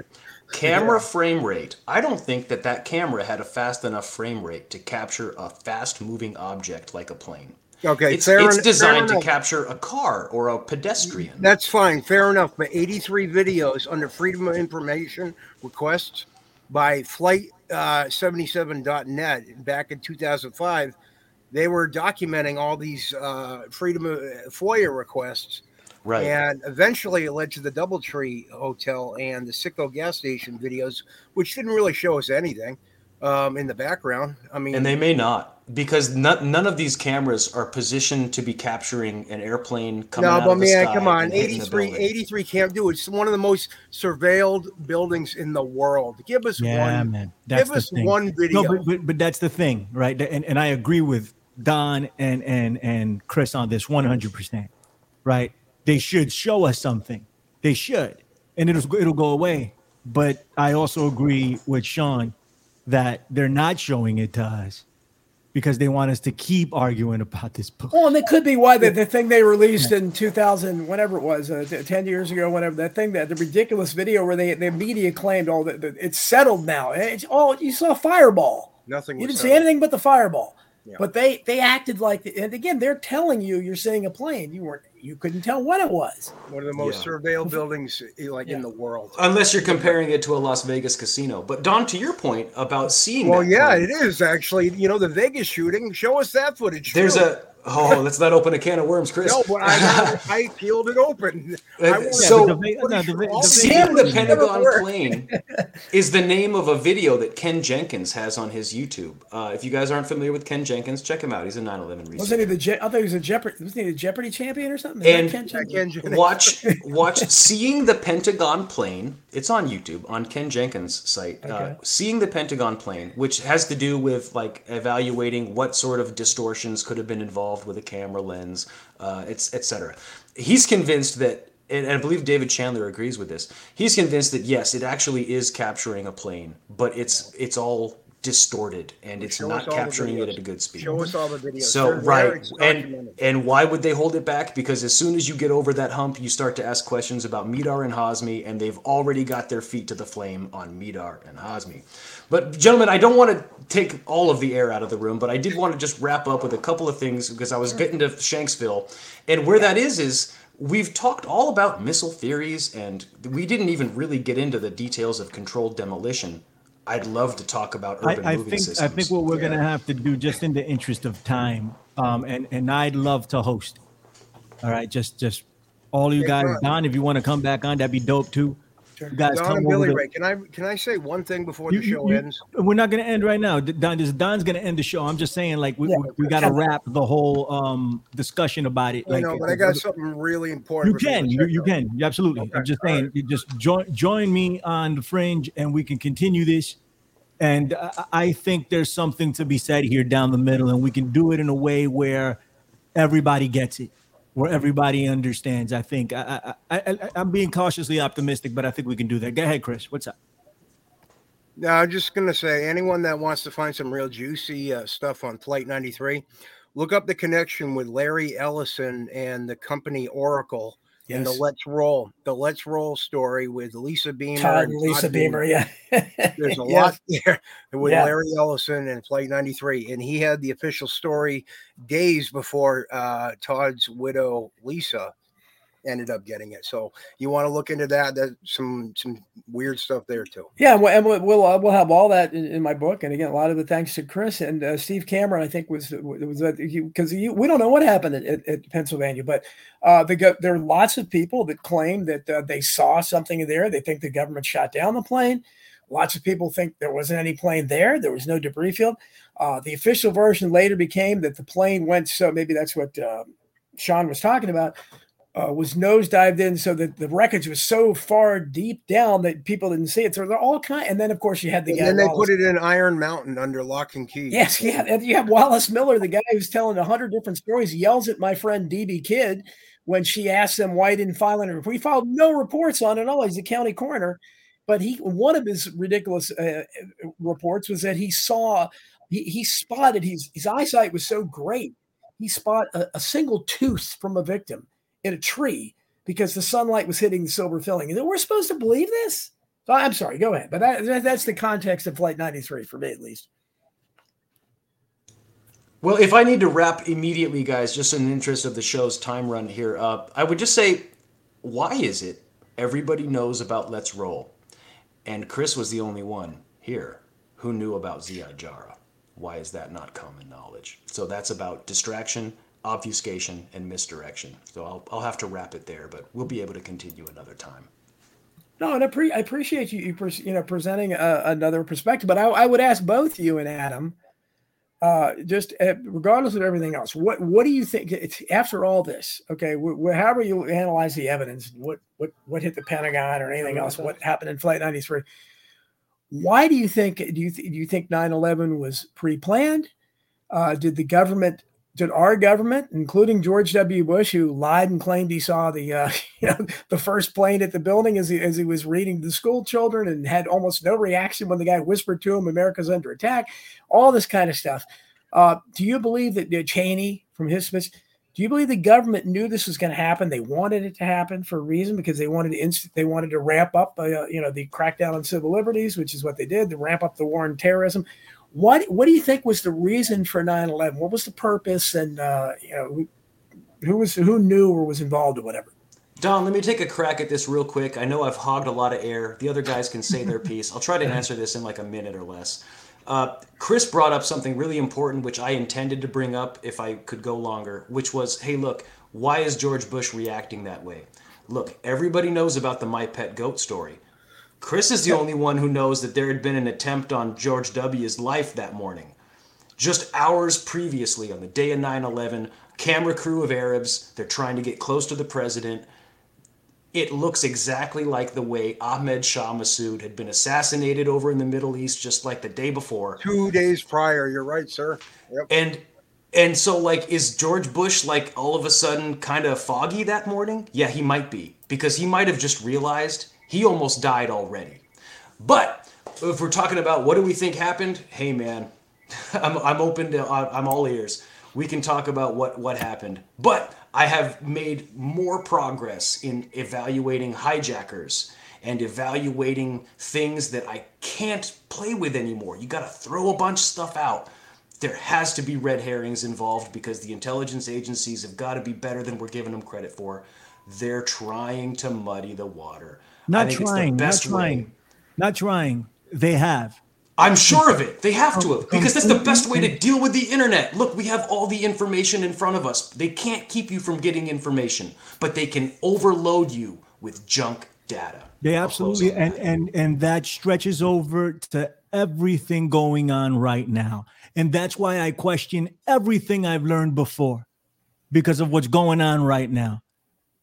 Camera Yeah. frame rate. I don't think that that camera had a fast enough frame rate to capture a fast moving object like a plane. Okay, It's, fair it's en- designed to capture a car or a pedestrian. That's fine, fair enough. But 83 videos under Freedom of Information requests by Flight uh, 77.net back in 2005, they were documenting all these uh, Freedom of FOIA requests. Right. And eventually it led to the Doubletree Hotel and the Citgo gas station videos, which didn't really show us anything um, in the background. I mean, And they may not because none, none of these cameras are positioned to be capturing an airplane coming no, out but of the man, sky come on. and hitting the 83, 83 can't do it. It's one of the most surveilled buildings in the world. Give us Yeah, one. man. That's give the us thing. one video. No, but, but but that's the thing, right? And and I agree with Don and and and Chris on this 100%. Right? They should show us something. They should. And it'll it'll go away. But I also agree with Sean that they're not showing it to us because they want us to keep arguing about this book. Well, and it could be why the, the thing they released in 2000, whenever it was, uh, 10 years ago, whatever, that thing, that the ridiculous video where they the media claimed, oh, that that it's settled now. It's all you saw Fireball. Nothing. You didn't see anything but the Fireball. Yeah. But they they acted like, and again, they're telling you you're seeing a plane. You weren't, you couldn't tell what it was. One of the most Yeah. surveilled buildings eh, like in the world. Unless you're comparing it to a Las Vegas casino. But Don, to your point about seeing Well, that yeah, plane, it is actually. You know, the Vegas shooting. Show us that footage. There's too. a Oh, let's not open a can of worms, Chris. No, but I, I peeled it open. Uh, so- the va- no, the va- the Seeing the Pentagon plane is the name of a video that Ken Jenkins has on his YouTube. Uh, if you guys aren't familiar with Ken Jenkins, check him out. He's a 9/11 researcher. Wasn't he the? Je- I thought he was a Jeopardy. Wasn't he the Jeopardy champion or something? Is And Ken Jenkins? Watch watch seeing the pentagon plane it's on youtube on ken jenkins site uh, seeing the pentagon plane which has to do with like evaluating what sort of distortions could have been involved with a camera lens uh, it's etc he's convinced that and I believe David Chandler agrees with this. He's convinced that yes, it actually is capturing a plane, but it's it's all distorted and it's not capturing it at a good speed. Show us all the videos. So They're right, and and why would they hold it back? Because as soon as you get over that hump, you start to ask questions about Mihdhar and Hazmi, and they've already got their feet to the flame on Mihdhar and Hazmi. But gentlemen, I don't want to take all of the air out of the room, but I did want to just wrap up with a couple of things because I was getting to Shanksville, and where that is is. We've talked all about missile theories, and we didn't even really get into the details of controlled demolition. I'd love to talk about urban I, I moving think systems. I think what we're gonna have to do, just in the interest of time, um, and and I'd love to host. All right, just just all you Yeah, guys, Don. Don, if you want to come back on, that'd be dope too. You guys Don and Billy Ray, can I can I say one thing before You- the show you- ends? We're not going to end right now. Don, Don's going to end the show. I'm just saying, like, we, Yeah. we, we got to wrap the whole um, discussion about it. I Like, know, but I got something really important. you can, you, you can, You absolutely. I'm just saying, right. you just join join me on the fringe, and we can continue this. And I, I think there's something to be said here down the middle, and we can do it in a way where everybody gets it, where everybody understands. I think I, I, I, I'm being cautiously optimistic, but I think we can do that. Go ahead, Chris. What's up? No, I'm just gonna say anyone that wants to find some real juicy uh, stuff on Flight 93, look up the connection with Larry Ellison and the company Oracle and the Let's Roll, the Let's Roll story with Lisa Beamer Todd and Lisa Todd Beamer. Yeah. There's a Yeah. lot there with Yeah. Larry Ellison and Flight 93, and he had the official story days before uh, Todd's widow Lisa ended up getting it. So you want to look into that. There's some some weird stuff there too. Yeah, and we'll we'll, uh, we'll have all that in, in my book, and again, a lot of the thanks to Chris and uh, Steve Cameron. I think was was because we don't know what happened at, at, at Pennsylvania, but uh, the, there are lots of people that claim that uh, they saw something there. They think the government shot down the plane. Lots of people think there wasn't any plane there. There was no debris field. Uh, the official version later became that the plane went. So maybe that's what uh, Sean was talking about uh, was nosedived in so that the wreckage was so far deep down that people didn't see it. So they're all kind. And then of course you had the And guy. then they Wallace. put it in Iron Mountain under lock and key. Yes, yeah. And you have Wallace Miller, the guy who's telling a hundred different stories. Yells at my friend DB Kidd when she asks him why he didn't file any report. He filed no reports on it at all. He's a county coroner. But he one of his ridiculous uh, reports was that he saw he, he spotted his his eyesight was so great he spot a, a single tooth from a victim in a tree because the sunlight was hitting the silver filling. And we're supposed to believe this? So I'm sorry, go ahead. But that, that- that's the context of Flight 93 for me, at least. Well, if I need to wrap immediately, guys, just in the interest of the show's time run here, uh, I would just say, why is it everybody knows about Let's Roll, and Chris was the only one here who knew about Ziad Jarrah? Why is that not common knowledge? So that's about distraction, obfuscation, and misdirection. So I'll, I'll have to wrap it there, but we'll be able to continue another time. No, and I, pre- I appreciate you, you, you know, presenting a, another perspective. But I, I would ask both you and Adam, uh, just uh, regardless of everything else, what what do you think? After all this, okay, wh- wh- however you analyze the evidence, what what what hit the Pentagon or anything else, what happened in Flight 93? Why do you think? Do you th- do you think 9/11 was pre-planned? Uh, did the government? Did our government, including George W. Bush, who lied and claimed he saw the uh, you know the first plane at the building as he as he was reading to the school children and had almost no reaction when the guy whispered to him, "America's under attack," all this kind of stuff. Uh, do you believe that uh, Cheney, from his speech, do you believe the government knew this was going to happen? They wanted it to happen for a reason because they wanted to inst- they wanted to ramp up, uh, you know, the crackdown on civil liberties, which is what they did, to ramp up the war on terrorism. What what do you think was the reason for 9-11? What was the purpose, and uh, you know, who, who was who knew or was involved or whatever? Don, let me take a crack at this real quick. I know I've hogged a lot of air. The other guys can say their piece. I'll try to answer this in like a minute or less. Uh, Chris brought up something really important, which I intended to bring up if I could go longer, which was, hey, look, why is George Bush reacting that way? Look, everybody knows about the My Pet Goat story. Chris is the only one who knows that there had been an attempt on George W.'s life that morning. Just hours previously, on the day of 9 11, camera crew of Arabs, they're trying to get close to the president. It looks exactly like the way Ahmed Shah Massoud had been assassinated over in the Middle East just like the day before. Two days prior. You're right, sir. Yep. And and so like is George Bush like all of a sudden kind of foggy that morning? Yeah, he might be because he might have just realized he almost died already. But if we're talking about what do we think happened? Hey man, I'm I'm open to I'm all ears. We can talk about what what happened. But I have made more progress in evaluating hijackers and evaluating things that I can't play with anymore. You got to throw a bunch of stuff out. There has to be red herrings involved because the intelligence agencies have got to be better than we're giving them credit for. They're trying to muddy the water. Not think it's the trying. Not best way. trying. Not trying. They have. I'm sure of it. They have to have um, because that's the best way to um, deal with the internet. Look, we have all the information in front of us. They can't keep you from getting information, but they can overload you with junk data. They absolutely and and and that stretches over to everything going on right now. And that's why I question everything I've learned before because of what's going on right now.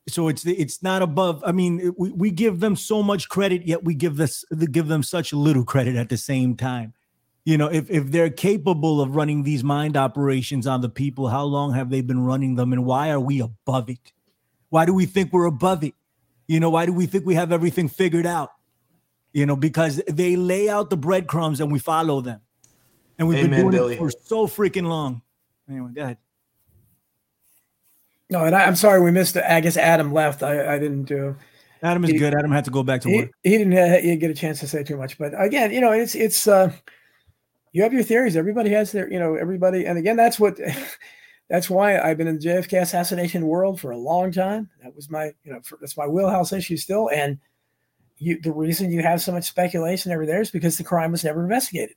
So it's it's not above. I mean, we, we give them so much credit, yet we give this give them such little credit at the same time. You know, if if they're capable of running these mind operations on the people, how long have they been running them, and why are we above it? Why do we think we're above it? You know, why do we think we have everything figured out? You know, because they lay out the breadcrumbs and we follow them. And we've been doing Billy. it for so freaking long. Anyway, go ahead. No, and I, I'm sorry we missed. it. I guess Adam left. I, I didn't do. Adam is He- good. Adam had to go back to He, work. he didn't uh, he get a chance to say too much, but again, you know, it's it's. uh You have your theories. Everybody has their, you know, everybody, and again, that's what. That's why I've been in the JFK assassination world for a long time. That was my, you know, for, that's my wheelhouse issue still. And you, the reason you have so much speculation over there is because the crime was never investigated.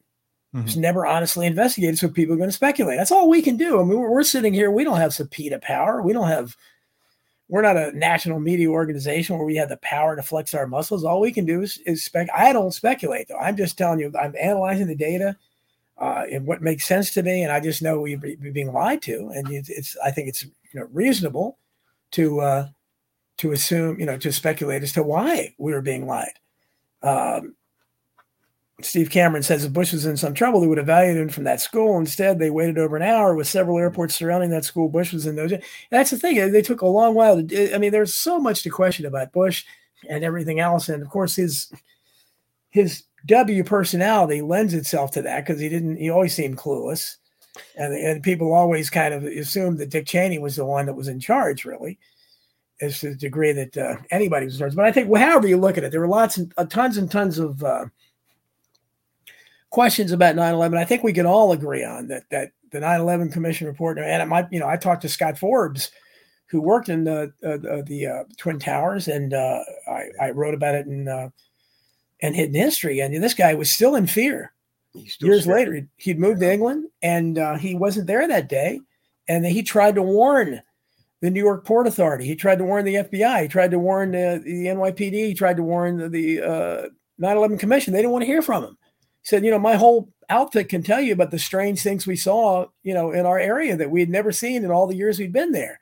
Was never honestly investigated, so people are going to speculate. That's all we can do. I mean, we're, we're sitting here. We don't have subpoena power. We don't have. We're not a national media organization where we have the power to flex our muscles. All we can do is, is spec. I don't speculate though. I'm just telling you. I'm analyzing the data uh, and what makes sense to me, and I just know we're, we're being lied to, and it's, it's. I think it's you know reasonable to uh, to assume you know to speculate as to why we were being lied. Um, Steve Cameron says if Bush was in some trouble, they would have evaluated him from that school. Instead, they waited over an hour with several airports surrounding that school. Bush was in those. That's the thing. They took a long while to. I mean, there's so much to question about Bush and everything else, and of course his his W personality lends itself to that because he didn't. He always seemed clueless, and and people always kind of assumed that Dick Cheney was the one that was in charge, really, as to the degree that uh, anybody was in charge. But I think, well, however you look at it, there were lots and uh, tons and tons of. Uh, questions about 9-11 i think we can all agree on that that the 9-11 commission report and it might you know i talked to scott forbes who worked in the uh, the uh, twin towers and uh, I, I wrote about it in uh, in hidden history and this guy was still in fear still years scared. later. He'd- moved to england and uh, he wasn't there that day and he tried to warn the new york port authority. He tried to warn the fbi he tried to warn uh, the nypd he tried to warn the, the uh, 9-11 commission. They didn't want to hear from him said, you know, my whole outfit can tell you about the strange things we saw, you know, in our area that we had never seen in all the years we'd been there.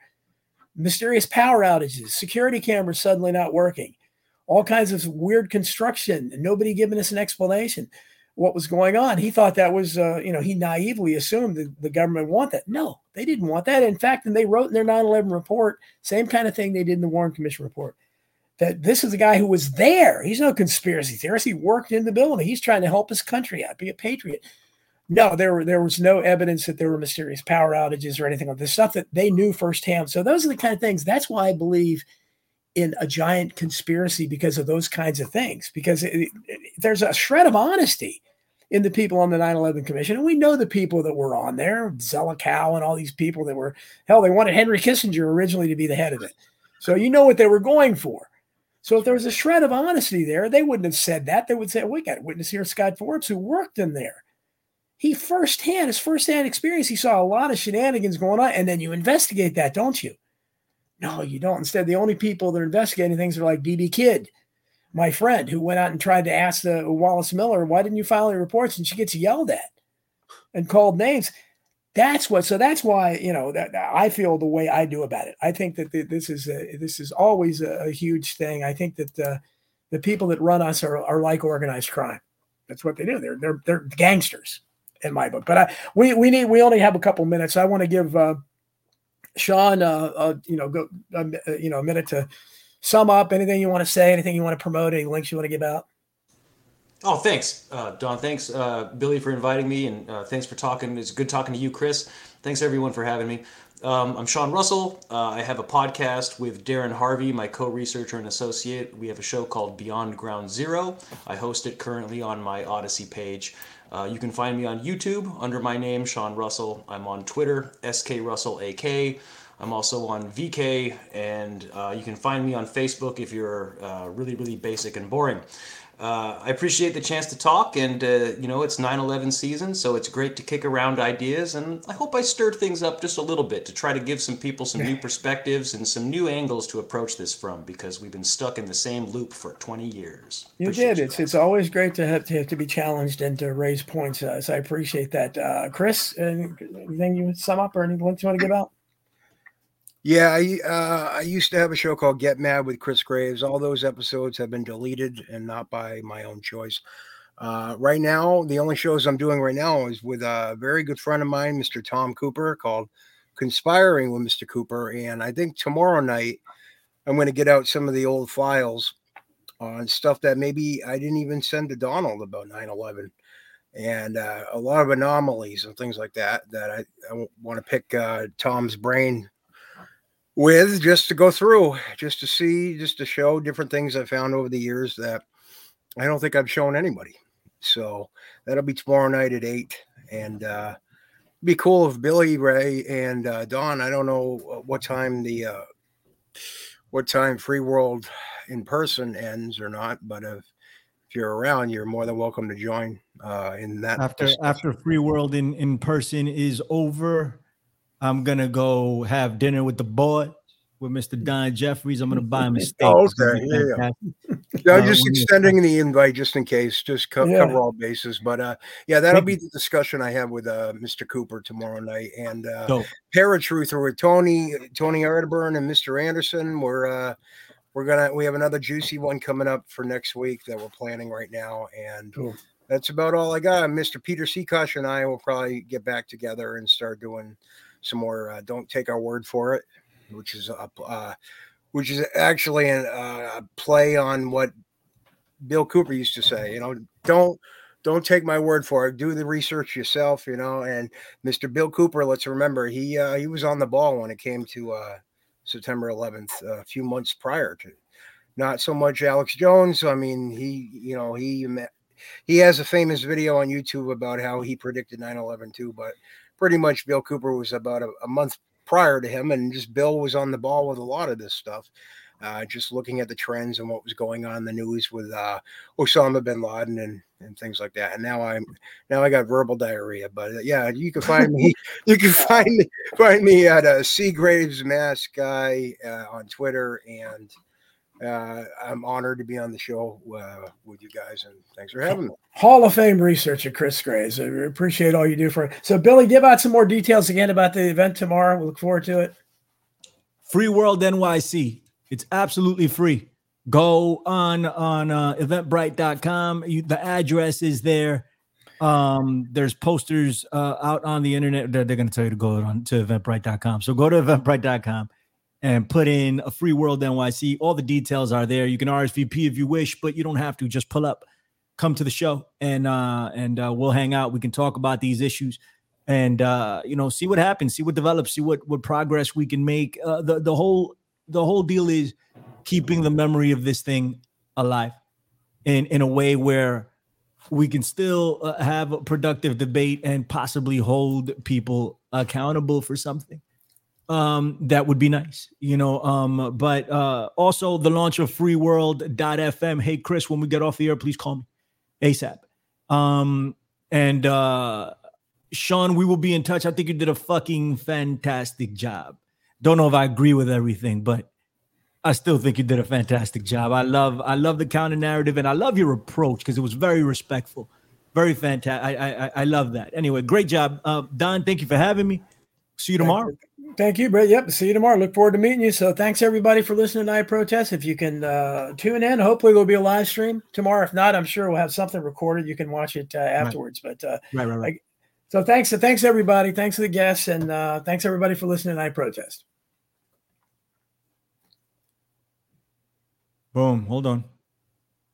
Mysterious power outages, security cameras suddenly not working, all kinds of weird construction, and nobody giving us an explanation what was going on. He thought that was, uh, you know, he naively assumed that the government want that. No, they didn't want that. In fact, and they wrote in their 9/11 report, same kind of thing they did in the Warren Commission report that this is a guy who was there. He's no conspiracy theorist. He worked in the building. He's trying to help his country out, be a patriot. No, there were there was no evidence that there were mysterious power outages or anything like this stuff that they knew firsthand. So those are the kind of things. That's why I believe in a giant conspiracy because of those kinds of things. Because it, it- there's a shred of honesty in the people on the 9/11 Commission, and we know the people that were on there, Zelikow and all these people that were hell. They wanted Henry Kissinger originally to be the head of it, so you know what they were going for. So if there was a shred of honesty there, they wouldn't have said that. They would say, "We got a witness here, Scott Forbes, who worked in there." he firsthand, his firsthand experience, he saw a lot of shenanigans going on, and then you investigate that, don't you? No, you don't. Instead, the only people that are investigating things are like BB Kidd, my friend, who went out and tried to ask the Wallace Miller, "Why didn't you file any reports?" And she gets yelled at and called names. That's what. So that's why you know that I feel the way I do about it. I think that this is a, this is always a, a huge thing. I think that the the people that run us are, are like organized crime. That's what they do. They're they're they're gangsters in my book. But I, we we need we only have a couple minutes. I want to give uh, Sean uh, uh, you know go uh, you know a minute to sum up anything you want to say, anything you want to promote, any links you want to give out. Oh, thanks, uh, Don. Thanks, uh, Billy, for inviting me, and uh, thanks for talking. It's good talking to you, Chris. Thanks everyone for having me. Um, I'm Sean Russell. Uh, I have a podcast with Darren Harvey, my co-researcher and associate. We have a show called Beyond Ground Zero. I host it currently on my Odysee page. Uh, you can find me on YouTube under my name, Sean Russell. I'm on Twitter, SKRussellAK. I'm also on VK, and uh, you can find me on Facebook if you're really, really basic and boring uh, I appreciate the chance to talk, and uh, you know it's 9/11 season, so it's great to kick around ideas, and I hope I stirred things up just a little bit to try to give some people some new perspectives and some new angles to approach this from, because we've been stuck in the same loop for 20 years. You appreciate did. You it's it's always great to have to, have to be challenged and to raise points. Uh, so I appreciate that, uh, Chris. Anything you sum up or any links you want to give out? Yeah, I uh, I used to have a show called Get Mad with Chris Graves. All those episodes have been deleted and not by my own choice. Uh, right now, the only shows I'm doing right now is with a very good friend of mine, Mr. Tom Cooper, called Conspiring with Mr. Cooper. And I think tomorrow night I'm going to get out some of the old files on stuff that maybe I didn't even send to Donald about 9 11 and uh, a lot of anomalies and things like that that I, I want to pick uh, Tom's brain with just to go through, just to see, just to show different things I found over the years that I don't think I've shown anybody. So that'll be tomorrow night at eight, and uh, be cool if Billy Ray and uh, Don. I don't know what time the uh, what time Free World in person ends or not, but if if you're around, you're more than welcome to join uh, in that. After discussion. after Free World in in person is over, I'm gonna go have dinner with the boy with Mr. Don Jeffries. I'm gonna buy him a steak. Oh, okay, yeah, yeah. I'm uh, just extending the invite just in case, just co- yeah. cover all bases. But uh, yeah, that'll be the discussion I have with uh, Mr. Cooper tomorrow night, and uh, Paratruther with Tony, Tony Arterburn, and Mr. Anderson. We're uh, we're gonna we have another juicy one coming up for next week that we're planning right now, and. Cool. That's about all I got. Mr. Peter Seakosh and I will probably get back together and start doing some more uh, don't take our word for it which is a uh, which is actually a, a play on what bill cooper used to say you know don't don't take my word for it. Do the research yourself you know and mr bill cooper let's remember he uh, he was on the ball when it came to uh, september 11th a few months prior to not so much alex jones. I mean he you know he he has a famous video on youtube about how he predicted 9-11 too but pretty much Bill Cooper was about a, a month prior to him, and just Bill was on the ball with a lot of this stuff. Uh, just looking at the trends and what was going on in the news with uh, Osama bin Laden and, and things like that. And now I'm now I got verbal diarrhea. But uh, yeah, you can find me. you can find me find me at a uh, Seagraves Mask guy uh, on Twitter and uh, I'm honored to be on the show uh, with you guys, and thanks for having me. Hall of Fame researcher Chris Graves. I appreciate all you do for. It. So, Billy, give out some more details again about the event tomorrow. We look forward to it. Free World NYC. It's absolutely free. Go on on uh, Eventbrite.com. You, the address is there. Um, there's posters uh, out on the internet. They're, they're going to tell you to go on to Eventbrite.com. So go to Eventbrite.com and put in a free world NYC. All the details are there. You can RSVP if you wish, but you don't have to. Just pull up, come to the show, and uh, and uh, we'll hang out. We can talk about these issues, and uh, you know, see what happens, see what develops, see what what progress we can make. Uh, the the whole the whole deal is keeping the memory of this thing alive, in in a way where we can still uh, have a productive debate and possibly hold people accountable for something um, that would be nice, you know. Um, but uh, also the launch of freeworld.fm. Hey, Chris, when we get off the air, please call me ASAP. Um, and uh, Sean, we will be in touch. I think you did a fucking fantastic job. Don't know if I agree with everything, but I still think you did a fantastic job. I love I love the counter narrative and I love your approach because it was very respectful, very fantastic. I, I I love that. Anyway, great job, uh, Don. Thank you for having me. See you tomorrow. Thank you, Brett. Yep. See you tomorrow. Look forward to meeting you. So thanks everybody for listening to I Protest. If you can uh, tune in, hopefully there'll be a live stream tomorrow. If not, I'm sure we'll have something recorded. You can watch it uh, afterwards. But uh, Right, right, right. so thanks. So thanks everybody. Thanks to the guests and uh, thanks everybody for listening to I Protest. Boom. Hold on.